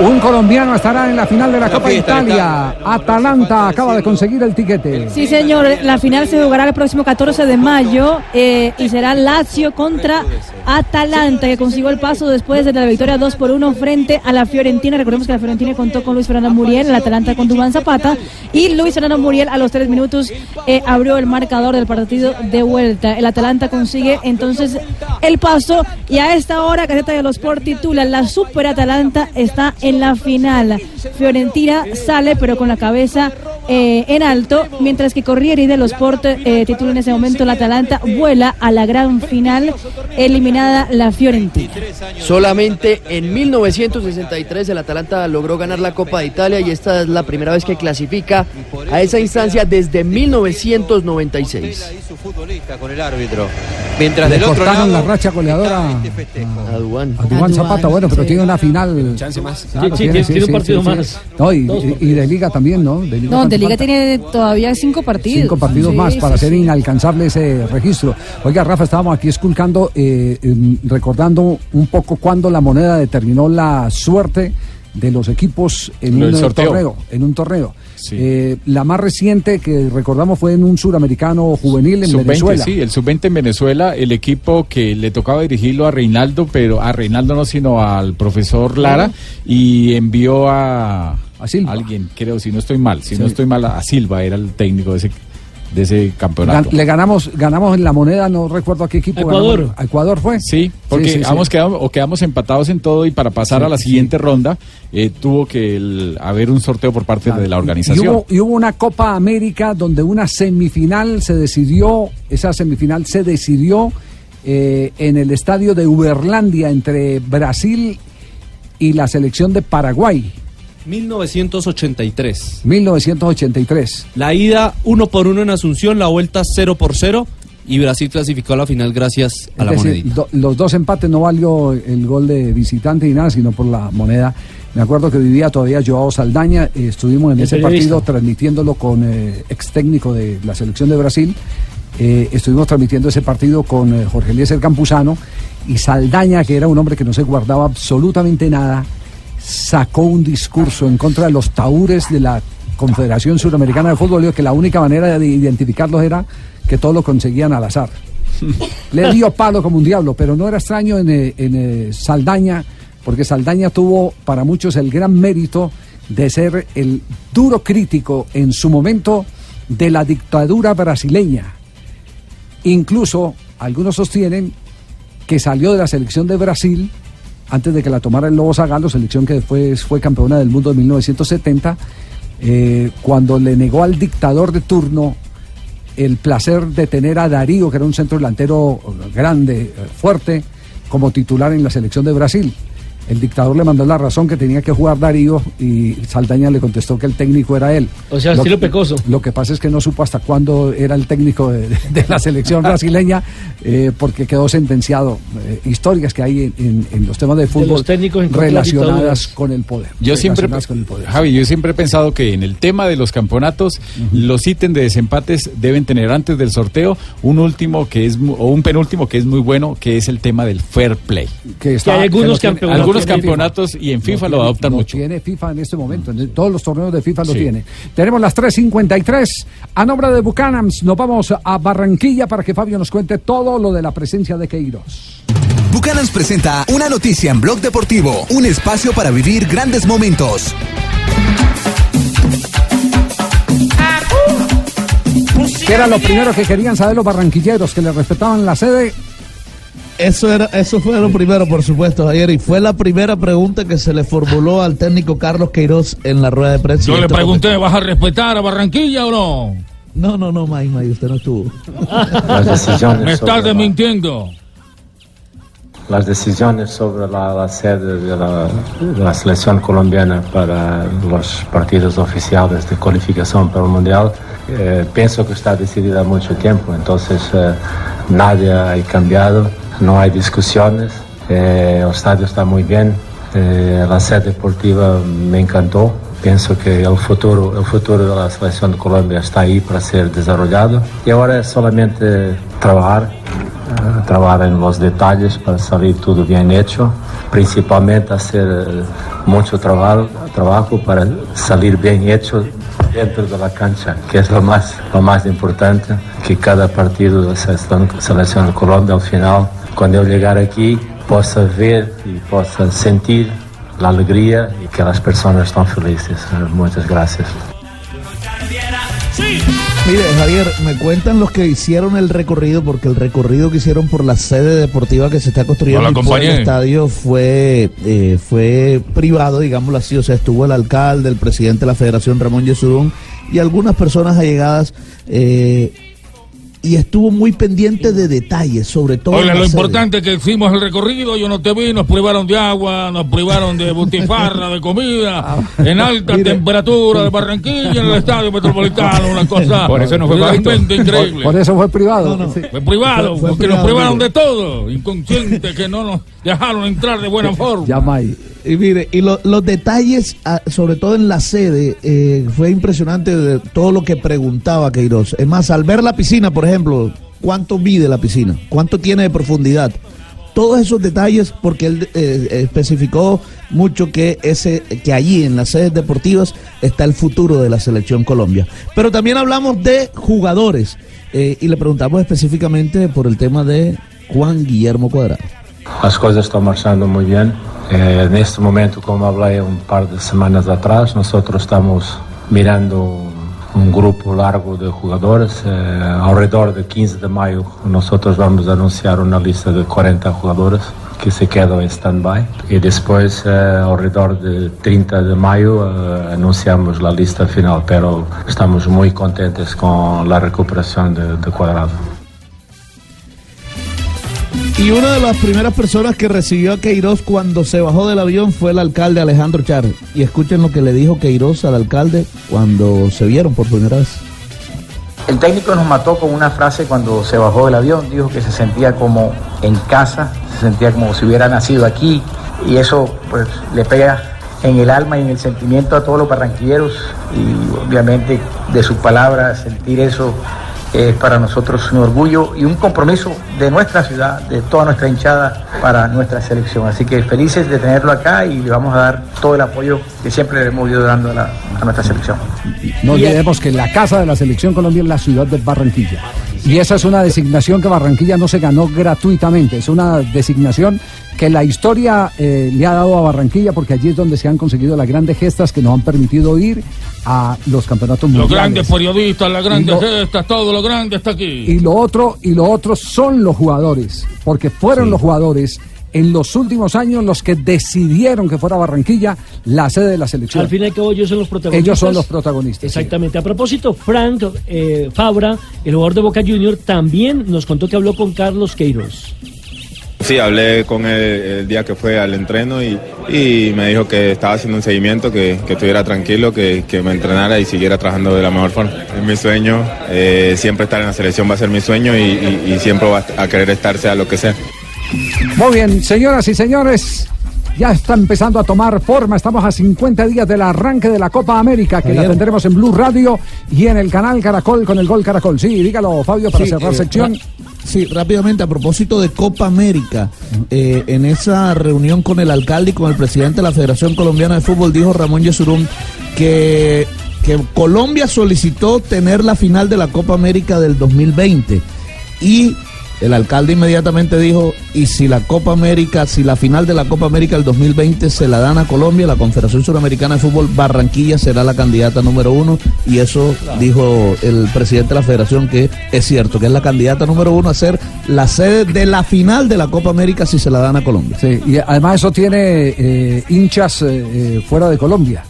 Un colombiano estará en la final de la Copa fiesta, Italia. Atalanta acaba de conseguir el tiquete. Sí, señor. La final se jugará el próximo 14 de mayo eh, y será Lazio contra Atalanta, que consiguió el paso después de la victoria 2 por 1 frente a la Fiorentina. Recordemos que la Fiorentina contó con Luis Fernando Muriel, el Atalanta con Dubán Zapata. Y Luis Fernando Muriel a los tres minutos eh, abrió el marcador del partido de vuelta. El Atalanta consigue entonces el paso y a esta hora Gaceta de los Sport titula La Super Atalanta está en la final. Fiorentina sale pero con la cabeza eh, en alto, mientras que Corriere de los Sport eh, titula en ese momento la Atalanta vuela a la gran final, eliminada la Fiorentina. Solamente en 1963 el Atalanta logró ganar la Copa de Italia y esta es la primera vez que clasifica a esa instancia desde 1996. Con el árbitro. Mientras Le del otro cortaron lado. la racha goleadora a Dubán. a Zapata. Bueno, pero tiene una final. Chance más. Claro, Sí, sí, tiene un partido más. No, y, de Liga también, ¿no? De Liga No, de Liga falta tiene todavía cinco partidos. Cinco partidos Sí, más sí, para sí. hacer inalcanzable ese registro. Oiga, Rafa, estábamos aquí esculcando, eh, em, recordando un poco cuándo la moneda determinó la suerte de los equipos en Lo un torneo. En un torneo. Eh, la más reciente que recordamos fue en un suramericano juvenil en Sub-20, Venezuela. sí, el sub-20 en Venezuela, el equipo que le tocaba dirigirlo a Reinaldo, pero a Reinaldo no, sino al profesor Lara, y envió a, alguien, creo, si no estoy mal, si no estoy mal, a Silva era el técnico de ese, de ese campeonato. Gan- le ganamos, ganamos en la moneda, no recuerdo a qué equipo. Ecuador. ganamos. ¿A Ecuador fue? Sí, porque sí, sí. hemos quedado o quedamos empatados en todo y para pasar Sí, a la sí. siguiente ronda eh, tuvo que el- haber un sorteo por parte de la Y organización. hubo, y hubo una Copa América donde una semifinal se decidió, esa semifinal se decidió eh, en el estadio de Uberlandia entre Brasil y la selección de Paraguay, 1983. 1983. La ida uno por uno en Asunción, la vuelta 0 por 0 y Brasil clasificó a la final gracias a Es la decir, monedita. do- los dos empates no valió el gol de visitante ni nada, sino por la moneda. Me acuerdo que vivía todavía Joao Saldaña, eh, estuvimos en ese periodista. partido transmitiéndolo con eh, ex técnico de la selección de Brasil. Eh, estuvimos transmitiendo ese partido con eh, Jorge Eliezer Campuzano y Saldaña, que era un hombre que no se guardaba absolutamente nada, sacó un discurso en contra de los taúres de la Confederación Suramericana de Fútbol. Dijo que la única manera de identificarlos era que todos lo conseguían al azar. (laughs) Le dio palo como un diablo, pero no era extraño en, eh, en, eh, Saldaña, porque Saldaña tuvo para muchos el gran mérito de ser el duro crítico en su momento de la dictadura brasileña. Incluso algunos sostienen que salió de la selección de Brasil antes de que la tomara el Lobo Zagalo, selección que después fue campeona del mundo en 1970, eh, cuando le negó al dictador de turno el placer de tener a Darío, que era un centro delantero grande, eh, fuerte, como titular en la selección de Brasil. El dictador le mandó la razón que tenía que jugar Darío y Saldaña le contestó que el técnico era él. O sea, Lo- estilo pecoso. Lo que pasa es que no supo hasta cuándo era el técnico de, de la selección (laughs) brasileña eh, porque quedó sentenciado. Eh, historias que hay en, en- en los temas de fútbol de relacionadas con el poder. Yo siempre, relacionadas con el poder. Javi, yo siempre he pensado que en el tema de los campeonatos, los ítems de desempates deben tener antes del sorteo un último que es mu- o un penúltimo que es muy bueno, que es el tema del fair play. Que, está- hay algunos tiene- campeonatos algunos otros campeonatos y en FIFA lo adoptan lo mucho. Tiene FIFA en este momento, en todos los torneos de FIFA lo Sí. tiene. Tenemos las 3.53. A nombre de Bucanams nos vamos a Barranquilla para que Fabio nos cuente todo lo de la presencia de Queiroz. Bucanans presenta una noticia en Blog Deportivo, un espacio para vivir grandes momentos. ¿Qué era lo primero que querían saber los barranquilleros? Que le respetaban la sede. Eso era, eso fue lo primero, por supuesto, ayer, y fue la primera pregunta que se le formuló al técnico Carlos Queiroz en la rueda de prensa. Yo le esto pregunté, ¿vas a respetar a Barranquilla o no? No, no, no, May, May, usted no estuvo. Las decisiones Me sobre estás la- mintiendo. Las decisiones sobre la, la sede de la, de la selección colombiana para los partidos oficiales de cualificación para el Mundial, eh, pienso que está decidida mucho tiempo, entonces eh, nadie ha cambiado, no hay discusiones, eh, el estadio está muy bien, eh, la sede deportiva me encantó, pienso que el futuro, el futuro de la selección de Colombia está ahí para ser desarrollado. Y ahora es solamente trabajar eh, trabajar en los detalles para salir todo bien hecho, principalmente hacer eh, mucho trabajo, trabajo para salir bien hecho dentro de la cancha, que es lo más, lo más importante, que cada partido de la selección, selección de Colombia al final, cuando yo llegar aquí, possa ver y possa sentir la alegría y que las personas están felices. Eh, Muchas gracias. Mire, Javier, me cuentan los que hicieron el recorrido, porque el recorrido que hicieron por la sede deportiva que se está construyendo No por el estadio fue, eh, fue privado, digámoslo así. O sea, estuvo el alcalde, el presidente de la federación, Ramón Yesurún, y algunas personas allegadas. eh, y estuvo muy pendiente de detalles, sobre todo. en Oiga, la lo importante es que hicimos el recorrido, yo no te vi, nos privaron de agua, nos privaron de butifarra, de comida, (laughs) en alta temperatura de Barranquilla, en el estadio metropolitano, una (laughs) cosa Por eso no fue realmente increíble. Por, por eso fue privado. Sí. Fue privado, Fue- fue porque privado, nos privaron mire. de todo, inconsciente que no nos dejaron entrar de buena (laughs) forma. Llama ahí. Y mire, y lo- los detalles, ah, sobre todo en la sede, eh, fue impresionante de todo lo que preguntaba Queiroz. Es más, al ver la piscina, por ejemplo, ¿cuánto mide la piscina? ¿Cuánto tiene de profundidad? Todos esos detalles, porque él eh, especificó mucho que ese, que allí en las sedes deportivas está el futuro de la selección Colombia. Pero también hablamos de jugadores eh, y le preguntamos específicamente por el tema de Juan Guillermo Cuadrado. Las cosas están marchando muy bien. Eh, en este momento, como hablé un par de semanas atrás, nosotros estamos mirando un, un grupo largo de jugadores. Eh, alrededor de 15 de mayo, nosotros vamos a anunciar una lista de 40 jugadores que se quedan en stand-by. Y después, eh, alrededor de 30 de mayo, eh, anunciamos la lista final. Pero estamos muy contentes con la recuperación de, de Cuadrado. Y una de las primeras personas que recibió a Queiroz cuando se bajó del avión fue el alcalde Alejandro Char. Y escuchen lo que le dijo Queiroz al alcalde cuando se vieron por primera vez. El técnico nos mató con una frase cuando se bajó del avión, dijo que se sentía como en casa, se sentía como si hubiera nacido aquí y eso pues le pega en el alma y en el sentimiento a todos los barranquilleros y obviamente de sus palabras sentir eso es para nosotros un orgullo y un compromiso de nuestra ciudad, de toda nuestra hinchada para nuestra selección. Así que felices de tenerlo acá y le vamos a dar todo el apoyo que siempre le hemos ido dando a, nuestra selección. No olvidemos que la casa de la selección Colombia es la ciudad de Barranquilla. Y esa es una designación que Barranquilla no se ganó gratuitamente. Es una designación que la historia eh, le ha dado a Barranquilla porque allí es donde se han conseguido las grandes gestas que nos han permitido ir a los campeonatos Los mundiales. grandes periodistas, las grandes gestas, todo lo grande está aquí. Y lo otro, y lo otro son los jugadores, porque fueron los jugadores en los últimos años los que decidieron que fuera Barranquilla la sede de la selección. Al fin y al cabo, ellos son los protagonistas. Ellos son los protagonistas. sí. Exactamente. A propósito, Frank eh, Fabra, el jugador de Boca Junior, también nos contó que habló con Carlos Queiroz. Sí, hablé con él el día que fue al entreno y, y me dijo que estaba haciendo un seguimiento, que, que estuviera tranquilo, que, que me entrenara y siguiera trabajando de la mejor forma. Es mi sueño, eh, siempre estar en la selección va a ser mi sueño y, y- y siempre va a querer estar sea lo que sea. Muy bien, señoras y señores, ya está empezando a tomar forma. Estamos a 50 días del arranque de la Copa América, que la tendremos en Blue Radio y en el canal Caracol con el Gol Caracol. Sí, dígalo, Fabio, para Sí, cerrar eh, sección. Sí, rápidamente, a propósito de Copa América, eh, en esa reunión con el alcalde y con el presidente de la Federación Colombiana de Fútbol, dijo Ramón Yesurún que, que Colombia solicitó tener la final de la Copa América del 2020 y el alcalde inmediatamente dijo, y si la Copa América, si la final de la Copa América del 2020 se la dan a Colombia, la Confederación Suramericana de Fútbol, Barranquilla será la candidata número uno, y eso dijo el presidente de la federación que es cierto, que es la candidata número uno a ser la sede de la final de la Copa América si se la dan a Colombia. Sí, y además eso tiene eh, hinchas eh, eh, fuera de Colombia.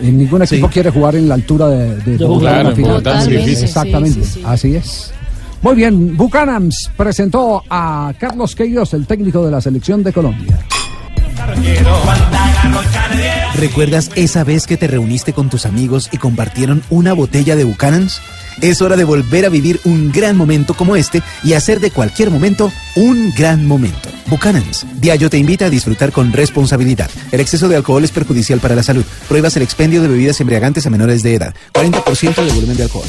Ningún equipo quiere jugar en la altura de, de en la final. Bogotá es muy difícil. Exactamente, Sí, sí, sí. así es. Muy bien, Bucanams presentó a Carlos Queiroz, el técnico de la selección de Colombia. ¿Recuerdas esa vez que te reuniste con tus amigos y compartieron una botella de Buchanan's? Es hora de volver a vivir un gran momento como este y hacer de cualquier momento un gran momento. Buchanan's. Diallo te invita a disfrutar con responsabilidad. El exceso de alcohol es perjudicial para la salud. Prohíbas el expendio de bebidas embriagantes a menores de edad. 40% de volumen de alcohol.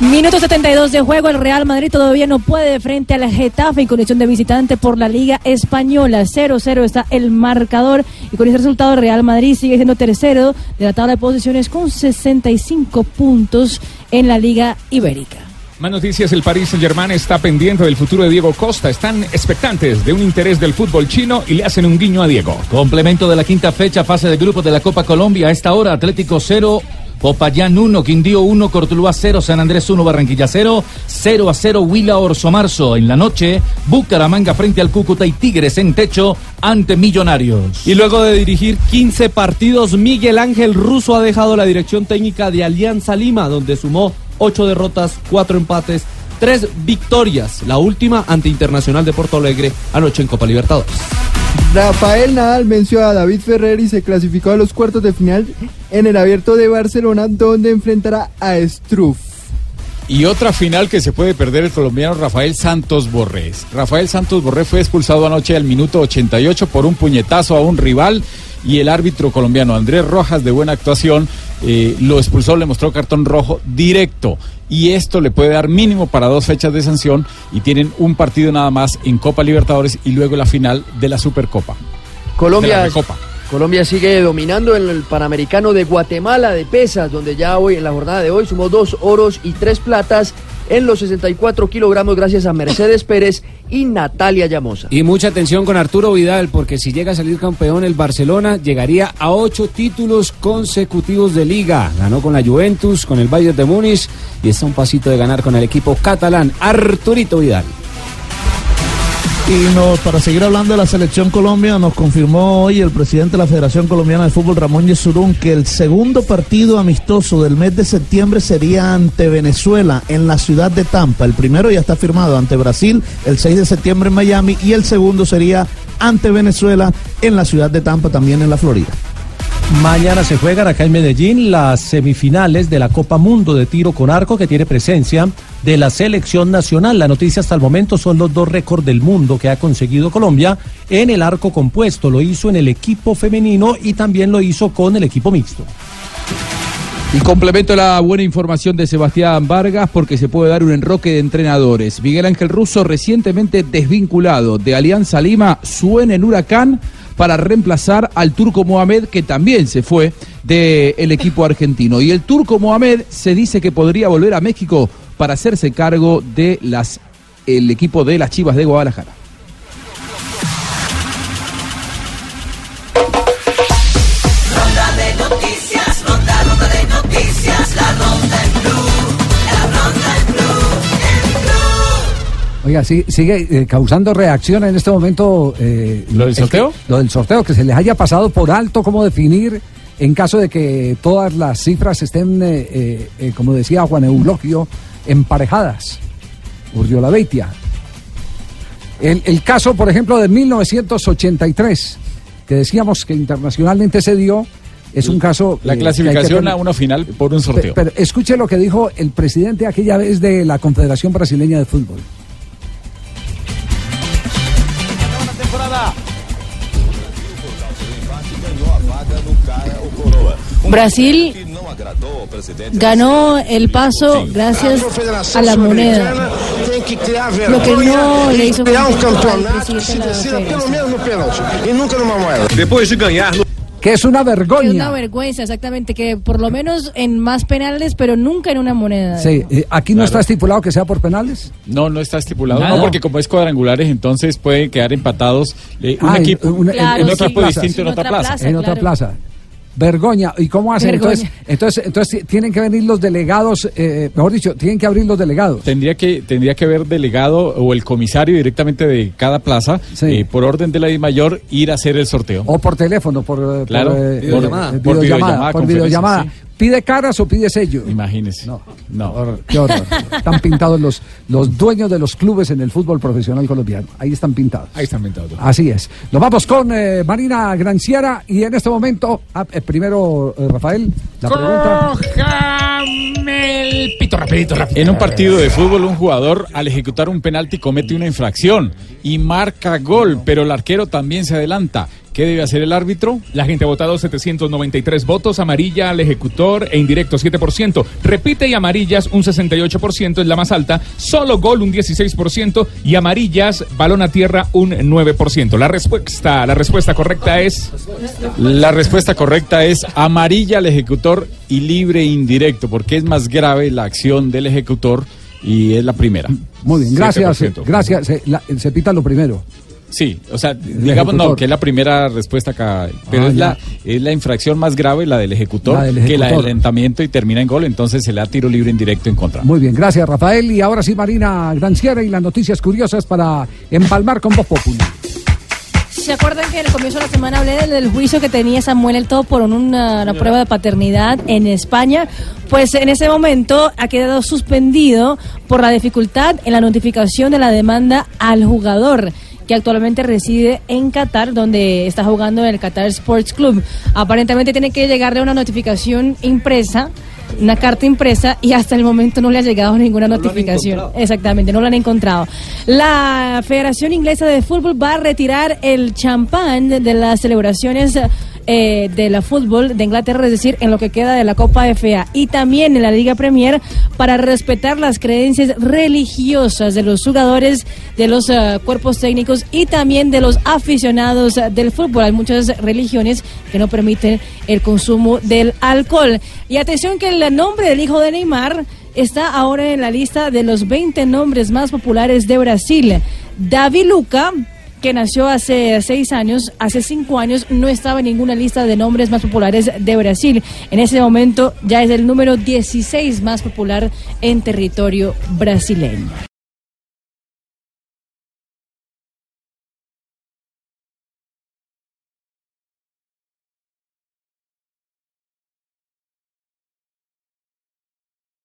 Minuto 72 de juego, el Real Madrid todavía no puede frente al Getafe en condición de visitante por la Liga Española. 0-0 está el marcador y con ese resultado el Real Madrid sigue siendo tercero de la tabla de posiciones con 65 puntos en la Liga Ibérica. Más noticias, el Paris Saint Germain está pendiente del futuro de Diego Costa. Están expectantes de un interés del fútbol chino y le hacen un guiño a Diego. Complemento de la quinta fecha, fase de grupo de la Copa Colombia. A esta hora, Atlético 0, Popayán 1, Quindío 1, Cortuluá 0, San Andrés 1, Barranquilla 0, 0 a 0, Huila Orso Marzo. En la noche, Bucaramanga frente al Cúcuta y Tigres en techo ante Millonarios. Y luego de dirigir 15 partidos, Miguel Ángel Russo ha dejado la dirección técnica de Alianza Lima, donde sumó 8 derrotas, 4 empates, 3 victorias. La última ante Internacional de Porto Alegre anoche en Copa Libertadores. Rafael Nadal venció a David Ferrer y se clasificó a los cuartos de final en el Abierto de Barcelona, donde enfrentará a Struff. Y otra final que se puede perder el colombiano Rafael Santos Borrés. Rafael Santos Borré fue expulsado anoche al minuto 88 por un puñetazo a un rival y el árbitro colombiano Andrés Rojas de buena actuación eh, lo expulsó, le mostró cartón rojo directo y esto le puede dar mínimo para dos fechas de sanción y tienen un partido nada más en Copa Libertadores y luego la final de la Supercopa. De la Colombia, Recopa. Colombia sigue dominando en el Panamericano de Guatemala de pesas, donde ya hoy en la jornada de hoy sumó dos oros y tres platas en los 64 kilogramos gracias a Mercedes Pérez y Natalia Llamosa. Y mucha atención con Arturo Vidal, porque si llega a salir campeón el Barcelona, llegaría a ocho títulos consecutivos de liga. Ganó con la Juventus, con el Bayern de Múnich y está un pasito de ganar con el equipo catalán. Arturito Vidal. Y nos, para seguir hablando de la selección Colombia, nos confirmó hoy el presidente de la Federación Colombiana de Fútbol, Ramón Yesurún, que el segundo partido amistoso del mes de septiembre sería ante Venezuela en la ciudad de Tampa. El primero ya está firmado ante Brasil el 6 de septiembre en Miami y el segundo sería ante Venezuela en la ciudad de Tampa, también en la Florida. Mañana se juegan acá en Medellín las semifinales de la Copa Mundo de Tiro con Arco que tiene presencia de la selección nacional. La noticia hasta el momento son los dos récords del mundo que ha conseguido Colombia en el arco compuesto. Lo hizo en el equipo femenino y también lo hizo con el equipo mixto. Y complemento la buena información de Sebastián Vargas porque se puede dar un enroque de entrenadores. Miguel Ángel Russo, recientemente desvinculado de Alianza Lima, suena en Huracán para reemplazar al turco Mohamed, que también se fue del equipo argentino. Y el turco Mohamed se dice que podría volver a México para hacerse cargo de las el equipo de las Chivas de Guadalajara. Oiga, sí, sigue eh, causando reacción en este momento. eh, ¿Lo del el sorteo? que- lo del sorteo, que se les haya pasado por alto cómo definir en caso de que todas las cifras estén, eh, eh, como decía Juan Eulogio, emparejadas. Urdiola Beitia. El, el caso, por ejemplo, de 1983, que decíamos que internacionalmente se dio es un caso... La eh, clasificación a una final por un sorteo. Pero escuche lo que dijo el presidente aquella vez de la Confederación Brasileña de Fútbol. Brasil ganó el paso gracias a la moneda. Lo que no le hizo um campeonato que se decida pelo menos no pênalti e nunca numa moeda. Depois de ganhar Que es una Es una vergüenza. vergüenza, exactamente, que por lo menos en más penales, pero nunca en una moneda. Sí, eh, aquí no está estipulado que sea por penales. No, no está estipulado. Nada. No, porque como es cuadrangulares, entonces pueden quedar empatados eh, un Ah, en- equipo una- en, en un otra equipo plaza. distinto en, En otra plaza. plaza. en otra plaza. Vergoña. ¿Y cómo hacen? Vergoña. Entonces, entonces, entonces tienen que venir los delegados, eh, mejor dicho, tienen que abrir los delegados. Tendría que, tendría que haber delegado o el comisario directamente de cada plaza, eh, por orden de la I mayor, ir a hacer el sorteo. O por teléfono, por, eh, Claro, por, eh, videollamada. eh, Por videollamada, por videollamada. sí. ¿Pide caras o pide sello? Imagínese. No. No. Qué horror. Están pintados los, los dueños de los clubes en el fútbol profesional colombiano. Ahí están pintados. Ahí están pintados. Así es. Nos vamos con eh, Marina Granciera y en este momento, ah, eh, primero eh, Rafael, la pregunta. El pito rapidito, rapidito. En un partido de fútbol, un jugador al ejecutar un penalti comete una infracción y marca gol, pero el arquero también se adelanta. ¿Qué debe hacer el árbitro? La gente ha votado 793 votos, amarilla al ejecutor e indirecto 7%. Repite y amarillas un 68% es la más alta, solo gol un 16% y amarillas balón a tierra un 9%. La respuesta, la respuesta correcta es La respuesta correcta es amarilla al ejecutor y libre e indirecto, porque es más grave la acción del ejecutor y es la primera. Muy bien, gracias. 7%. Gracias. Se, la- se pita lo primero. Sí, o sea, digamos no, ejecutor. que es la primera respuesta acá, pero Ah, es, la, es la infracción más grave, la del ejecutor, La del que la del ejecutor. alentamiento y termina en gol, entonces se le da tiro libre indirecto en contra. Muy bien, gracias Rafael. Y ahora sí, Marina Granciera y las noticias curiosas para empalmar con Voz Populi. ¿Se acuerdan que en el comienzo de la semana hablé del, del juicio que tenía Samuel El Todo por una, una prueba de paternidad en España? Pues en ese momento ha quedado suspendido por la dificultad en la notificación de la demanda al jugador que actualmente reside en Qatar, donde está jugando en el Qatar Sports Club. Aparentemente tiene que llegarle una notificación impresa, una carta impresa, y hasta el momento no le ha llegado ninguna notificación. Exactamente, no lo han encontrado. La Federación Inglesa de Fútbol va a retirar el champán de las celebraciones eh, de la fútbol de Inglaterra, es decir, en lo que queda de la Copa FA y también en la Liga Premier para respetar las creencias religiosas de los jugadores, de los eh, cuerpos técnicos y también de los aficionados del fútbol. Hay muchas religiones que no permiten el consumo del alcohol. Y atención que el nombre del hijo de Neymar está ahora en la lista de los 20 nombres más populares de Brasil. David Luca, que nació hace seis años, hace cinco años no estaba en ninguna lista de nombres más populares de Brasil. En ese momento ya es el número 16 más popular en territorio brasileño.